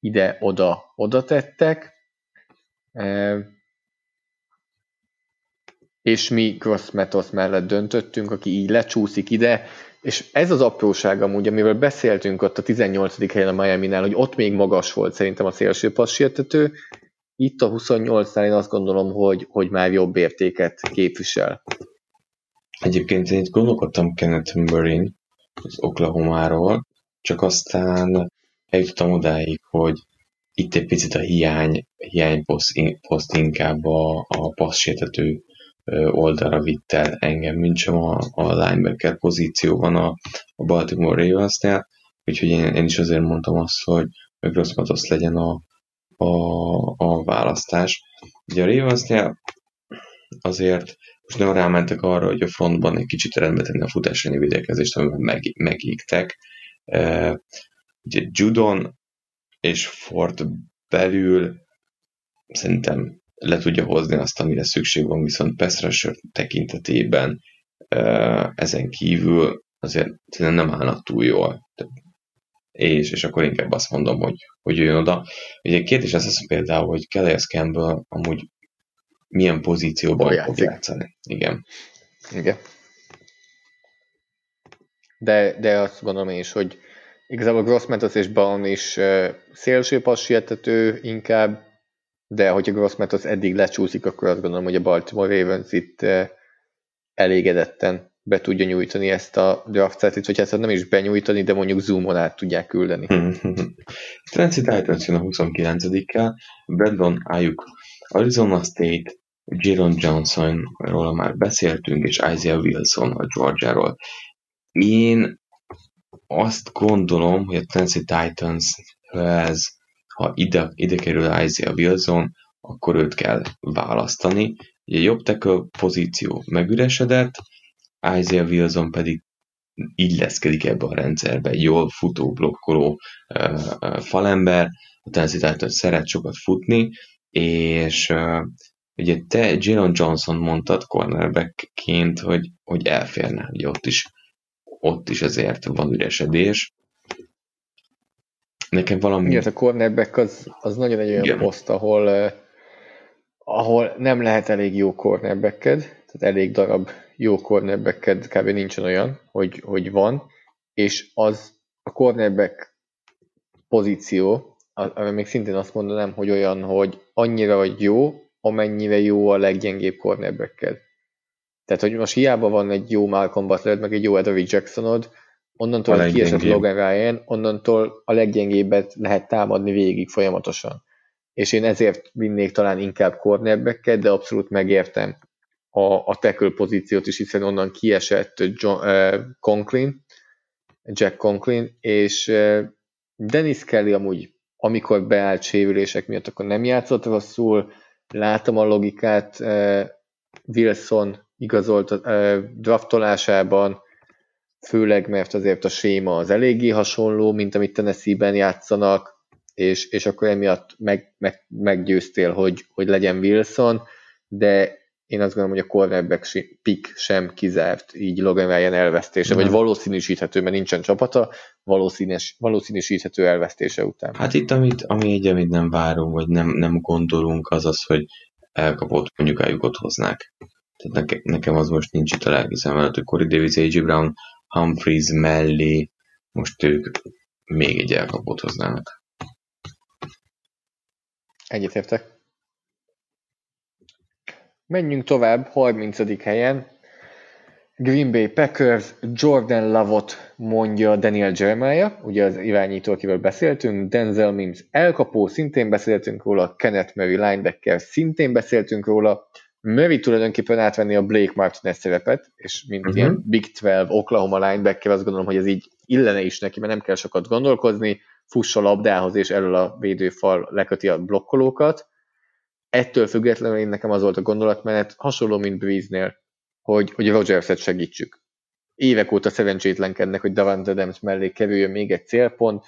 Speaker 2: ide-oda oda tettek. E, és mi Gross Matos mellett döntöttünk, aki így lecsúszik ide, és ez az apróság amúgy, amiről beszéltünk ott a 18. helyen a Miami-nál, hogy ott még magas volt szerintem a szélső pass itt a 28-nál én azt gondolom, hogy, hogy már jobb értéket képvisel.
Speaker 1: Egyébként én itt gondolkodtam Kenneth Murray az Oklahoma-ról, csak aztán eljutottam odáig, hogy itt egy picit a hiány, hiány poszt, poszt inkább a, a passzsétető oldalra vitt el engem, mint sem a, a linebacker pozícióban a, a Baltimore Ravens-nél, úgyhogy én, én is azért mondtam azt, hogy Gross Matos legyen a, a, a választás. Ugye a Ravensnél azért most nem rámentek arra, hogy a frontban egy kicsit rendbe tenni a futásányi védekezést, amiben meg, megígtek. Uh, ugye Judon és Ford belül szerintem le tudja hozni azt, amire szükség van, viszont pass rusher tekintetében ezen kívül azért nem állnak túl jól. És, és akkor inkább azt mondom, hogy, hogy jön oda. Ugye kérdés az az például, hogy Calais Campbell amúgy milyen pozícióban fog játszani. Igen.
Speaker 2: Igen. De, de azt gondolom én is, hogy igazából Grossmatos és Baum is uh, szélső passietető inkább, de hogyha Grossmatos eddig lecsúszik, akkor azt gondolom, hogy a Baltimore Ravens itt uh, elégedetten be tudja nyújtani ezt a draft setit, vagy ezt nem is benyújtani, de mondjuk Zoomon át tudják küldeni.
Speaker 1: Tennessee Titans jön a 29-kel, Brandon Ayuk, Arizona State, Jaron Johnsonról már beszéltünk, és Isaiah Wilson a Georgia-ról. Én azt gondolom, hogy a Tennessee Titans ha ide, ide kerül Isaiah Wilson, akkor őt kell választani. Ugye jobb tackle pozíció megüresedett, Isaiah Wilson pedig illeszkedik ebbe a rendszerbe, jól futó, blokkoló uh, falember, a Tennessee szeret sokat futni, és uh, ugye te Jalen Johnson mondtad cornerbackként, hogy, hogy elférne, ugye ott is, ott is ezért van üresedés. Nekem valami...
Speaker 2: Igen, a cornerback az, az nagyon egy olyan Igen. poszt, ahol, uh, ahol nem lehet elég jó cornerbacked, tehát elég darab jó cornerbacked kb. nincsen olyan, hogy, hogy van, és az a cornerback pozíció, ami még szintén azt mondanám, hogy olyan, hogy annyira vagy jó, amennyire jó a leggyengébb cornerbacked. Tehát, hogy most hiába van egy jó Malcolm Butler, meg egy jó Edward Jacksonod, onnantól, hogy kiesett Logan Ryan, onnantól a leggyengébbet lehet támadni végig folyamatosan. És én ezért vinnék talán inkább cornerbacket, de abszolút megértem a, a tackle pozíciót is, hiszen onnan kiesett John, uh, Conklin, Jack Conklin, és uh, Dennis Kelly amúgy, amikor beállt sérülések miatt, akkor nem játszott rosszul, látom a logikát uh, Wilson igazolt uh, draftolásában, főleg mert azért a séma az eléggé hasonló, mint amit Tennessee-ben játszanak, és, és akkor emiatt meg, meg, meggyőztél, hogy, hogy legyen Wilson, de én azt gondolom, hogy a cornerback pick sem kizárt, így Logan Ryan elvesztése, Nem. vagy valószínűsíthető, mert nincsen csapata, valószínűs, valószínűsíthető elvesztése után.
Speaker 1: Hát itt, amit, ami egy, amit nem várunk, vagy nem, nem gondolunk, az az, hogy elkapott mondjuk ájukot hoznák. Tehát neke, nekem az most nincs itt a lelki előtt, hogy Corey Davis, A.J. Brown, Humphreys mellé, most ők még egy elkapott hoznának.
Speaker 2: Egyetértek. Menjünk tovább, 30. helyen. Green Bay Packers, Jordan Lavot mondja Daniel Jeremiah, ugye az irányító, akivel beszéltünk, Denzel Mims elkapó, szintén beszéltünk róla, Kenneth Murray linebacker, szintén beszéltünk róla, Murray tulajdonképpen átvenni a Blake Martinez szerepet, és mint uh-huh. ilyen Big 12 Oklahoma linebacker, azt gondolom, hogy ez így illene is neki, mert nem kell sokat gondolkozni, fuss a labdához, és elől a védőfal leköti a blokkolókat, ettől függetlenül én nekem az volt a gondolatmenet, hasonló, mint Breeze-nél, hogy, hogy Rogers-et segítsük. Évek óta szerencsétlenkednek, hogy Davant Adams mellé kerüljön még egy célpont,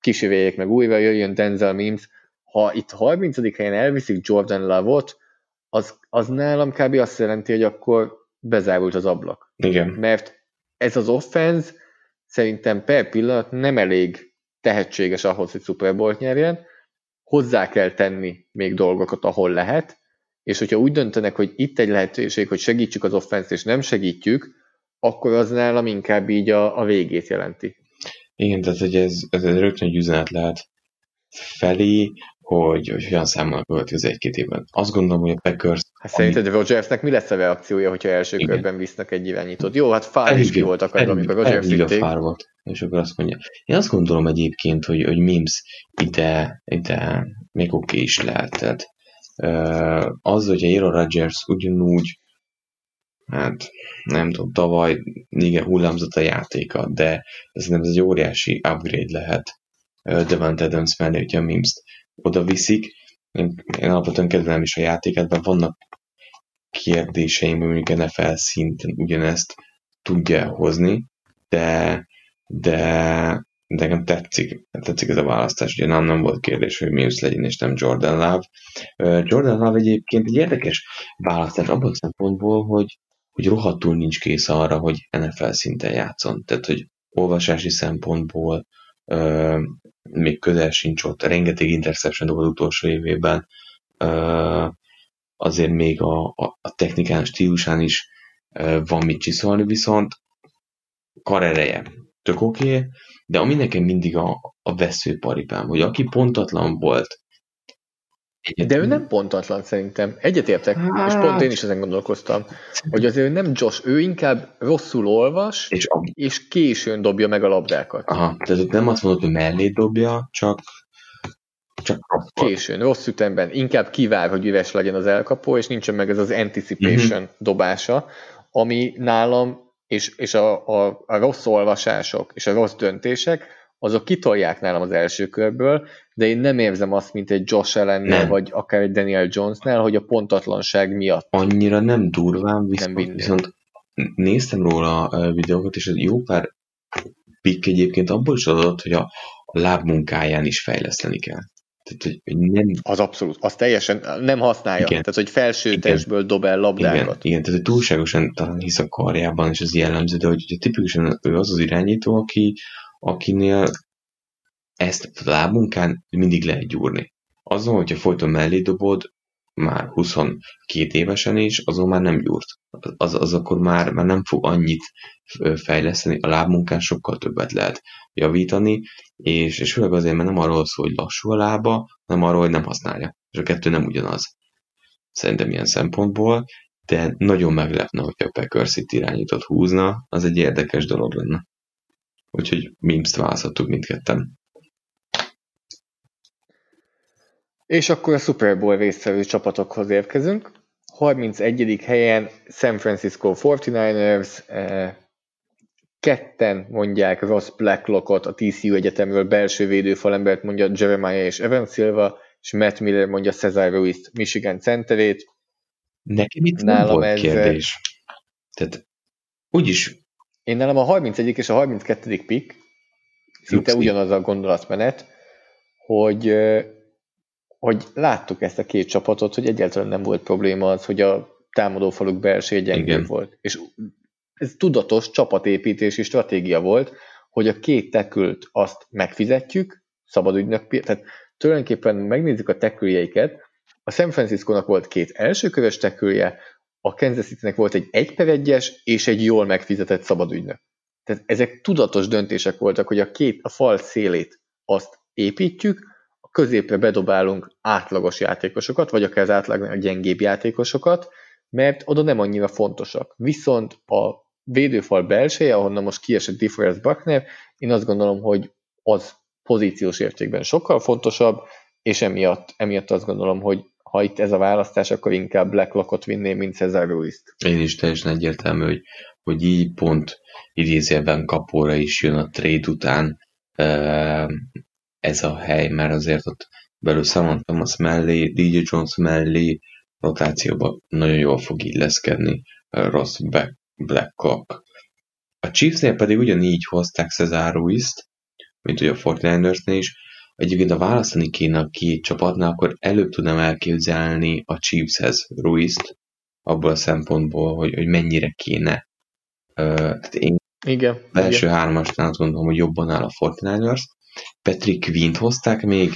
Speaker 2: kísérjék meg újra, jöjjön Denzel Mims. Ha itt 30. helyen elviszik Jordan Love-ot, az, az nálam kb. azt jelenti, hogy akkor bezárult az ablak.
Speaker 1: Igen.
Speaker 2: Mert ez az offense szerintem per pillanat nem elég tehetséges ahhoz, hogy Super Bowl nyerjen, hozzá kell tenni még dolgokat, ahol lehet, és hogyha úgy döntenek, hogy itt egy lehetőség, hogy segítsük az offense és nem segítjük, akkor az nálam inkább így a, a végét jelenti.
Speaker 1: Igen, tehát hogy ez, ez rögtön egy üzenet lehet felé, hogy, hogy hogyan számolnak a következő egy-két évben. Azt gondolom, hogy a Packers...
Speaker 2: Hát szerinted Rogersnek mi lesz a reakciója, hogyha első Igen. körben visznek egy irányítót? Jó, hát Fár is ki volt akar, amikor Rogers vitték.
Speaker 1: a volt, és akkor azt mondja. Én azt gondolom egyébként, hogy, hogy Mims ide, ide még oké okay is lehet. Tehát, az, hogyha Aaron Rodgers ugyanúgy hát nem tudom, tavaly igen, hullámzott a játéka, de ez nem ez egy óriási upgrade lehet Devante Adams mellé, hogyha a Mims-t oda viszik. Én, alapvetően kedvelem is a játékát, mert vannak kérdéseim, mondjuk NFL szinten ugyanezt tudja hozni, de, de, de nekem tetszik, tetszik ez a választás. Ugye nem, nem volt kérdés, hogy Mims legyen, és nem Jordan Love. Jordan Love egyébként egy érdekes választás abban a szempontból, hogy, hogy rohadtul nincs kész arra, hogy NFL szinten játszon. Tehát, hogy olvasási szempontból, még közel sincs ott, rengeteg interception dobott utolsó évében, azért még a, a, a technikán, stílusán is van mit csiszolni, viszont karereje tök oké, okay, de ami nekem mindig a, a veszőparipám, hogy aki pontatlan volt,
Speaker 2: Egyetlen. De ő nem pontatlan szerintem. Egyetértek, hát... és pont én is ezen gondolkoztam, hogy azért nem Josh, ő inkább rosszul olvas, és, a... és későn dobja meg a labdákat.
Speaker 1: Aha, tehát nem azt mondod, hogy mellé dobja, csak csak
Speaker 2: Későn, rossz ütemben. Inkább kivár, hogy üves legyen az elkapó, és nincsen meg ez az anticipation uh-huh. dobása, ami nálam, és, és a, a, a rossz olvasások, és a rossz döntések, azok kitolják nálam az első körből, de én nem érzem azt, mint egy Josh Allennél, vagy akár egy Daniel Jonesnál, hogy a pontatlanság miatt.
Speaker 1: Annyira nem durván, viszont, nem viszont néztem róla a videókat, és jó pár pikk egyébként abból is adott, hogy a, a lábmunkáján is fejleszteni kell. Tehát, hogy nem...
Speaker 2: Az abszolút, az teljesen nem használja. Igen. Tehát, hogy felső testből dob el labdákat.
Speaker 1: Igen, igen, tehát hogy túlságosan talán hisz a karjában, és az jellemző, de hogy, hogy tipikusan ő az az irányító, aki, akinél ezt lábunkán mindig lehet gyúrni. Azon, hogyha folyton mellé dobod, már 22 évesen is, azon már nem gyúrt. Az, az akkor már, már nem fog annyit fejleszteni, a lábmunkán sokkal többet lehet javítani, és, és főleg azért, mert nem arról szól, hogy lassú a lába, hanem arról, hogy nem használja. És a kettő nem ugyanaz. Szerintem ilyen szempontból, de nagyon meglepne, hogyha a Packers itt irányított húzna, az egy érdekes dolog lenne. Úgyhogy memes-t választottuk mindketten.
Speaker 2: És akkor a Super Bowl résztvevő csapatokhoz érkezünk. 31. helyen San Francisco 49ers, eh, ketten mondják Ross Blacklockot a TCU Egyetemről, belső védőfalembert mondja Jeremiah és Evan Silva, és Matt Miller mondja Cesar Ruiz Michigan centerét.
Speaker 1: Nekem itt Nálam nem volt ez... kérdés. Tehát úgyis...
Speaker 2: Én nálam a 31. és a 32. pick, szinte ugyanaz a gondolatmenet, hogy hogy láttuk ezt a két csapatot, hogy egyáltalán nem volt probléma az, hogy a támadófaluk belső gyengébb volt. És ez tudatos csapatépítési stratégia volt, hogy a két tekült azt megfizetjük, szabad ügynök, tehát tulajdonképpen megnézzük a teküljeiket, a San Francisco-nak volt két elsőkörös tekülje, a Kansas City-nek volt egy egy per egyes és egy jól megfizetett szabad ügynök. Tehát ezek tudatos döntések voltak, hogy a két, a fal szélét azt építjük, középre bedobálunk átlagos játékosokat, vagy akár az átlagnál gyengébb játékosokat, mert oda nem annyira fontosak. Viszont a védőfal belseje, ahonnan most kiesett DeForest Buckner, én azt gondolom, hogy az pozíciós értékben sokkal fontosabb, és emiatt, emiatt azt gondolom, hogy ha itt ez a választás, akkor inkább Blacklockot vinném, mint Cesar Ruiz-t.
Speaker 1: Én is teljesen egyértelmű, hogy, hogy így pont idézőben kapóra is jön a trade után ez a hely, mert azért ott belül Samon Thomas mellé, DJ Jones mellé rotációba nagyon jól fog illeszkedni Ross Blackcock. A Chiefsnél pedig ugyanígy hozták Cesar Ruiz-t, mint ugye a 49 is. Egyébként a választani kéne a két csapatnál, akkor előbb tudnám elképzelni a Chiefshez Ruiz-t, abból a szempontból, hogy, hogy mennyire kéne. Uh, tehát én
Speaker 2: igen,
Speaker 1: első hármasnál azt gondolom, hogy jobban áll a 49ers, Patrick Quint hozták még,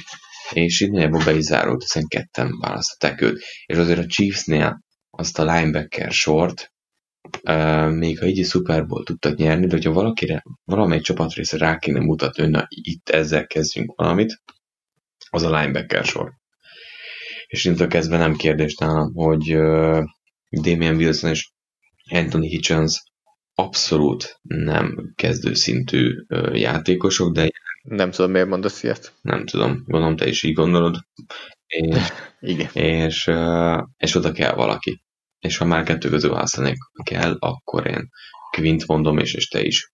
Speaker 1: és itt nagyjából be is zárult, hiszen ketten választották őt. És azért a Chiefsnél azt a linebacker sort, uh, még ha így is Super Bowl tudtak nyerni, de hogyha valakire, valamely csapatrészre rá kéne mutatni, hogy na itt ezzel kezdjünk valamit, az a linebacker sor. és innentől kezdve nem kérdés nálam, hogy uh, Damian Wilson és Anthony Hitchens abszolút nem kezdőszintű uh, játékosok, de
Speaker 2: nem tudom, miért mondasz ilyet.
Speaker 1: Nem tudom, gondolom te is így gondolod. *laughs* És,
Speaker 2: Igen.
Speaker 1: És, és oda kell valaki. És ha már kettő közül választani kell, akkor én Quint mondom, és, és te is.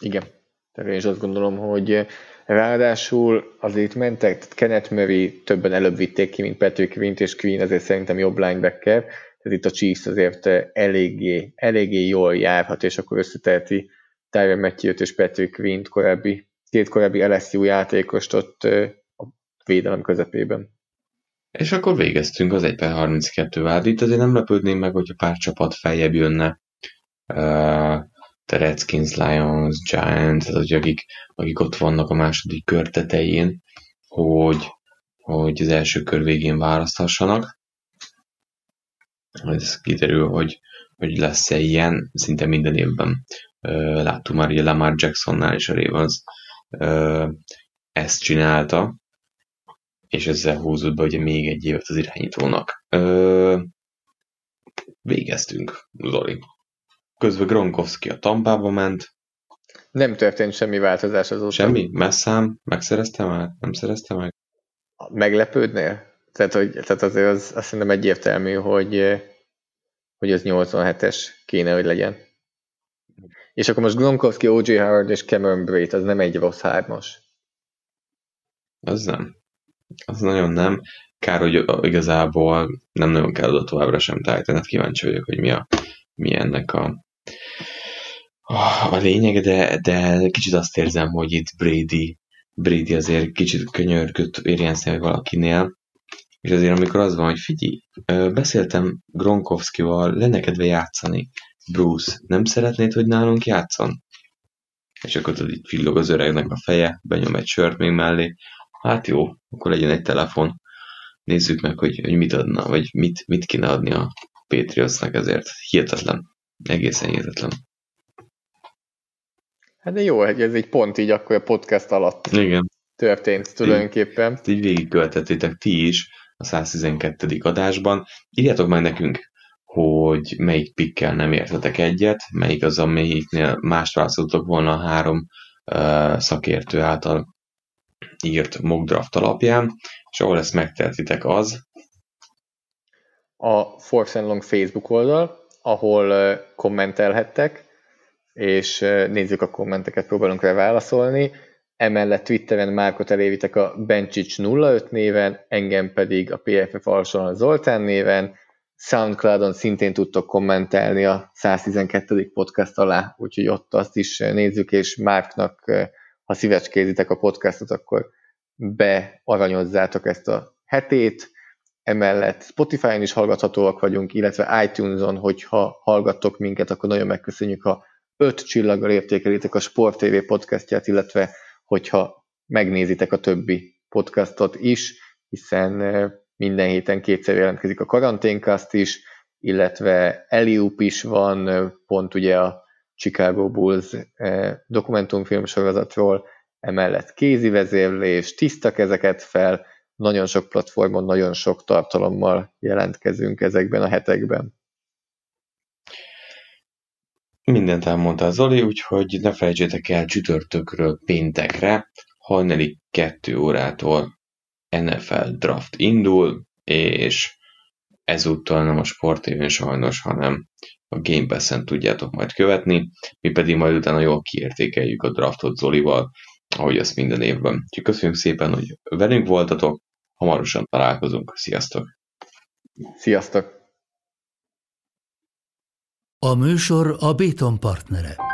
Speaker 2: Igen. Tehát én is azt gondolom, hogy ráadásul azért mentek, tehát Kenneth Murray többen előbb vitték ki, mint Patrick Quint, és Quinn ezért szerintem jobb linebacker, tehát itt a Chiefs azért eléggé, eléggé jól járhat, és akkor összeteheti Tyron Matthew-t és Patrick Quint korábbi, két korábbi LSU játékost ott a védelem közepében.
Speaker 1: És akkor végeztünk az 1 per 32 vád. Itt azért nem lepődném meg, hogyha pár csapat feljebb jönne. Uh, the Redskins, Lions, Giants, tehát akik, akik ott vannak a második kör tetején, hogy, hogy az első kör végén választhassanak. Ez kiderül, hogy, hogy lesz-e ilyen, szinte minden évben láttuk már, hogy Lamar Jacksonnál is a Ravens ezt csinálta, és ezzel húzott be ugye még egy évet az irányítónak. végeztünk, Zoli. Közben Gronkowski a Tampába ment.
Speaker 2: Nem történt semmi változás azóta.
Speaker 1: Semmi? Messzám? Megszerezte már? Nem szerezte meg?
Speaker 2: Meglepődnél? Tehát, hogy, tehát azért az, azt szerintem egyértelmű, hogy, hogy az 87-es kéne, hogy legyen. És akkor most Gronkowski, O.J. Howard és Cameron Braid, az nem egy rossz hármas.
Speaker 1: Az nem. Az nagyon nem. Kár, hogy igazából nem nagyon kell oda továbbra sem Titan, kíváncsi vagyok, hogy mi, a, mi ennek a, a lényeg, de, de kicsit azt érzem, hogy itt Brady, Brady azért kicsit könyörgött érjenszni valakinél, és azért amikor az van, hogy figyelj, beszéltem Gronkowskival, lenne kedve játszani, Bruce, nem szeretnéd, hogy nálunk játszon? És akkor tudod, itt villog az öregnek a feje, benyom egy sört még mellé. Hát jó, akkor legyen egy telefon. Nézzük meg, hogy, hogy mit adna, vagy mit, mit kéne adni a Patriotsnak ezért. Hihetetlen. Egészen hihetetlen.
Speaker 2: Hát de jó, ez egy pont így akkor a podcast alatt
Speaker 1: Igen.
Speaker 2: történt tulajdonképpen.
Speaker 1: Így, így végigköltettétek ti is a 112. adásban. Írjátok meg nekünk hogy melyik pikkel nem értetek egyet, melyik az, amelyiknél mást választottok volna a három uh, szakértő által írt mock draft alapján, és ahol ezt megtehetitek az,
Speaker 2: a Force and Long Facebook oldal, ahol kommentelhettek, és nézzük a kommenteket, próbálunk rá válaszolni. Emellett Twitteren Márkot elévitek a Bencsics 05 néven, engem pedig a PFF alsóan Zoltán néven, Soundcloudon szintén tudtok kommentelni a 112. podcast alá, úgyhogy ott azt is nézzük, és Márknak, ha szívecskézitek a podcastot, akkor bearanyozzátok ezt a hetét. Emellett Spotify-on is hallgathatóak vagyunk, illetve iTunes-on, hogyha hallgattok minket, akkor nagyon megköszönjük, ha öt csillaggal értékelitek a Sport TV podcastját, illetve hogyha megnézitek a többi podcastot is, hiszen minden héten kétszer jelentkezik a karanténkaszt is, illetve Eliup is van, pont ugye a Chicago Bulls dokumentumfilm sorozatról, emellett kézi vezérlés, tiszta kezeket fel, nagyon sok platformon, nagyon sok tartalommal jelentkezünk ezekben a hetekben.
Speaker 1: Mindent elmondta Zoli, úgyhogy ne felejtsétek el csütörtökről péntekre, hajnali kettő órától NFL draft indul, és ezúttal nem a sportévén sajnos, hanem a Game Pass-en tudjátok majd követni, mi pedig majd utána jól kiértékeljük a draftot Zolival, ahogy ezt minden évben. Úgyhogy köszönjük szépen, hogy velünk voltatok, hamarosan találkozunk. Sziasztok!
Speaker 2: Sziasztok!
Speaker 3: A műsor a Béton partnere.